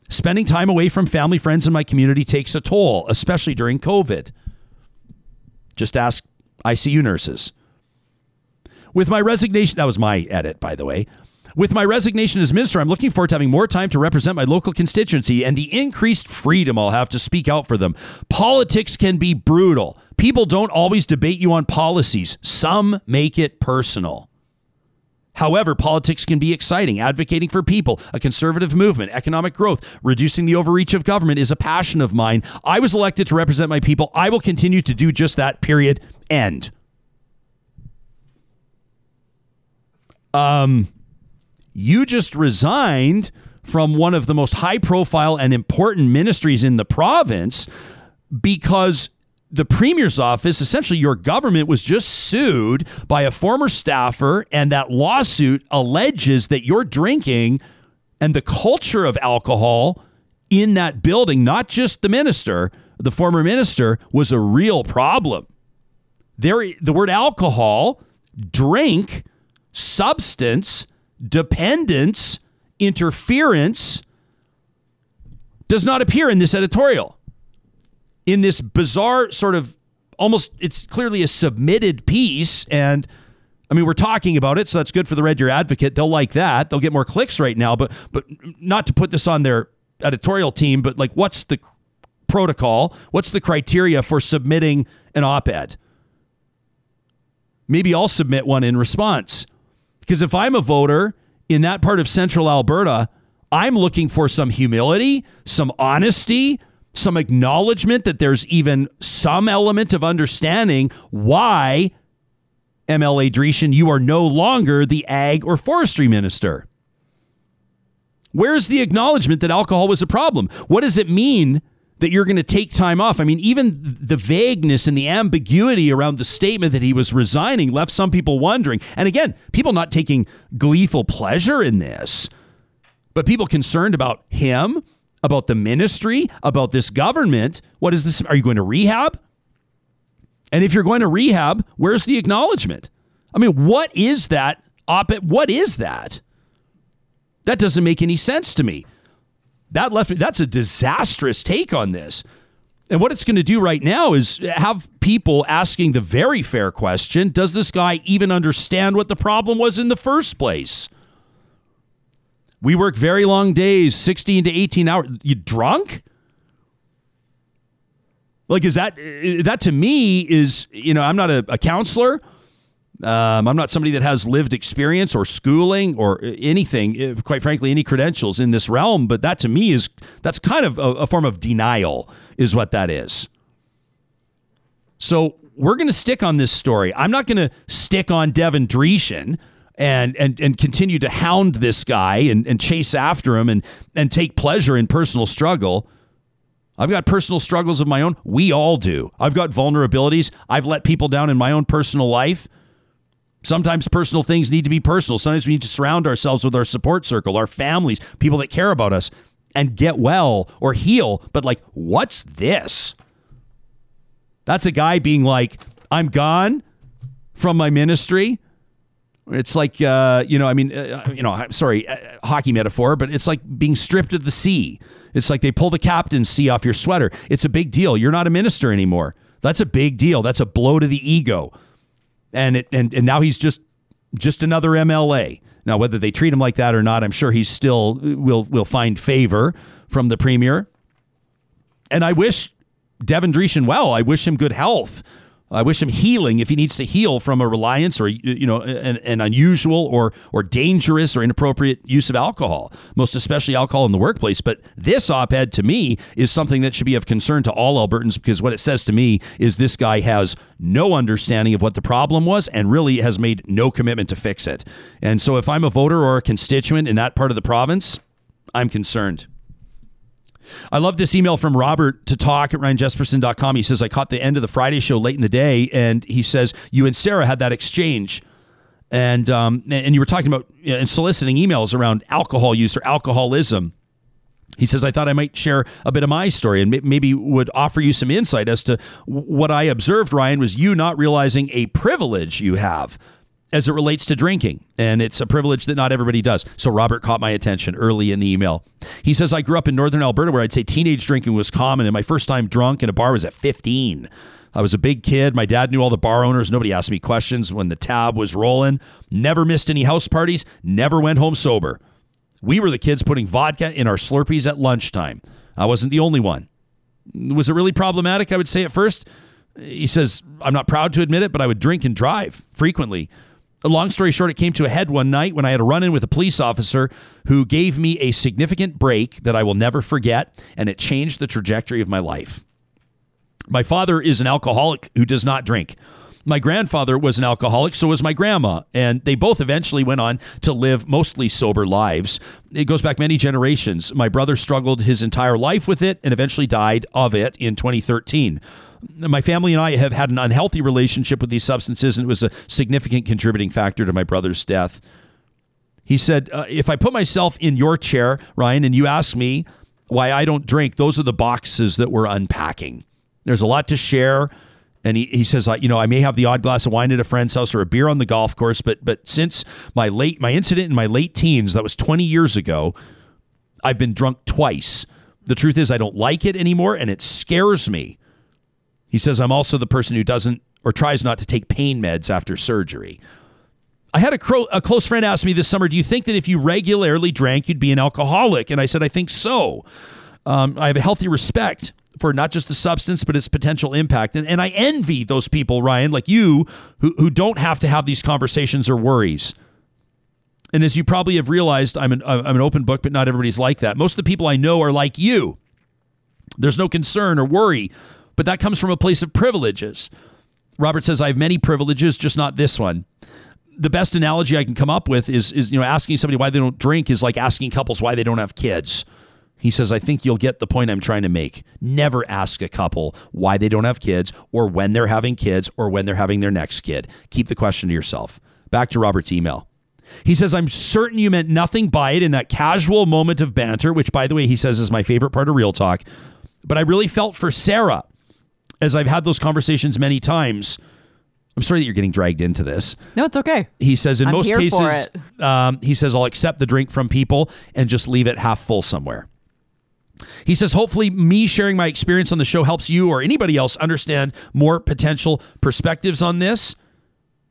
Spending time away from family, friends, and my community takes a toll, especially during COVID. Just ask ICU nurses. With my resignation, that was my edit, by the way. With my resignation as minister, I'm looking forward to having more time to represent my local constituency and the increased freedom I'll have to speak out for them. Politics can be brutal. People don't always debate you on policies, some make it personal. However, politics can be exciting. Advocating for people, a conservative movement, economic growth, reducing the overreach of government is a passion of mine. I was elected to represent my people. I will continue to do just that, period. End. Um, you just resigned from one of the most high profile and important ministries in the province because the premier's office, essentially your government, was just sued by a former staffer, and that lawsuit alleges that you're drinking and the culture of alcohol in that building, not just the minister, the former minister, was a real problem. There, the word alcohol, drink, substance, dependence, interference does not appear in this editorial. In this bizarre sort of almost, it's clearly a submitted piece. And I mean, we're talking about it, so that's good for the Red Deer Advocate. They'll like that. They'll get more clicks right now, but but not to put this on their editorial team, but like, what's the protocol? What's the criteria for submitting an op-ed? Maybe I'll submit one in response. Because if I'm a voter in that part of central Alberta, I'm looking for some humility, some honesty, some acknowledgement that there's even some element of understanding why MLA Dreeshen, you are no longer the ag or forestry minister. Where's the acknowledgement that alcohol was a problem? What does it mean that you're going to take time off. I mean, even the vagueness and the ambiguity around the statement that he was resigning left some people wondering. And again, people not taking gleeful pleasure in this, but people concerned about him, about the ministry, about this government. What is this? Are you going to rehab? And if you're going to rehab, where's the acknowledgement? I mean, what is that op What is that? That doesn't make any sense to me. That left that's a disastrous take on this. And what it's going to do right now is have people asking the very fair question Does this guy even understand what the problem was in the first place? We work very long days, 16 to 18 hours. You drunk? Like, is that, eh, that to me is, you know, I'm not a, a counselor. Um, I'm not somebody that has lived experience or schooling or anything, eh, quite frankly, any credentials in this realm. But that to me is that's kind of a, a form of denial, is what that is. So we're going to stick on this story. I'm not going to stick on Devin Dreeshen and and and continue to hound this guy and, and chase after him and and take pleasure in personal struggle. I've got personal struggles of my own. We all do. I've got vulnerabilities. I've let people down in my own personal life. Sometimes personal things need to be personal. Sometimes we need to surround ourselves with our support circle, our families, people that care about us, and get well or heal. But, like, what's this? That's a guy being like, I'm gone from my ministry. It's like, uh, you know, I mean, uh, you know, I'm sorry, uh, hockey metaphor, but it's like being stripped of the C. It's like they pull the captain's C off your sweater. It's a big deal. You're not a minister anymore. That's a big deal. That's a blow to the ego. And it, and and now he's just just another MLA. Now, whether they treat him like that or not, I'm sure he's still will will find favor from the premier. And I wish Devin Dreeshen well. I wish him good health. I wish him healing if he needs to heal from a reliance or you know an, an, unusual or or dangerous or inappropriate use of alcohol, most especially alcohol in the workplace. But this op-ed to me is something that should be of concern to all Albertans because what it says to me is this guy has no understanding of what the problem was and really has made no commitment to fix it. And so if I'm a voter or a constituent in that part of the province, I'm concerned. I love this email from Robert to talk at ryanjesperson.com. He says, I caught the end of the Friday show late in the day, and he says, You and Sarah had that exchange. And um, and you were talking about you know, and soliciting emails around alcohol use or alcoholism. He says, I thought I might share a bit of my story and maybe would offer you some insight as to what I observed, Ryan, was you not realizing a privilege you have as it relates to drinking. And it's a privilege that not everybody does. So Robert caught my attention early in the email. He says, I grew up in northern Alberta where I'd say teenage drinking was common, and my first time drunk in a bar was at 15. I was a big kid. My dad knew all the bar owners. Nobody asked me questions when the tab was rolling. Never missed any house parties. Never went home sober. We were the kids putting vodka in our Slurpees at lunchtime. I wasn't the only one. Was it really problematic? I would say at first. He says, I'm not proud to admit it, but I would drink and drive frequently. Long story short, it came to a head one night when I had a run in with a police officer who gave me a significant break that I will never forget, and it changed the trajectory of my life. My father is an alcoholic who does not drink. My grandfather was an alcoholic, so was my grandma, and they both eventually went on to live mostly sober lives. It goes back many generations. My brother struggled his entire life with it and eventually died of it in 2013 my family and I have had an unhealthy relationship with these substances, and it was a significant contributing factor to my brother's death. He said, uh, If I put myself in your chair, Ryan, and you ask me why I don't drink, those are the boxes that we're unpacking. There's a lot to share. And he, he says, you know, I may have the odd glass of wine at a friend's house or a beer on the golf course, but but since my late my incident in my late teens, that was 20 years ago, I've been drunk twice. The truth is, I don't like it anymore, and it scares me. He says, I'm also the person who doesn't or tries not to take pain meds after surgery. I had a, cro- a, close friend ask me this summer, Do you think that if you regularly drank, you'd be an alcoholic? And I said, I think so. Um, I have a healthy respect for not just the substance, but its potential impact. And, and I envy those people, Ryan, like you, who, who don't have to have these conversations or worries. And as you probably have realized, I'm an, I'm an open book, but not everybody's like that. Most of the people I know are like you. There's no concern or worry but that comes from a place of privileges. Robert says, I have many privileges, just not this one. The best analogy I can come up with is, is you know, asking somebody why they don't drink is like asking couples why they don't have kids. He says, I think you'll get the point I'm trying to make. Never ask a couple why they don't have kids or when they're having kids or when they're having their next kid. Keep the question to yourself. Back to Robert's email. He says, I'm certain you meant nothing by it in that casual moment of banter, which, by the way, he says is my favorite part of Real Talk. But I really felt for Sarah as I've had those conversations many times, I'm sorry that you're getting dragged into this. No, it's okay. He says in I'm most cases, um, he says I'll accept the drink from people and just leave it half full somewhere. He says, hopefully, me sharing my experience on the show helps you or anybody else understand more potential perspectives on this.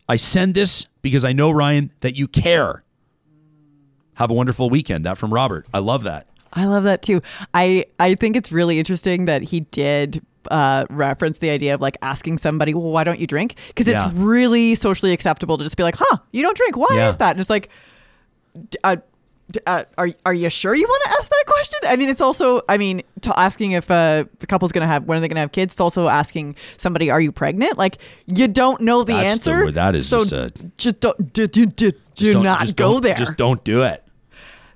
I send this because I know, Ryan, that you care. Have a wonderful weekend. That from Robert. I love that. I love that too. I I think it's really interesting that he did uh, reference the idea of like asking somebody, well, why don't you drink? Because it's Yeah. really socially acceptable to just be like, huh, you don't drink. Why Yeah. is that? And it's like, d- uh, d- uh, are are you sure you want to ask that question? I mean, it's also, I mean, to asking if uh, a couple's gonna have when are they gonna have kids. It's also asking somebody, are you pregnant? Like you don't know the That's the- answer. that is so just a- just don't do, do, do, do don't- not go there. Just don't do it.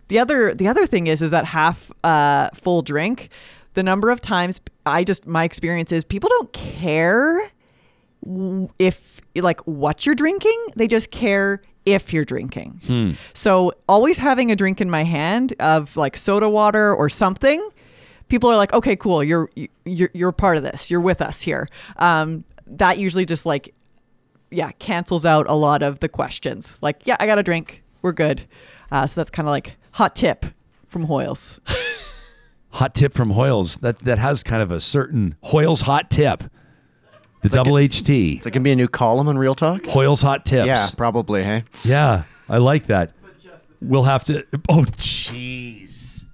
The other the other thing is is that half uh, full drink. The number of times I just my experience is people don't care if like what you're drinking. They just care if you're drinking. So always having a drink in my hand of like soda water or something, people are like, okay, cool, you're you're you're part of this. You're with us here. Um, that usually just like yeah cancels out a lot of the questions. Like, yeah, I got a drink. We're good. Uh, so that's kind of like hot tip from Hoyles. Hot tip from Hoyles. That that has kind of a certain Hoyles hot tip. The double HT. So it can be a new column on Real Talk. Hoyles hot tips. Yeah, probably. Hey, Yeah, I like that. We'll have to. Oh, jeez.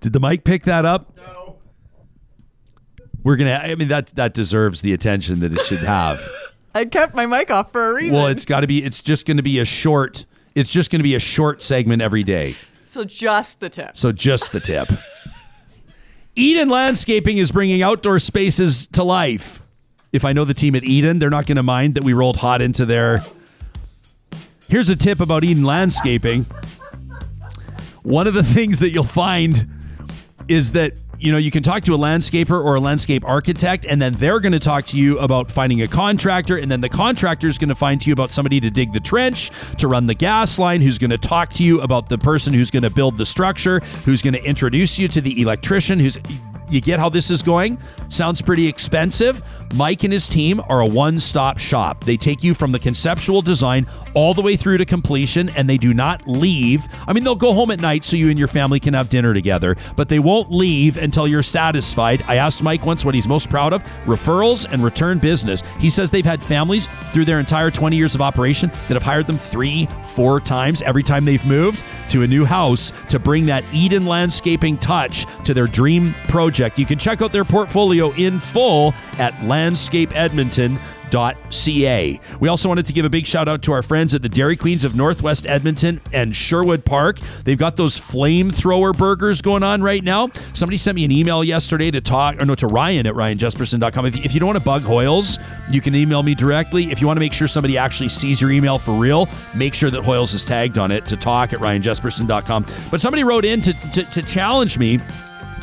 Did the mic pick that up? No. We're gonna. I mean, that that deserves the attention that it should have. I kept my mic off for a reason. well, it's got to be. It's just going to be a short. It's just going to be a short segment every day. So just the tip. So just the tip. Eden Landscaping is bringing outdoor spaces to life. If I know the team at Eden, they're not going to mind that we rolled hot into their. Here's a tip about Eden Landscaping. One of the things that you'll find is that you know you can talk to a landscaper or a landscape architect and then they're going to talk to you about finding a contractor and then the contractor is going to find to you about somebody to dig the trench to run the gas line who's going to talk to you about the person who's going to build the structure who's going to introduce you to the electrician who's you get how this is going? Sounds pretty expensive Mike and his team are a one stop shop. They take you from the conceptual design all the way through to completion, and they do not leave. I mean, they'll go home at night so you and your family can have dinner together, but they won't leave until you're satisfied. I asked Mike once what he's most proud of referrals and return business. He says they've had families through their entire 20 years of operation that have hired them three, four times every time they've moved to a new house to bring that Eden landscaping touch to their dream project. You can check out their portfolio in full at landscapeedmonton.ca. We also wanted to give a big shout out to our friends at the Dairy Queens of Northwest Edmonton and Sherwood Park. They've got those flamethrower burgers going on right now. Somebody sent me an email yesterday to talk, or no, to Ryan at ryanjesperson.com. If, if you don't want to bug Hoyles, you can email me directly. If you want to make sure somebody actually sees your email for real, make sure that Hoyles is tagged on it to talk at ryanjesperson.com. But somebody wrote in to, to, to challenge me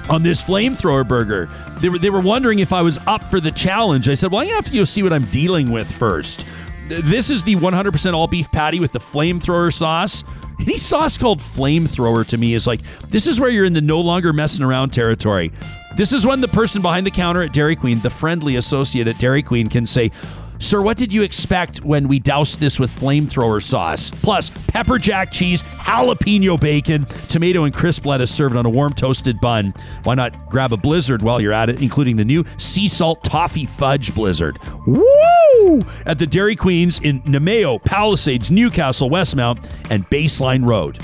on this flamethrower burger. They were, they were wondering if I was up for the challenge. I said, well, I'm going to have to go see what I'm dealing with first. This is the 100% all beef patty with the flamethrower sauce. Any sauce called flamethrower to me is like, this is where you're in the no longer messing around territory. This is when the person behind the counter at Dairy Queen, the friendly associate at Dairy Queen, can say, Sir, what did you expect when we doused this with flamethrower sauce? Plus, pepper jack cheese, jalapeno bacon, tomato, and crisp lettuce served on a warm toasted bun. Why not grab a blizzard while you're at it, including the new sea salt toffee fudge blizzard? Woo! At the Dairy Queens in Namao, Palisades, Newcastle, Westmount, and Baseline Road.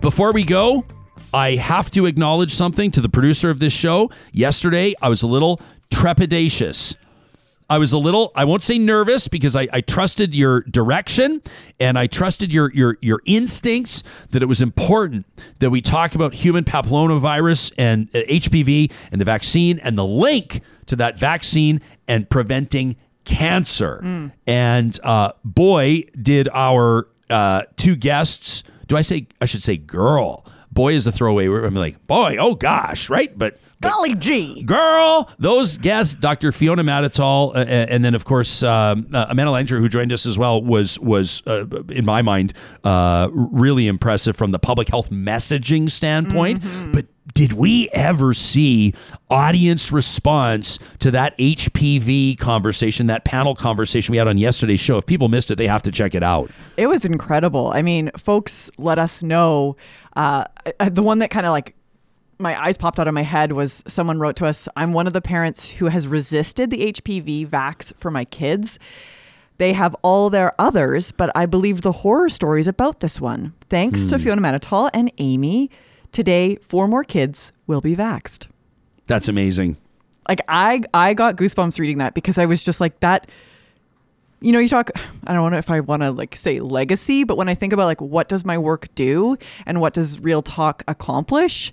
Before we go, I have to acknowledge something to the producer of this show. Yesterday, I was a little trepidatious. I was a little, I won't say nervous because I, I trusted your direction and I trusted your, your, your instincts that it was important that we talk about human papillomavirus and uh, HPV and the vaccine and the link to that vaccine and preventing cancer. And uh, boy, did our uh, two guests, do I say, I should say girl. Boy is a throwaway. I'm like, boy, oh gosh, right? But Golly gee. girl. Those guests, Dr. Fiona Mattatall, uh, and then of course um, uh, Amanda Langer, who joined us as well, was was uh, in my mind uh, really impressive from the public health messaging standpoint. But did we ever see audience response to that HPV conversation, that panel conversation we had on yesterday's show? If people missed it, they have to check it out. It was incredible. I mean, folks let us know. Uh, uh, the one that kind of like my eyes popped out of my head was someone wrote to us, I'm one of the parents who has resisted the HPV vax for my kids. They have all their others, but I believe the horror stories about this one. Thanks to hmm. Fiona Mattatall and Amy. Today, four more kids will be vaxxed. That's amazing. Like I I got goosebumps reading that because I was just like that you know, you talk I don't know if I want to like say legacy, but when I think about like what does my work do and what does real talk accomplish,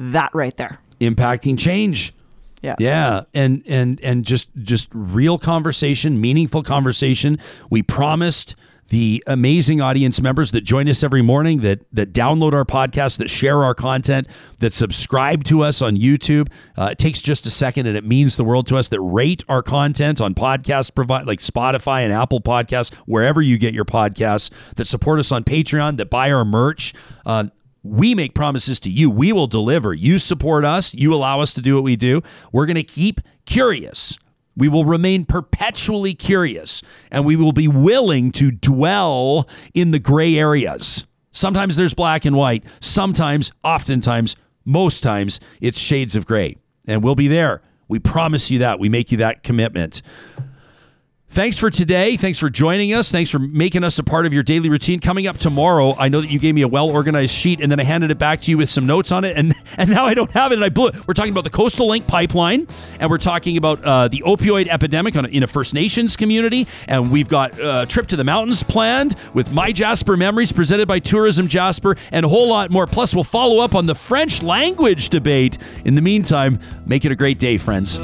that right there. Impacting change. Yeah. Yeah, and and and just just real conversation, meaningful conversation. We promised the amazing audience members that join us every morning, that that download our podcast, that share our content, that subscribe to us on YouTube. Uh, it takes just a second, and it means the world to us. That rate our content on podcast provide like Spotify and Apple Podcasts, wherever you get your podcasts. That support us on Patreon. That buy our merch. Uh, we make promises to you. We will deliver. You support us. You allow us to do what we do. We're going to keep curious. We will remain perpetually curious and we will be willing to dwell in the gray areas. Sometimes there's black and white. Sometimes, oftentimes, most times, it's shades of gray. And we'll be there. We promise you that. We make you that commitment. Thanks for today. Thanks for joining us. Thanks for making us a part of your daily routine. Coming up tomorrow, I know that you gave me a well organized sheet and then I handed it back to you with some notes on it, and and now I don't have it. And I blew it. We're talking about the Coastal Link pipeline, and we're talking about uh, the opioid epidemic on, in a First Nations community, and we've got a uh, trip to the mountains planned with my Jasper memories presented by Tourism Jasper, and a whole lot more. Plus, we'll follow up on the French language debate. In the meantime, make it a great day, friends.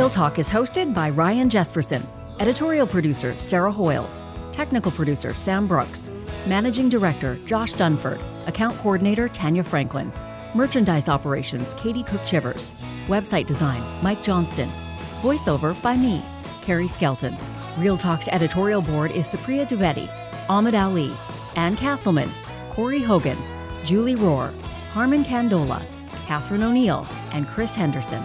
Real Talk is hosted by Ryan Jesperson, editorial producer Sarah Hoyles, technical producer Sam Brooks, managing director Josh Dunford, account coordinator Tanya Franklin, merchandise operations Katie Cook Chivers, website design Mike Johnston, voiceover by me, Carrie Skelton. Real Talk's editorial board is Supriya Dwivedi, Ahmed Ali, Ann Castleman, Corey Hogan, Julie Rohr, Harmon Candola, Catherine O'Neill, and Chris Henderson.